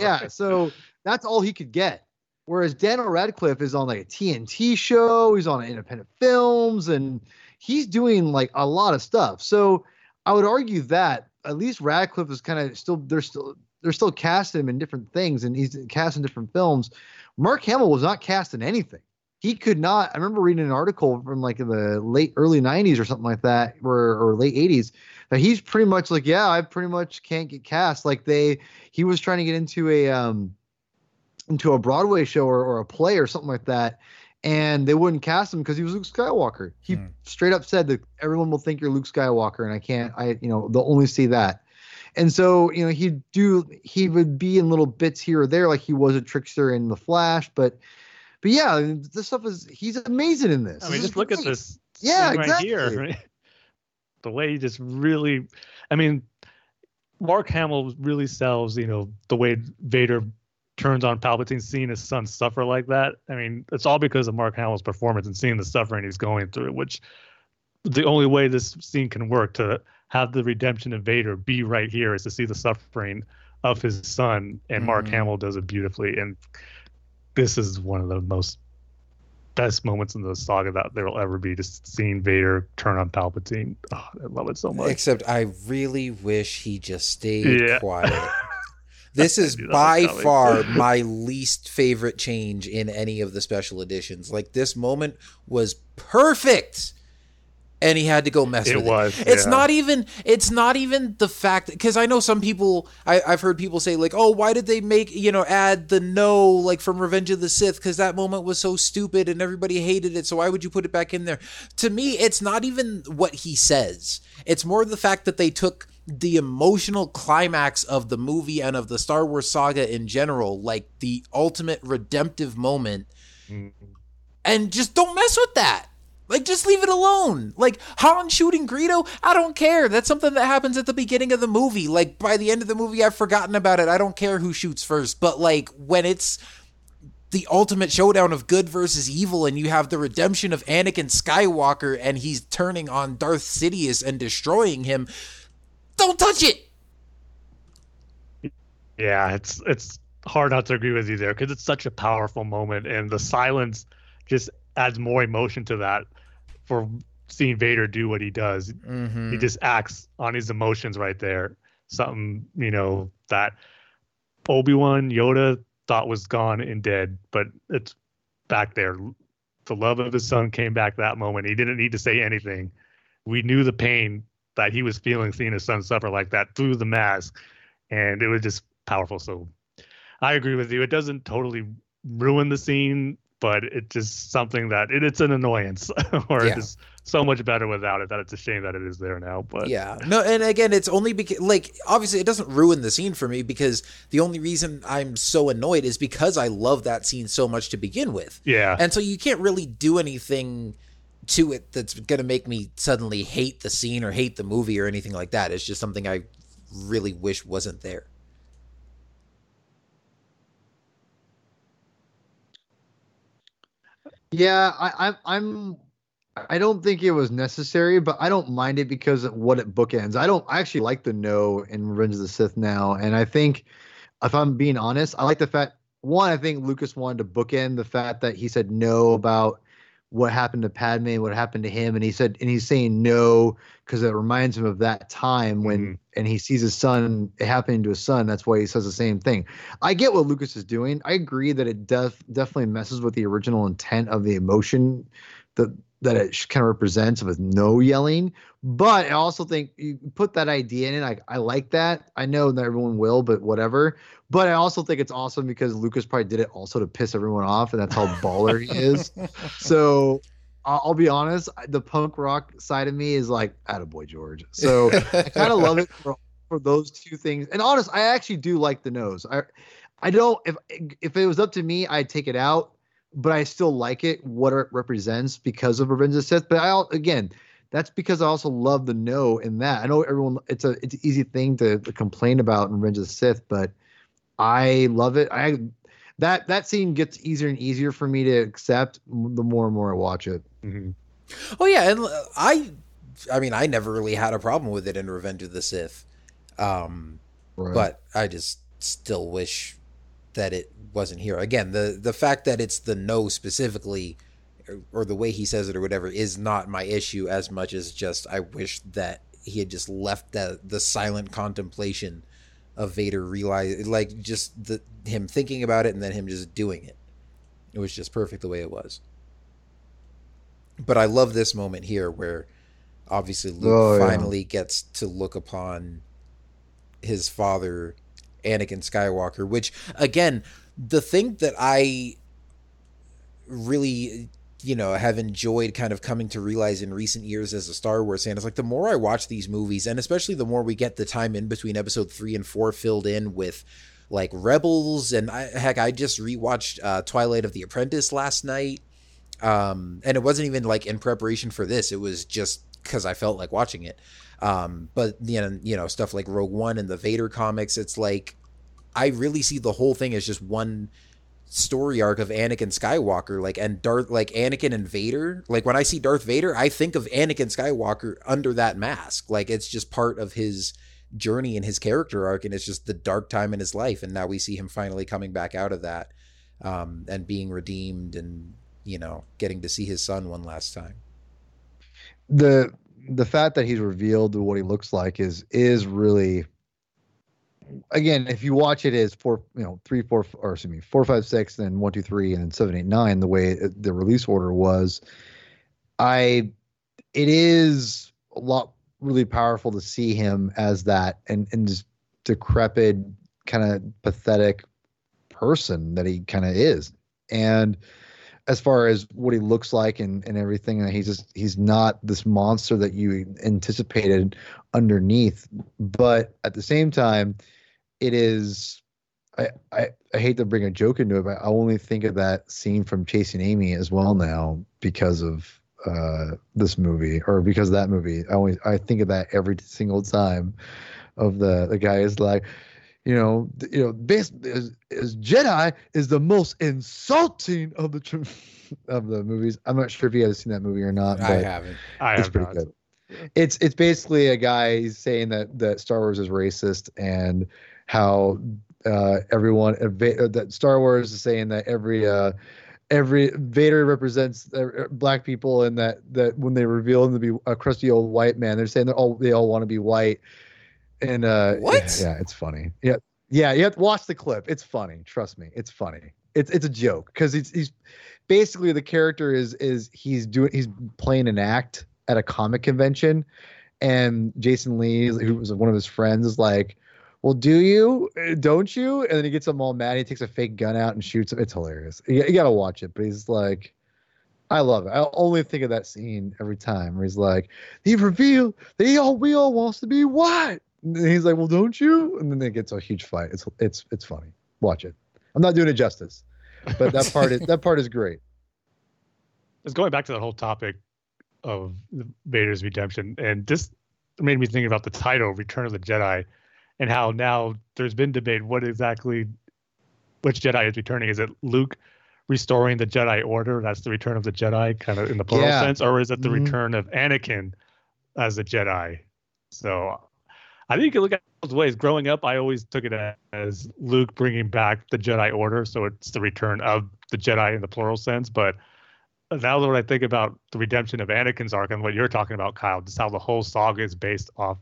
Yeah. So that's all he could get. Whereas Daniel Radcliffe is on like a TNT show, he's on independent films, and he's doing like a lot of stuff. So I would argue that at least Radcliffe is kind of still they're still they're still casting him in different things and he's cast in different films. Mark Hamill was not cast in anything. He could not. I remember reading an article from like the late early '90s or something like that, or, or late '80s, that he's pretty much like, yeah, I pretty much can't get cast. Like they, he was trying to get into a um, into a Broadway show or, or a play or something like that, and they wouldn't cast him because he was Luke Skywalker. He Hmm. straight up said that everyone will think you're Luke Skywalker, and I can't. I you know they'll only see that. And so you know he'd do he would be in little bits here or there, like he was a trickster in the Flash, but but yeah, this stuff is he's amazing in this. I mean, This just look at this. Yeah, right here. exactly. right? The way he just really, I mean, Mark Hamill really sells, you know, the way Vader turns on Palpatine, seeing his son suffer like that. I mean, it's all because of Mark Hamill's performance and seeing the suffering he's going through, which the only way this scene can work to have the redemption of Vader be right here is to see the suffering of his son, and Mark Mhm. Hamill does it beautifully. And this is one of the most best moments in the saga that there will ever be. Just seeing Vader turn on Palpatine. Oh, I love it so much. Except I really wish he just stayed Yeah. quiet. This is by far my least favorite change in any of the special editions. Like this moment was perfect. And he had to go mess It with was, it. It's yeah. not even it's not even the fact because I know some people I, I've heard people say like, oh, why did they make you know add the no like from Revenge of the Sith because that moment was so stupid and everybody hated it. So why would you put it back in there? To me, it's not even what he says. It's more the fact that they took the emotional climax of the movie and of the Star Wars saga in general, like the ultimate redemptive moment, Mm. and just don't mess with that. Like, just leave it alone. Like, Han shooting Greedo, I don't care. That's something that happens at the beginning of the movie. Like, by the end of the movie, I've forgotten about it. I don't care who shoots first. But, like, when it's the ultimate showdown of good versus evil, and you have the redemption of Anakin Skywalker, and he's turning on Darth Sidious and destroying him, don't touch it. Yeah, it's it's hard not to agree with you there because it's such a powerful moment, and the silence just adds more emotion to that for seeing Vader do what he does. Mm-hmm. He just acts on his emotions right there. Something you know that Obi Wan Yoda thought was gone and dead, but it's back there. The love of his son came back that moment. He didn't need to say anything. We knew the pain that he was feeling seeing his son suffer like that through the mask, and it was just powerful. So I agree with you. It doesn't totally ruin the scene, but it's just something that it, it's an annoyance, or Yeah. it's so much better without it that it's a shame that it is there now. But yeah no and again it's only because like obviously it doesn't ruin the scene for me because the only reason i'm so annoyed is because i love that scene so much to begin with yeah, and so you can't really do anything to it that's gonna make me suddenly hate the scene or hate the movie or anything like that it's just something i really wish wasn't there Yeah, I, I'm I'm I don't think it was necessary, but I don't mind it because of what it bookends. I don't I actually like the no in Revenge of the Sith now, and I think if I'm being honest, I like the fact one, I think Lucas wanted to bookend the fact that he said no about what happened to Padme, what happened to him, and he said, and he's saying no because it reminds him of that time when, Mhm. and he sees his son it happening to his son. That's why he says the same thing. I get what Lucas is doing. I agree that it def- definitely messes with the original intent of the emotion that that it kind of represents with no yelling. But I also think you put that idea in it. I, I like that. I know not everyone will, but whatever. But I also think it's awesome because Lucas probably did it also to piss everyone off, and that's how baller he is. So I'll, be honest, the punk rock side of me is like, attaboy, George. So I kind of love it for, for those two things. And honest, I actually do like the nose. I I don't if if it was up to me, I'd take it out, but I still like it what it represents because of Revenge of the Sith. But I again, that's because I also love the no in that. I know everyone it's a it's an easy thing to, to complain about in Revenge of the Sith, but I love it. I that that scene gets easier and easier for me to accept the more and more I watch it. Mhm. Oh yeah, and uh, I, I mean, I never really had a problem with it in Revenge of the Sith, um, Right. but I just still wish that it wasn't here. Again, the the fact that it's the no specifically, or, or the way he says it or whatever, is not my issue as much as just I wish that he had just left that the silent contemplation of Vader realize like just the him thinking about it and then him just doing it. It was just perfect the way it was. But I love this moment here where obviously Luke Oh, yeah. finally gets to look upon his father, Anakin Skywalker, which again, the thing that I really you know have enjoyed kind of coming to realize in recent years as a Star Wars fan is like the more I watch these movies and especially the more we get the time in between episode 3 and 4 filled in with like Rebels and I, heck I just rewatched uh, Twilight of the Apprentice last night um and it wasn't even like in preparation for this it was just cuz I felt like watching it. Um but you know you know stuff like Rogue One and the Vader comics it's like I really see the whole thing as just one story arc of Anakin Skywalker, like and Darth, like Anakin and Vader. Like when I see Darth Vader, I think of Anakin Skywalker under that mask. Like it's just part of his journey and his character arc, and it's just the dark time in his life. And now we see him finally coming back out of that, um, and being redeemed, and you know, getting to see his son one last time. the the fact that he's revealed what he looks like is is really again if you watch it as four you know three four or excuse me four five six then one two three and then seven eight nine the way the release order was i it is a lot really powerful to see him as that and and just decrepit kind of pathetic person that he kind of is. And as far as what he looks like and, and everything uh, he's just he's not this monster that you anticipated underneath. But at the same time it is I, I i hate to bring a joke into it but i only think of that scene from chasing amy as well now because of uh this movie or because of that movie i always i think of that every single time of the the guy is like you know, th- you know, base is, is Jedi is the most insulting of the tr- of the movies. I'm not sure if you have seen that movie or not, I haven't. I it's have pretty not. good. It's it's basically a guy saying that that Star Wars is racist and how uh, everyone uh, uh, that Star Wars is saying that every uh, every Vader represents uh, black people and that that when they reveal him to be a crusty old white man, they're saying they all they all want to be white. And uh, What? Yeah, it's funny. Yeah, yeah. You have to watch the clip. It's funny. Trust me, it's funny. It's it's a joke because he's he's basically the character is is he's doing he's playing an act at a comic convention, and Jason Lee, who was one of his friends, is like, "Well, do you? Uh, Don't you?" And then he gets them all mad. He takes a fake gun out and shoots him. It's hilarious. You, you gotta watch it. But he's like, I love it. I only think of that scene every time where he's like, "He revealed that he all we all wants to be white." And he's like, "Well, don't you?" And then it gets a huge fight. It's it's it's funny. Watch it. I'm not doing it justice, but that part is that part is great. Just going back to the whole topic of Vader's redemption, and this made me think about the title "Return of the Jedi," and how now there's been debate what exactly which Jedi is returning. Is it Luke restoring the Jedi Order? That's the return of the Jedi, kind of in the plural Yeah. sense, or is it the Mhm. return of Anakin as a Jedi? So I think you can look at it both ways. Growing up, I always took it as Luke bringing back the Jedi Order, so it's the return of the Jedi in the plural sense. But now that I think about the redemption of Anakin's arc and what you're talking about, Kyle, just how the whole saga is based off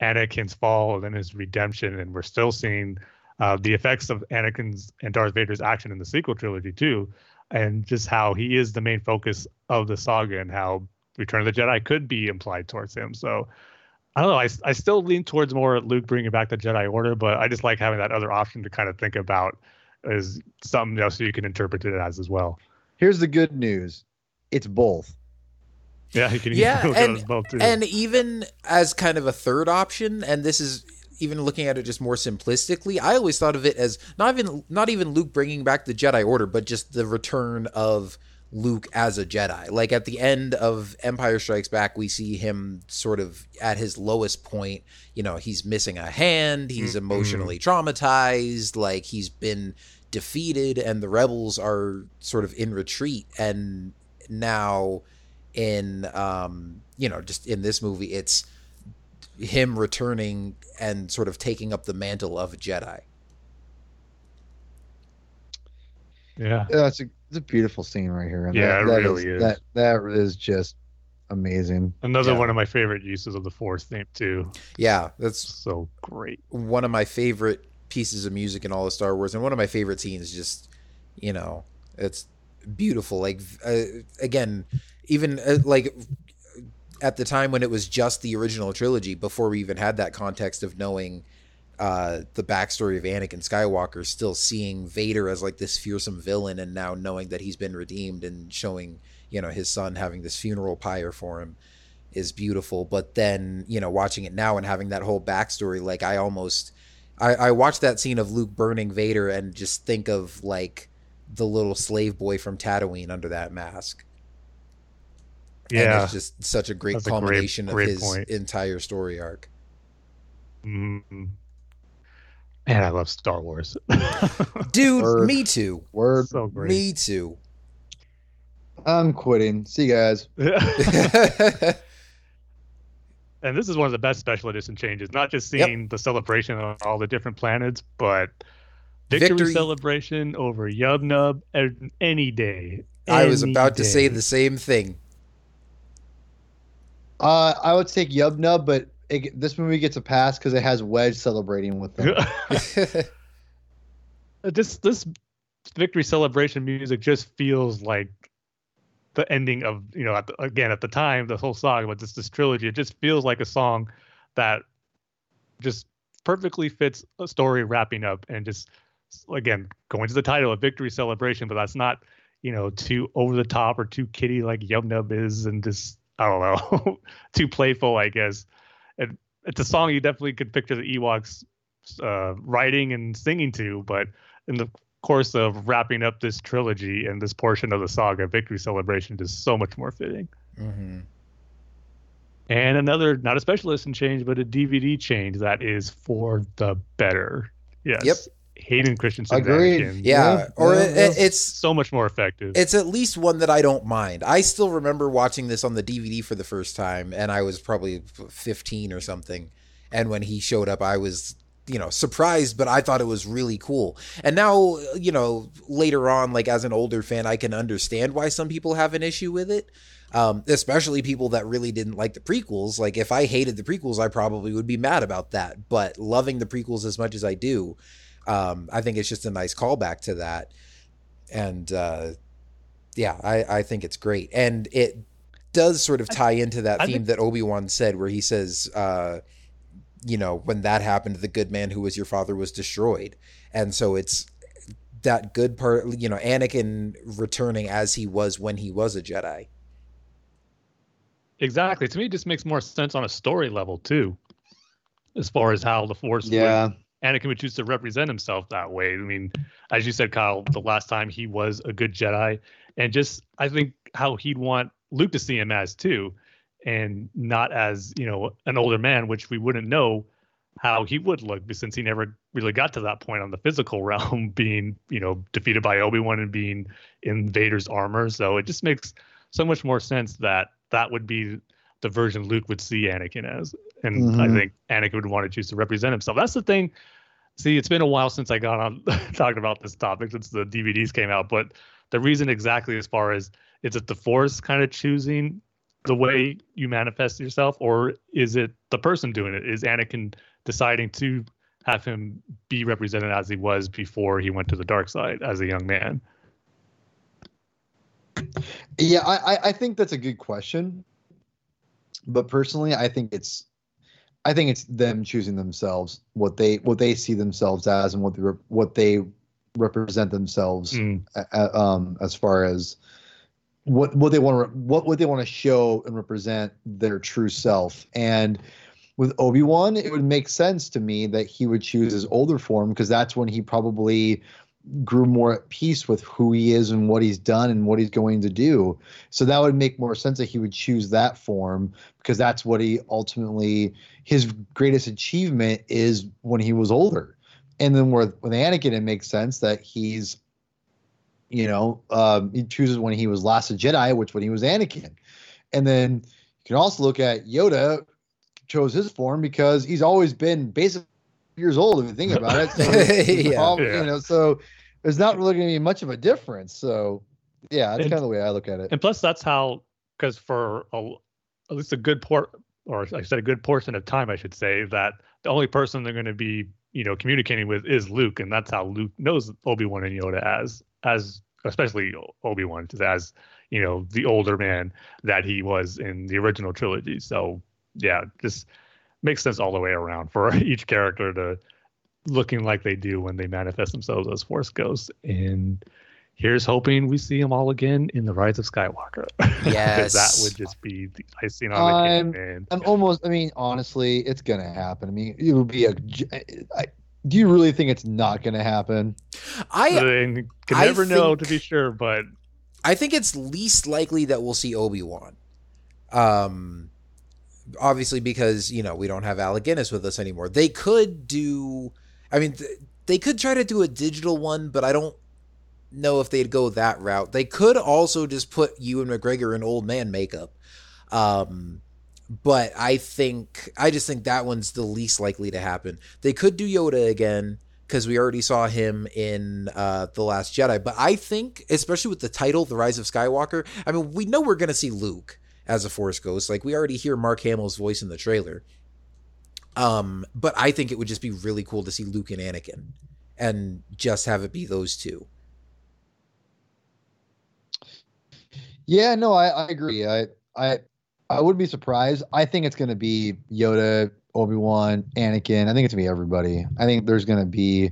Anakin's fall and then his redemption, and we're still seeing uh, the effects of Anakin's and Darth Vader's action in the sequel trilogy too, and just how he is the main focus of the saga and how Return of the Jedi could be implied towards him. So I don't know. I, I still lean towards more Luke bringing back the Jedi Order, but I just like having that other option to kind of think about as something else you can interpret it as as well. Here's the good news: it's both. Yeah, you can yeah, and, and even as kind of a third option, and this is even looking at it just more simplistically, I always thought of it as not even not even Luke bringing back the Jedi Order, but just the return of Luke as a Jedi. Like at the end of Empire Strikes Back, we see him sort of at his lowest point. You know, he's missing a hand, he's mm-hmm. emotionally traumatized, like he's been defeated, and the rebels are sort of in retreat. And now, in, um, you know, just in this movie, it's him returning and sort of taking up the mantle of a Jedi. Yeah, that's a it's a beautiful scene right here. And yeah, that, it really is, is. That that is just amazing. Another Yeah. one of my favorite uses of the Force theme too. Yeah, that's So great. one of my favorite pieces of music in all of Star Wars, and one of my favorite scenes. Just you know, it's beautiful. Like uh, again, even uh, like at the time when it was just the original trilogy, before we even had that context of knowing uh, the backstory of Anakin Skywalker, still seeing Vader as like this fearsome villain, and now knowing that he's been redeemed and showing you know his son having this funeral pyre for him is beautiful. But then you know watching it now and having that whole backstory, like I almost I, I watched that scene of Luke burning Vader and just think of like the little slave boy from Tatooine under that mask. And Yeah. it's just such a great That's a great- culmination great of his point. entire story arc. Mm. Man, I love Star Wars. Dude, Word. me too. Word. so great. Me too. I'm quitting. See you guys. and this is one of the best special edition changes. Not just seeing the celebration on all the different planets, but victory, Victory. celebration over Yub Nub any day. I was Any about to say the same thing. Uh, I would take Yub Nub, but it, this movie gets a pass because it has Wedge celebrating with them. this this victory celebration music just feels like the ending of you know at the, again at the time the whole song but this this trilogy it just feels like a song that just perfectly fits a story wrapping up and just again going to the title of victory celebration but that's not you know too over the top or too kitty like Yub Nub is and just I don't know too playful I guess and it's a song you definitely could picture the Ewoks uh, writing and singing to, but in the course of wrapping up this trilogy and this portion of the saga, Victory Celebration is so much more fitting. hmm And another, not a special edition change, but a DVD change that is for the better. Yes. Yep. Hayden Christensen. Agreed. Anakin, Yeah, Yeah, or yeah, it, yeah. it's So much more effective. it's at least one that I don't mind. I still remember watching this on the DVD for the first time, and I was probably 15 or something. And when he showed up, I was, you know, surprised, but I thought it was really cool. And now, you know, later on, like as an older fan, I can understand why some people have an issue with it. Um, especially people that really didn't like the prequels. Like, if I hated the prequels, I probably would be mad about that. But loving the prequels as much as I do, um, I think it's just a nice callback to that. And uh, yeah, I, I think it's great. And it does sort of tie into that theme think- that Obi Wan said, where he says, uh, you know, when that happened, the good man who was your father was destroyed. And so it's that good part, you know, Anakin returning as he was when he was a Jedi. exactly. To me, it just makes more sense on a story level, too, as far as how the Force would Yeah. Anakin would choose to represent himself that way. I mean, as you said, Kyle, the last time he was a good Jedi, and just I think how he'd want Luke to see him as too, and not as you know an older man, which we wouldn't know how he would look since he never really got to that point on the physical realm, being you know defeated by Obi Wan and being in Vader's armor. So it just makes so much more sense that that would be the version Luke would see Anakin as. And I Mhm. think Anakin would want to choose to represent himself. That's the thing. See, it's been a while since I got on talking about this topic since the DVDs came out, but the reason exactly as far as is it the force kind of choosing the way you manifest yourself, or is it the person doing it? Is Anakin deciding to have him be represented as he was before he went to the dark side as a young man? Yeah, I, I think that's a good question. But personally, I think it's I think it's them choosing themselves what they what they see themselves as and what they what they represent themselves mm. um, as far as what what they want to what what they want to show and represent their true self and with Obi-Wan it would make sense to me that he would choose his older form because that's when he probably grew more at peace with who he is and what he's done and what he's going to do. So that would make more sense that he would choose that form because that's what he ultimately his greatest achievement is when he was older. And then with with Anakin, it makes sense that he's, you know, um, he chooses when he was Last a Jedi, which when he was Anakin. And then you can also look at Yoda chose his form because he's always been basically years old if you think about it. So yeah. All, yeah. you know, so there's not really going to be much of a difference. So yeah, that's kind of the way I look at it. And plus, that's how because for a, at least a good port or I said, a good portion of time, I should say that the only person they're going to be you know communicating with is Luke, and that's how Luke knows Obi Wan and Yoda as as especially Obi Wan as you know the older man that he was in the original trilogy. So yeah, just makes sense all the way around for each character to looking like they do when they manifest themselves as Force ghosts. And here's hoping we see them all again in the Rise of Skywalker. Yes, that would just be the icing on the cake. Man. I'm almost. I mean, honestly, it's gonna happen. I mean, it would be a. I, do you really think it's not gonna happen? I, I can never I know to be sure, but I think it's least likely that we'll see Obi Wan. Um, obviously because you know we don't have Alec Guinness with us anymore. They could do. I mean, th- they could try to do a digital one, but I don't know if they'd go that route. They could also just put Ewan McGregor in old man makeup. Um, but I think I just think that one's the least likely to happen. They could do Yoda again because we already saw him in uh, the Last Jedi. But I think, especially with the title, The Rise of Skywalker, I mean, we know we're to see Luke as a Force Ghost. Like we already hear Mark Hamill's voice in the trailer. Um, but I think it would just be really cool to see Luke and Anakin, and just have it be those two. Yeah, no, I, I agree. I I I would be surprised. I think it's going to be Yoda, Obi Wan, Anakin. I think it's going to be everybody. I think there's going to be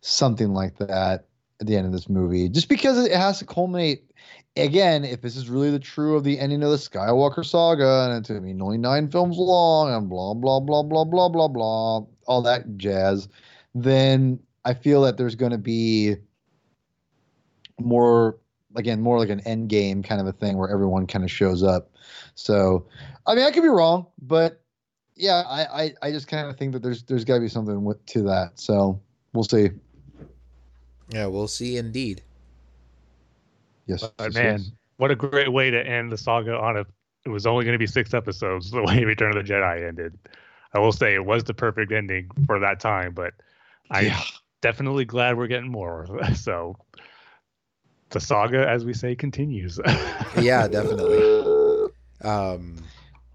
something like that at the end of this movie, just because it has to culminate. Again, if this is really the true of the ending of the Skywalker saga, and it's to be 99 films long, and blah blah blah blah blah blah blah, all that jazz, then I feel that there's to be more again more like an end game kind of a thing where everyone kind of shows up. So, I mean, I could be wrong, but yeah, I I, I just kind of think that there's there's got to be something with, to that. So we'll see. Yeah, we'll see indeed. Yes, but yes, man, yes. what a great way to end the saga on a. It was only going to be six episodes. The way Return of the Jedi ended, I will say it was the perfect ending for that time. But I'm yeah. definitely glad we're getting more. So the saga, as we say, continues. yeah, definitely. Um,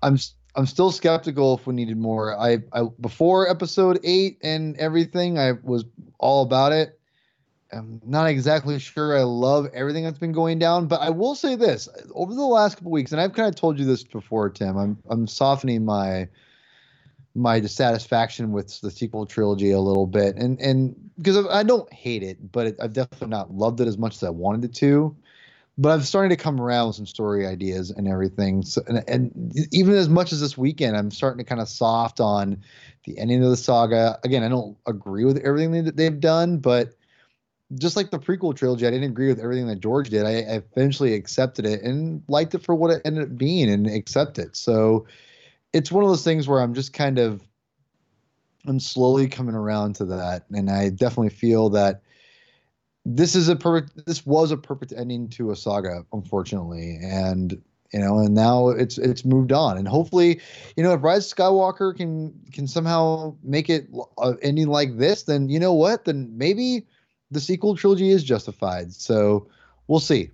I'm I'm still skeptical if we needed more. I, I before episode eight and everything, I was all about it. I'm not exactly sure I love everything that's been going down, but I will say this: over the last couple weeks, and I've kind of told you this before, Tim. I'm I'm softening my my dissatisfaction with the sequel trilogy a little bit, and and because I don't hate it, but it, I've definitely not loved it as much as I wanted it to. But I'm starting to come around with some story ideas and everything. So, and, and even as much as this weekend, I'm starting to kind of soft on the ending of the saga. Again, I don't agree with everything that they've done, but just like the prequel trilogy, I didn't agree with everything that George did. I, I eventually accepted it and liked it for what it ended up being and accept it. So it's one of those things where I'm just kind of I'm slowly coming around to that, and I definitely feel that this is a perfect. This was a perfect ending to a saga, unfortunately, and you know, and now it's it's moved on, and hopefully, you know, if Rise Skywalker can can somehow make it uh, ending like this, then you know what? Then maybe the sequel trilogy is justified. So we'll see.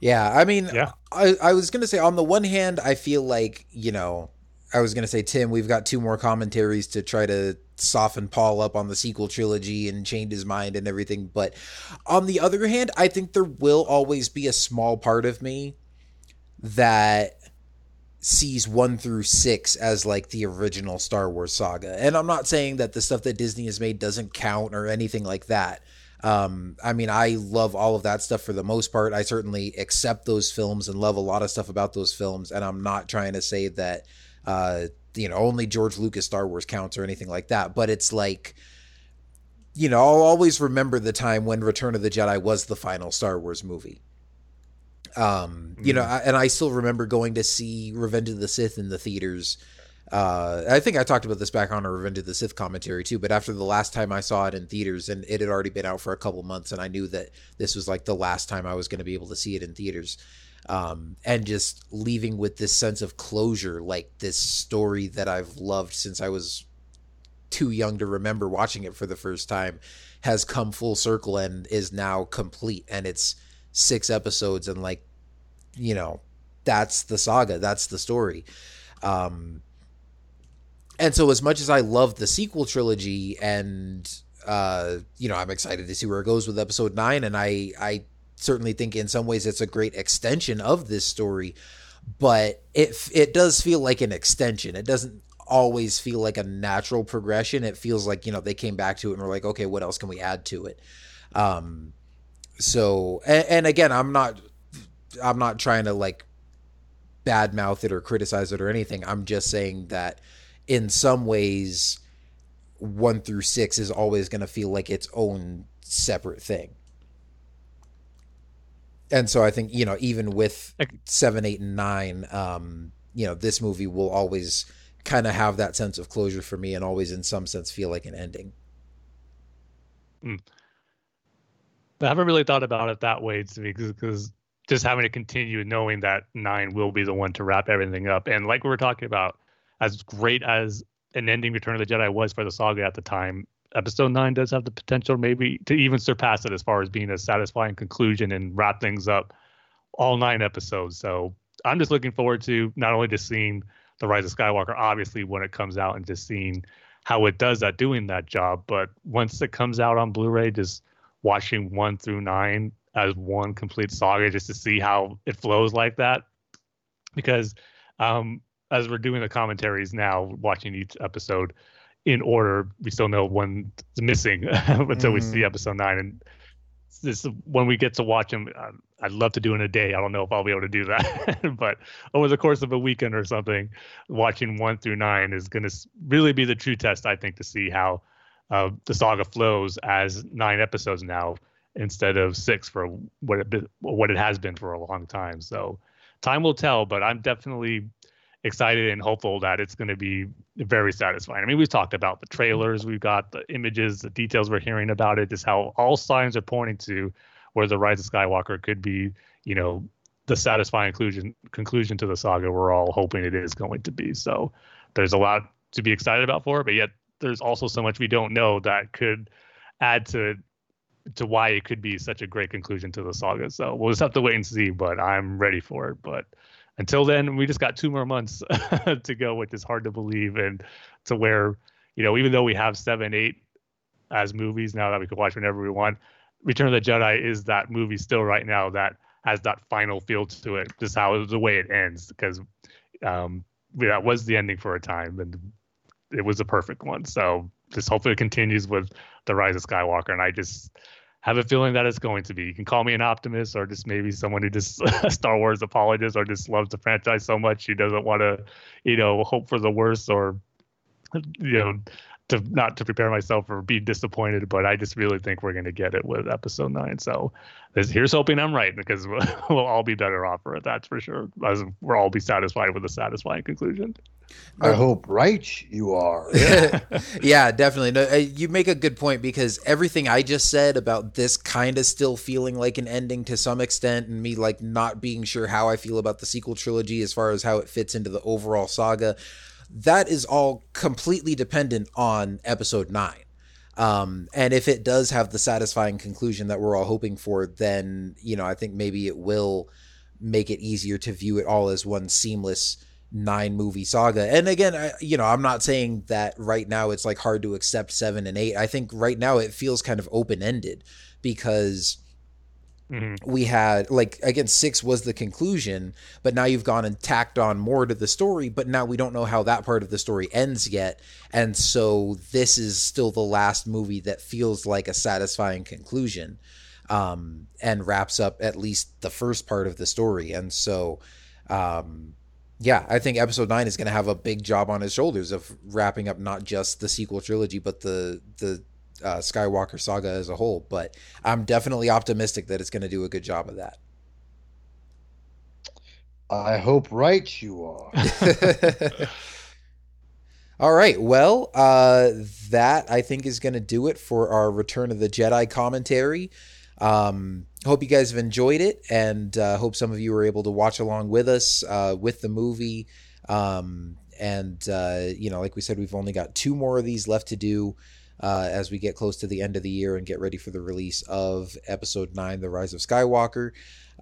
Yeah, I mean, Yeah. I, I was gonna say on the one hand, I feel like you know, I was gonna say Tim, we've got two more commentaries to try to soften Paul up on the sequel trilogy and change his mind and everything. But on the other hand, I think there will always be a small part of me that sees one through six as like the original Star Wars saga. And I'm not saying that the stuff that Disney has made doesn't count or anything like that. Um, I mean, I love all of that stuff for the most part. I certainly accept those films and love a lot of stuff about those films. And I'm not trying to say that, uh, you know, only George Lucas Star Wars counts or anything like that. But it's like, you know, I'll always remember the time when Return of the Jedi was the final Star Wars movie. Um, you know, I, and I still remember going to see Revenge of the Sith in the theaters. Uh, I think I talked about this back on our Revenge of the Sith commentary too. But after the last time I saw it in theaters, and it had already been out for a couple months, and I knew that this was like the last time I was going to be able to see it in theaters. Um, and just leaving with this sense of closure, like this story that I've loved since I was too young to remember watching it for the first time, has come full circle and is now complete. And it's six episodes, and like, you know, that's the saga, that's the story. Um, and so as much as I love the sequel trilogy and uh you know I'm excited to see where it goes with episode 9 and I I certainly think in some ways it's a great extension of this story but it it does feel like an extension. It doesn't always feel like a natural progression. It feels like you know they came back to it and were like okay what else can we add to it? Um so and, and again I'm not I'm not trying to like badmouth it or criticize it or anything. I'm just saying that in some ways one through six is always going to feel like its own separate thing. And so i think you know even with seven eight and nine um you know this movie will always kind of have that sense of closure for me and always in some sense feel like an ending I haven't really thought about it that way to me because just having to continue knowing that nine will be the one to wrap everything up. And like we were talking about, as great as an ending Return of the Jedi was for the saga at the time, episode nine does have the potential maybe to even surpass it as far as being a satisfying conclusion and wrap things up all nine episodes. So I'm just looking forward to not only just seeing the Rise of Skywalker, obviously when it comes out and just seeing how it does at doing that job, but once it comes out on Blu-ray, just watching one through nine as one complete saga just to see how it flows like that. Because um, as we're doing the commentaries now, watching each episode in order, we still know one's missing until we see episode nine. And this when we get to watch them, uh, I'd love to do in a day. I don't know if I'll be able to do that, but over the course of a weekend or something, watching one through nine is going to really be the true test, I think, to see how uh, the saga flows as nine episodes now instead of six for what it been, what it has been for a long time. So time will tell, but I'm definitely excited and hopeful that it's going to be very satisfying. I mean, we've talked about the trailers, we've got the images, the details we're hearing about it, just how all signs are pointing to where the Rise of Skywalker could be, you know, the satisfying conclusion conclusion to the saga we're all hoping it is going to be. So there's a lot to be excited about for it, but yet there's also so much we don't know that could add to to why it could be such a great conclusion to the saga. So we'll just have to wait and see, but I'm ready for it. But until then, we just got two more months to go, which is hard to believe. And to where, you know, even though we have seven, eight as movies now that we can watch whenever we want, Return of the Jedi is that movie still right now that has that final feel to it, just how the way it ends, because um, that was the ending for a time and it was a perfect one. So just hopefully it continues with the Rise of Skywalker. And I just have a feeling that it's going to be. You can call me an optimist or just maybe someone who just Star Wars apologist or just loves the franchise so much he doesn't want to, you know, hope for the worst or, you know, to not to prepare myself for being disappointed. But I just really think we're going to get it with Episode Nine. So this, here's hoping I'm right because we'll, we'll all be better off for it. That's for sure. As we'll all be satisfied with a satisfying conclusion. I hope right you are. yeah, definitely. No, uh, you make a good point because everything I just said about this kind of still feeling like an ending to some extent, and me like not being sure how I feel about the sequel trilogy as far as how it fits into the overall saga, that is all completely dependent on episode nine. Um, and if it does have the satisfying conclusion that we're all hoping for, then you know I think maybe it will make it easier to view it all as one seamless nine movie saga. And again, I, you know, I'm not saying that right now it's like hard to accept seven and eight. I think right now it feels kind of open ended because Mm-hmm. We had like again six was the conclusion, but now you've gone and tacked on more to the story, but now we don't know how that part of the story ends yet. And so this is still the last movie that feels like a satisfying conclusion. Um, and wraps up at least the first part of the story. And so um, yeah, I think episode nine is going to have a big job on his shoulders of wrapping up not just the sequel trilogy, but the the uh, Skywalker saga as a whole. But I'm definitely optimistic that it's going to do a good job of that. I hope right you are. All right. Well, uh, that I think is going to do it for our Return of the Jedi commentary. Um, hope you guys have enjoyed it, and uh, hope some of you were able to watch along with us uh, with the movie. Um, and uh, you know, like we said, we've only got two more of these left to do uh, as we get close to the end of the year and get ready for the release of episode 9 the rise of skywalker.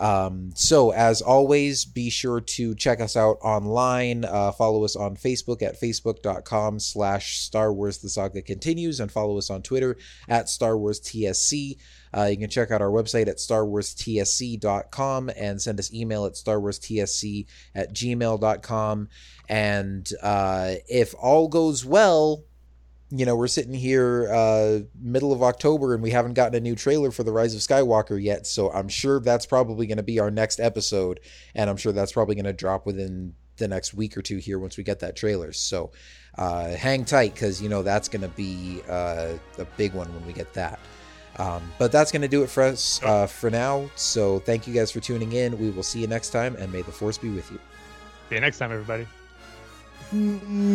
Um, so as always be sure to check us out online. Uh, follow us on facebook at facebook.com slash star wars the saga continues and follow us on twitter at star wars tsc uh, you can check out our website at starwarstsc.com and send us email at starwarstsc at gmail.com and uh, if all goes well you know, we're sitting here uh, middle of October and we haven't gotten a new trailer for The Rise of Skywalker yet. So I'm sure that's probably going to be our next episode. And I'm sure that's probably going to drop within the next week or two here once we get that trailer. So uh, hang tight because, you know, that's going to be uh, a big one when we get that. Um, but that's going to do it for us uh, for now. So thank you guys for tuning in. We will see you next time and may the force be with you. See you next time, everybody.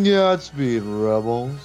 Godspeed, rebels.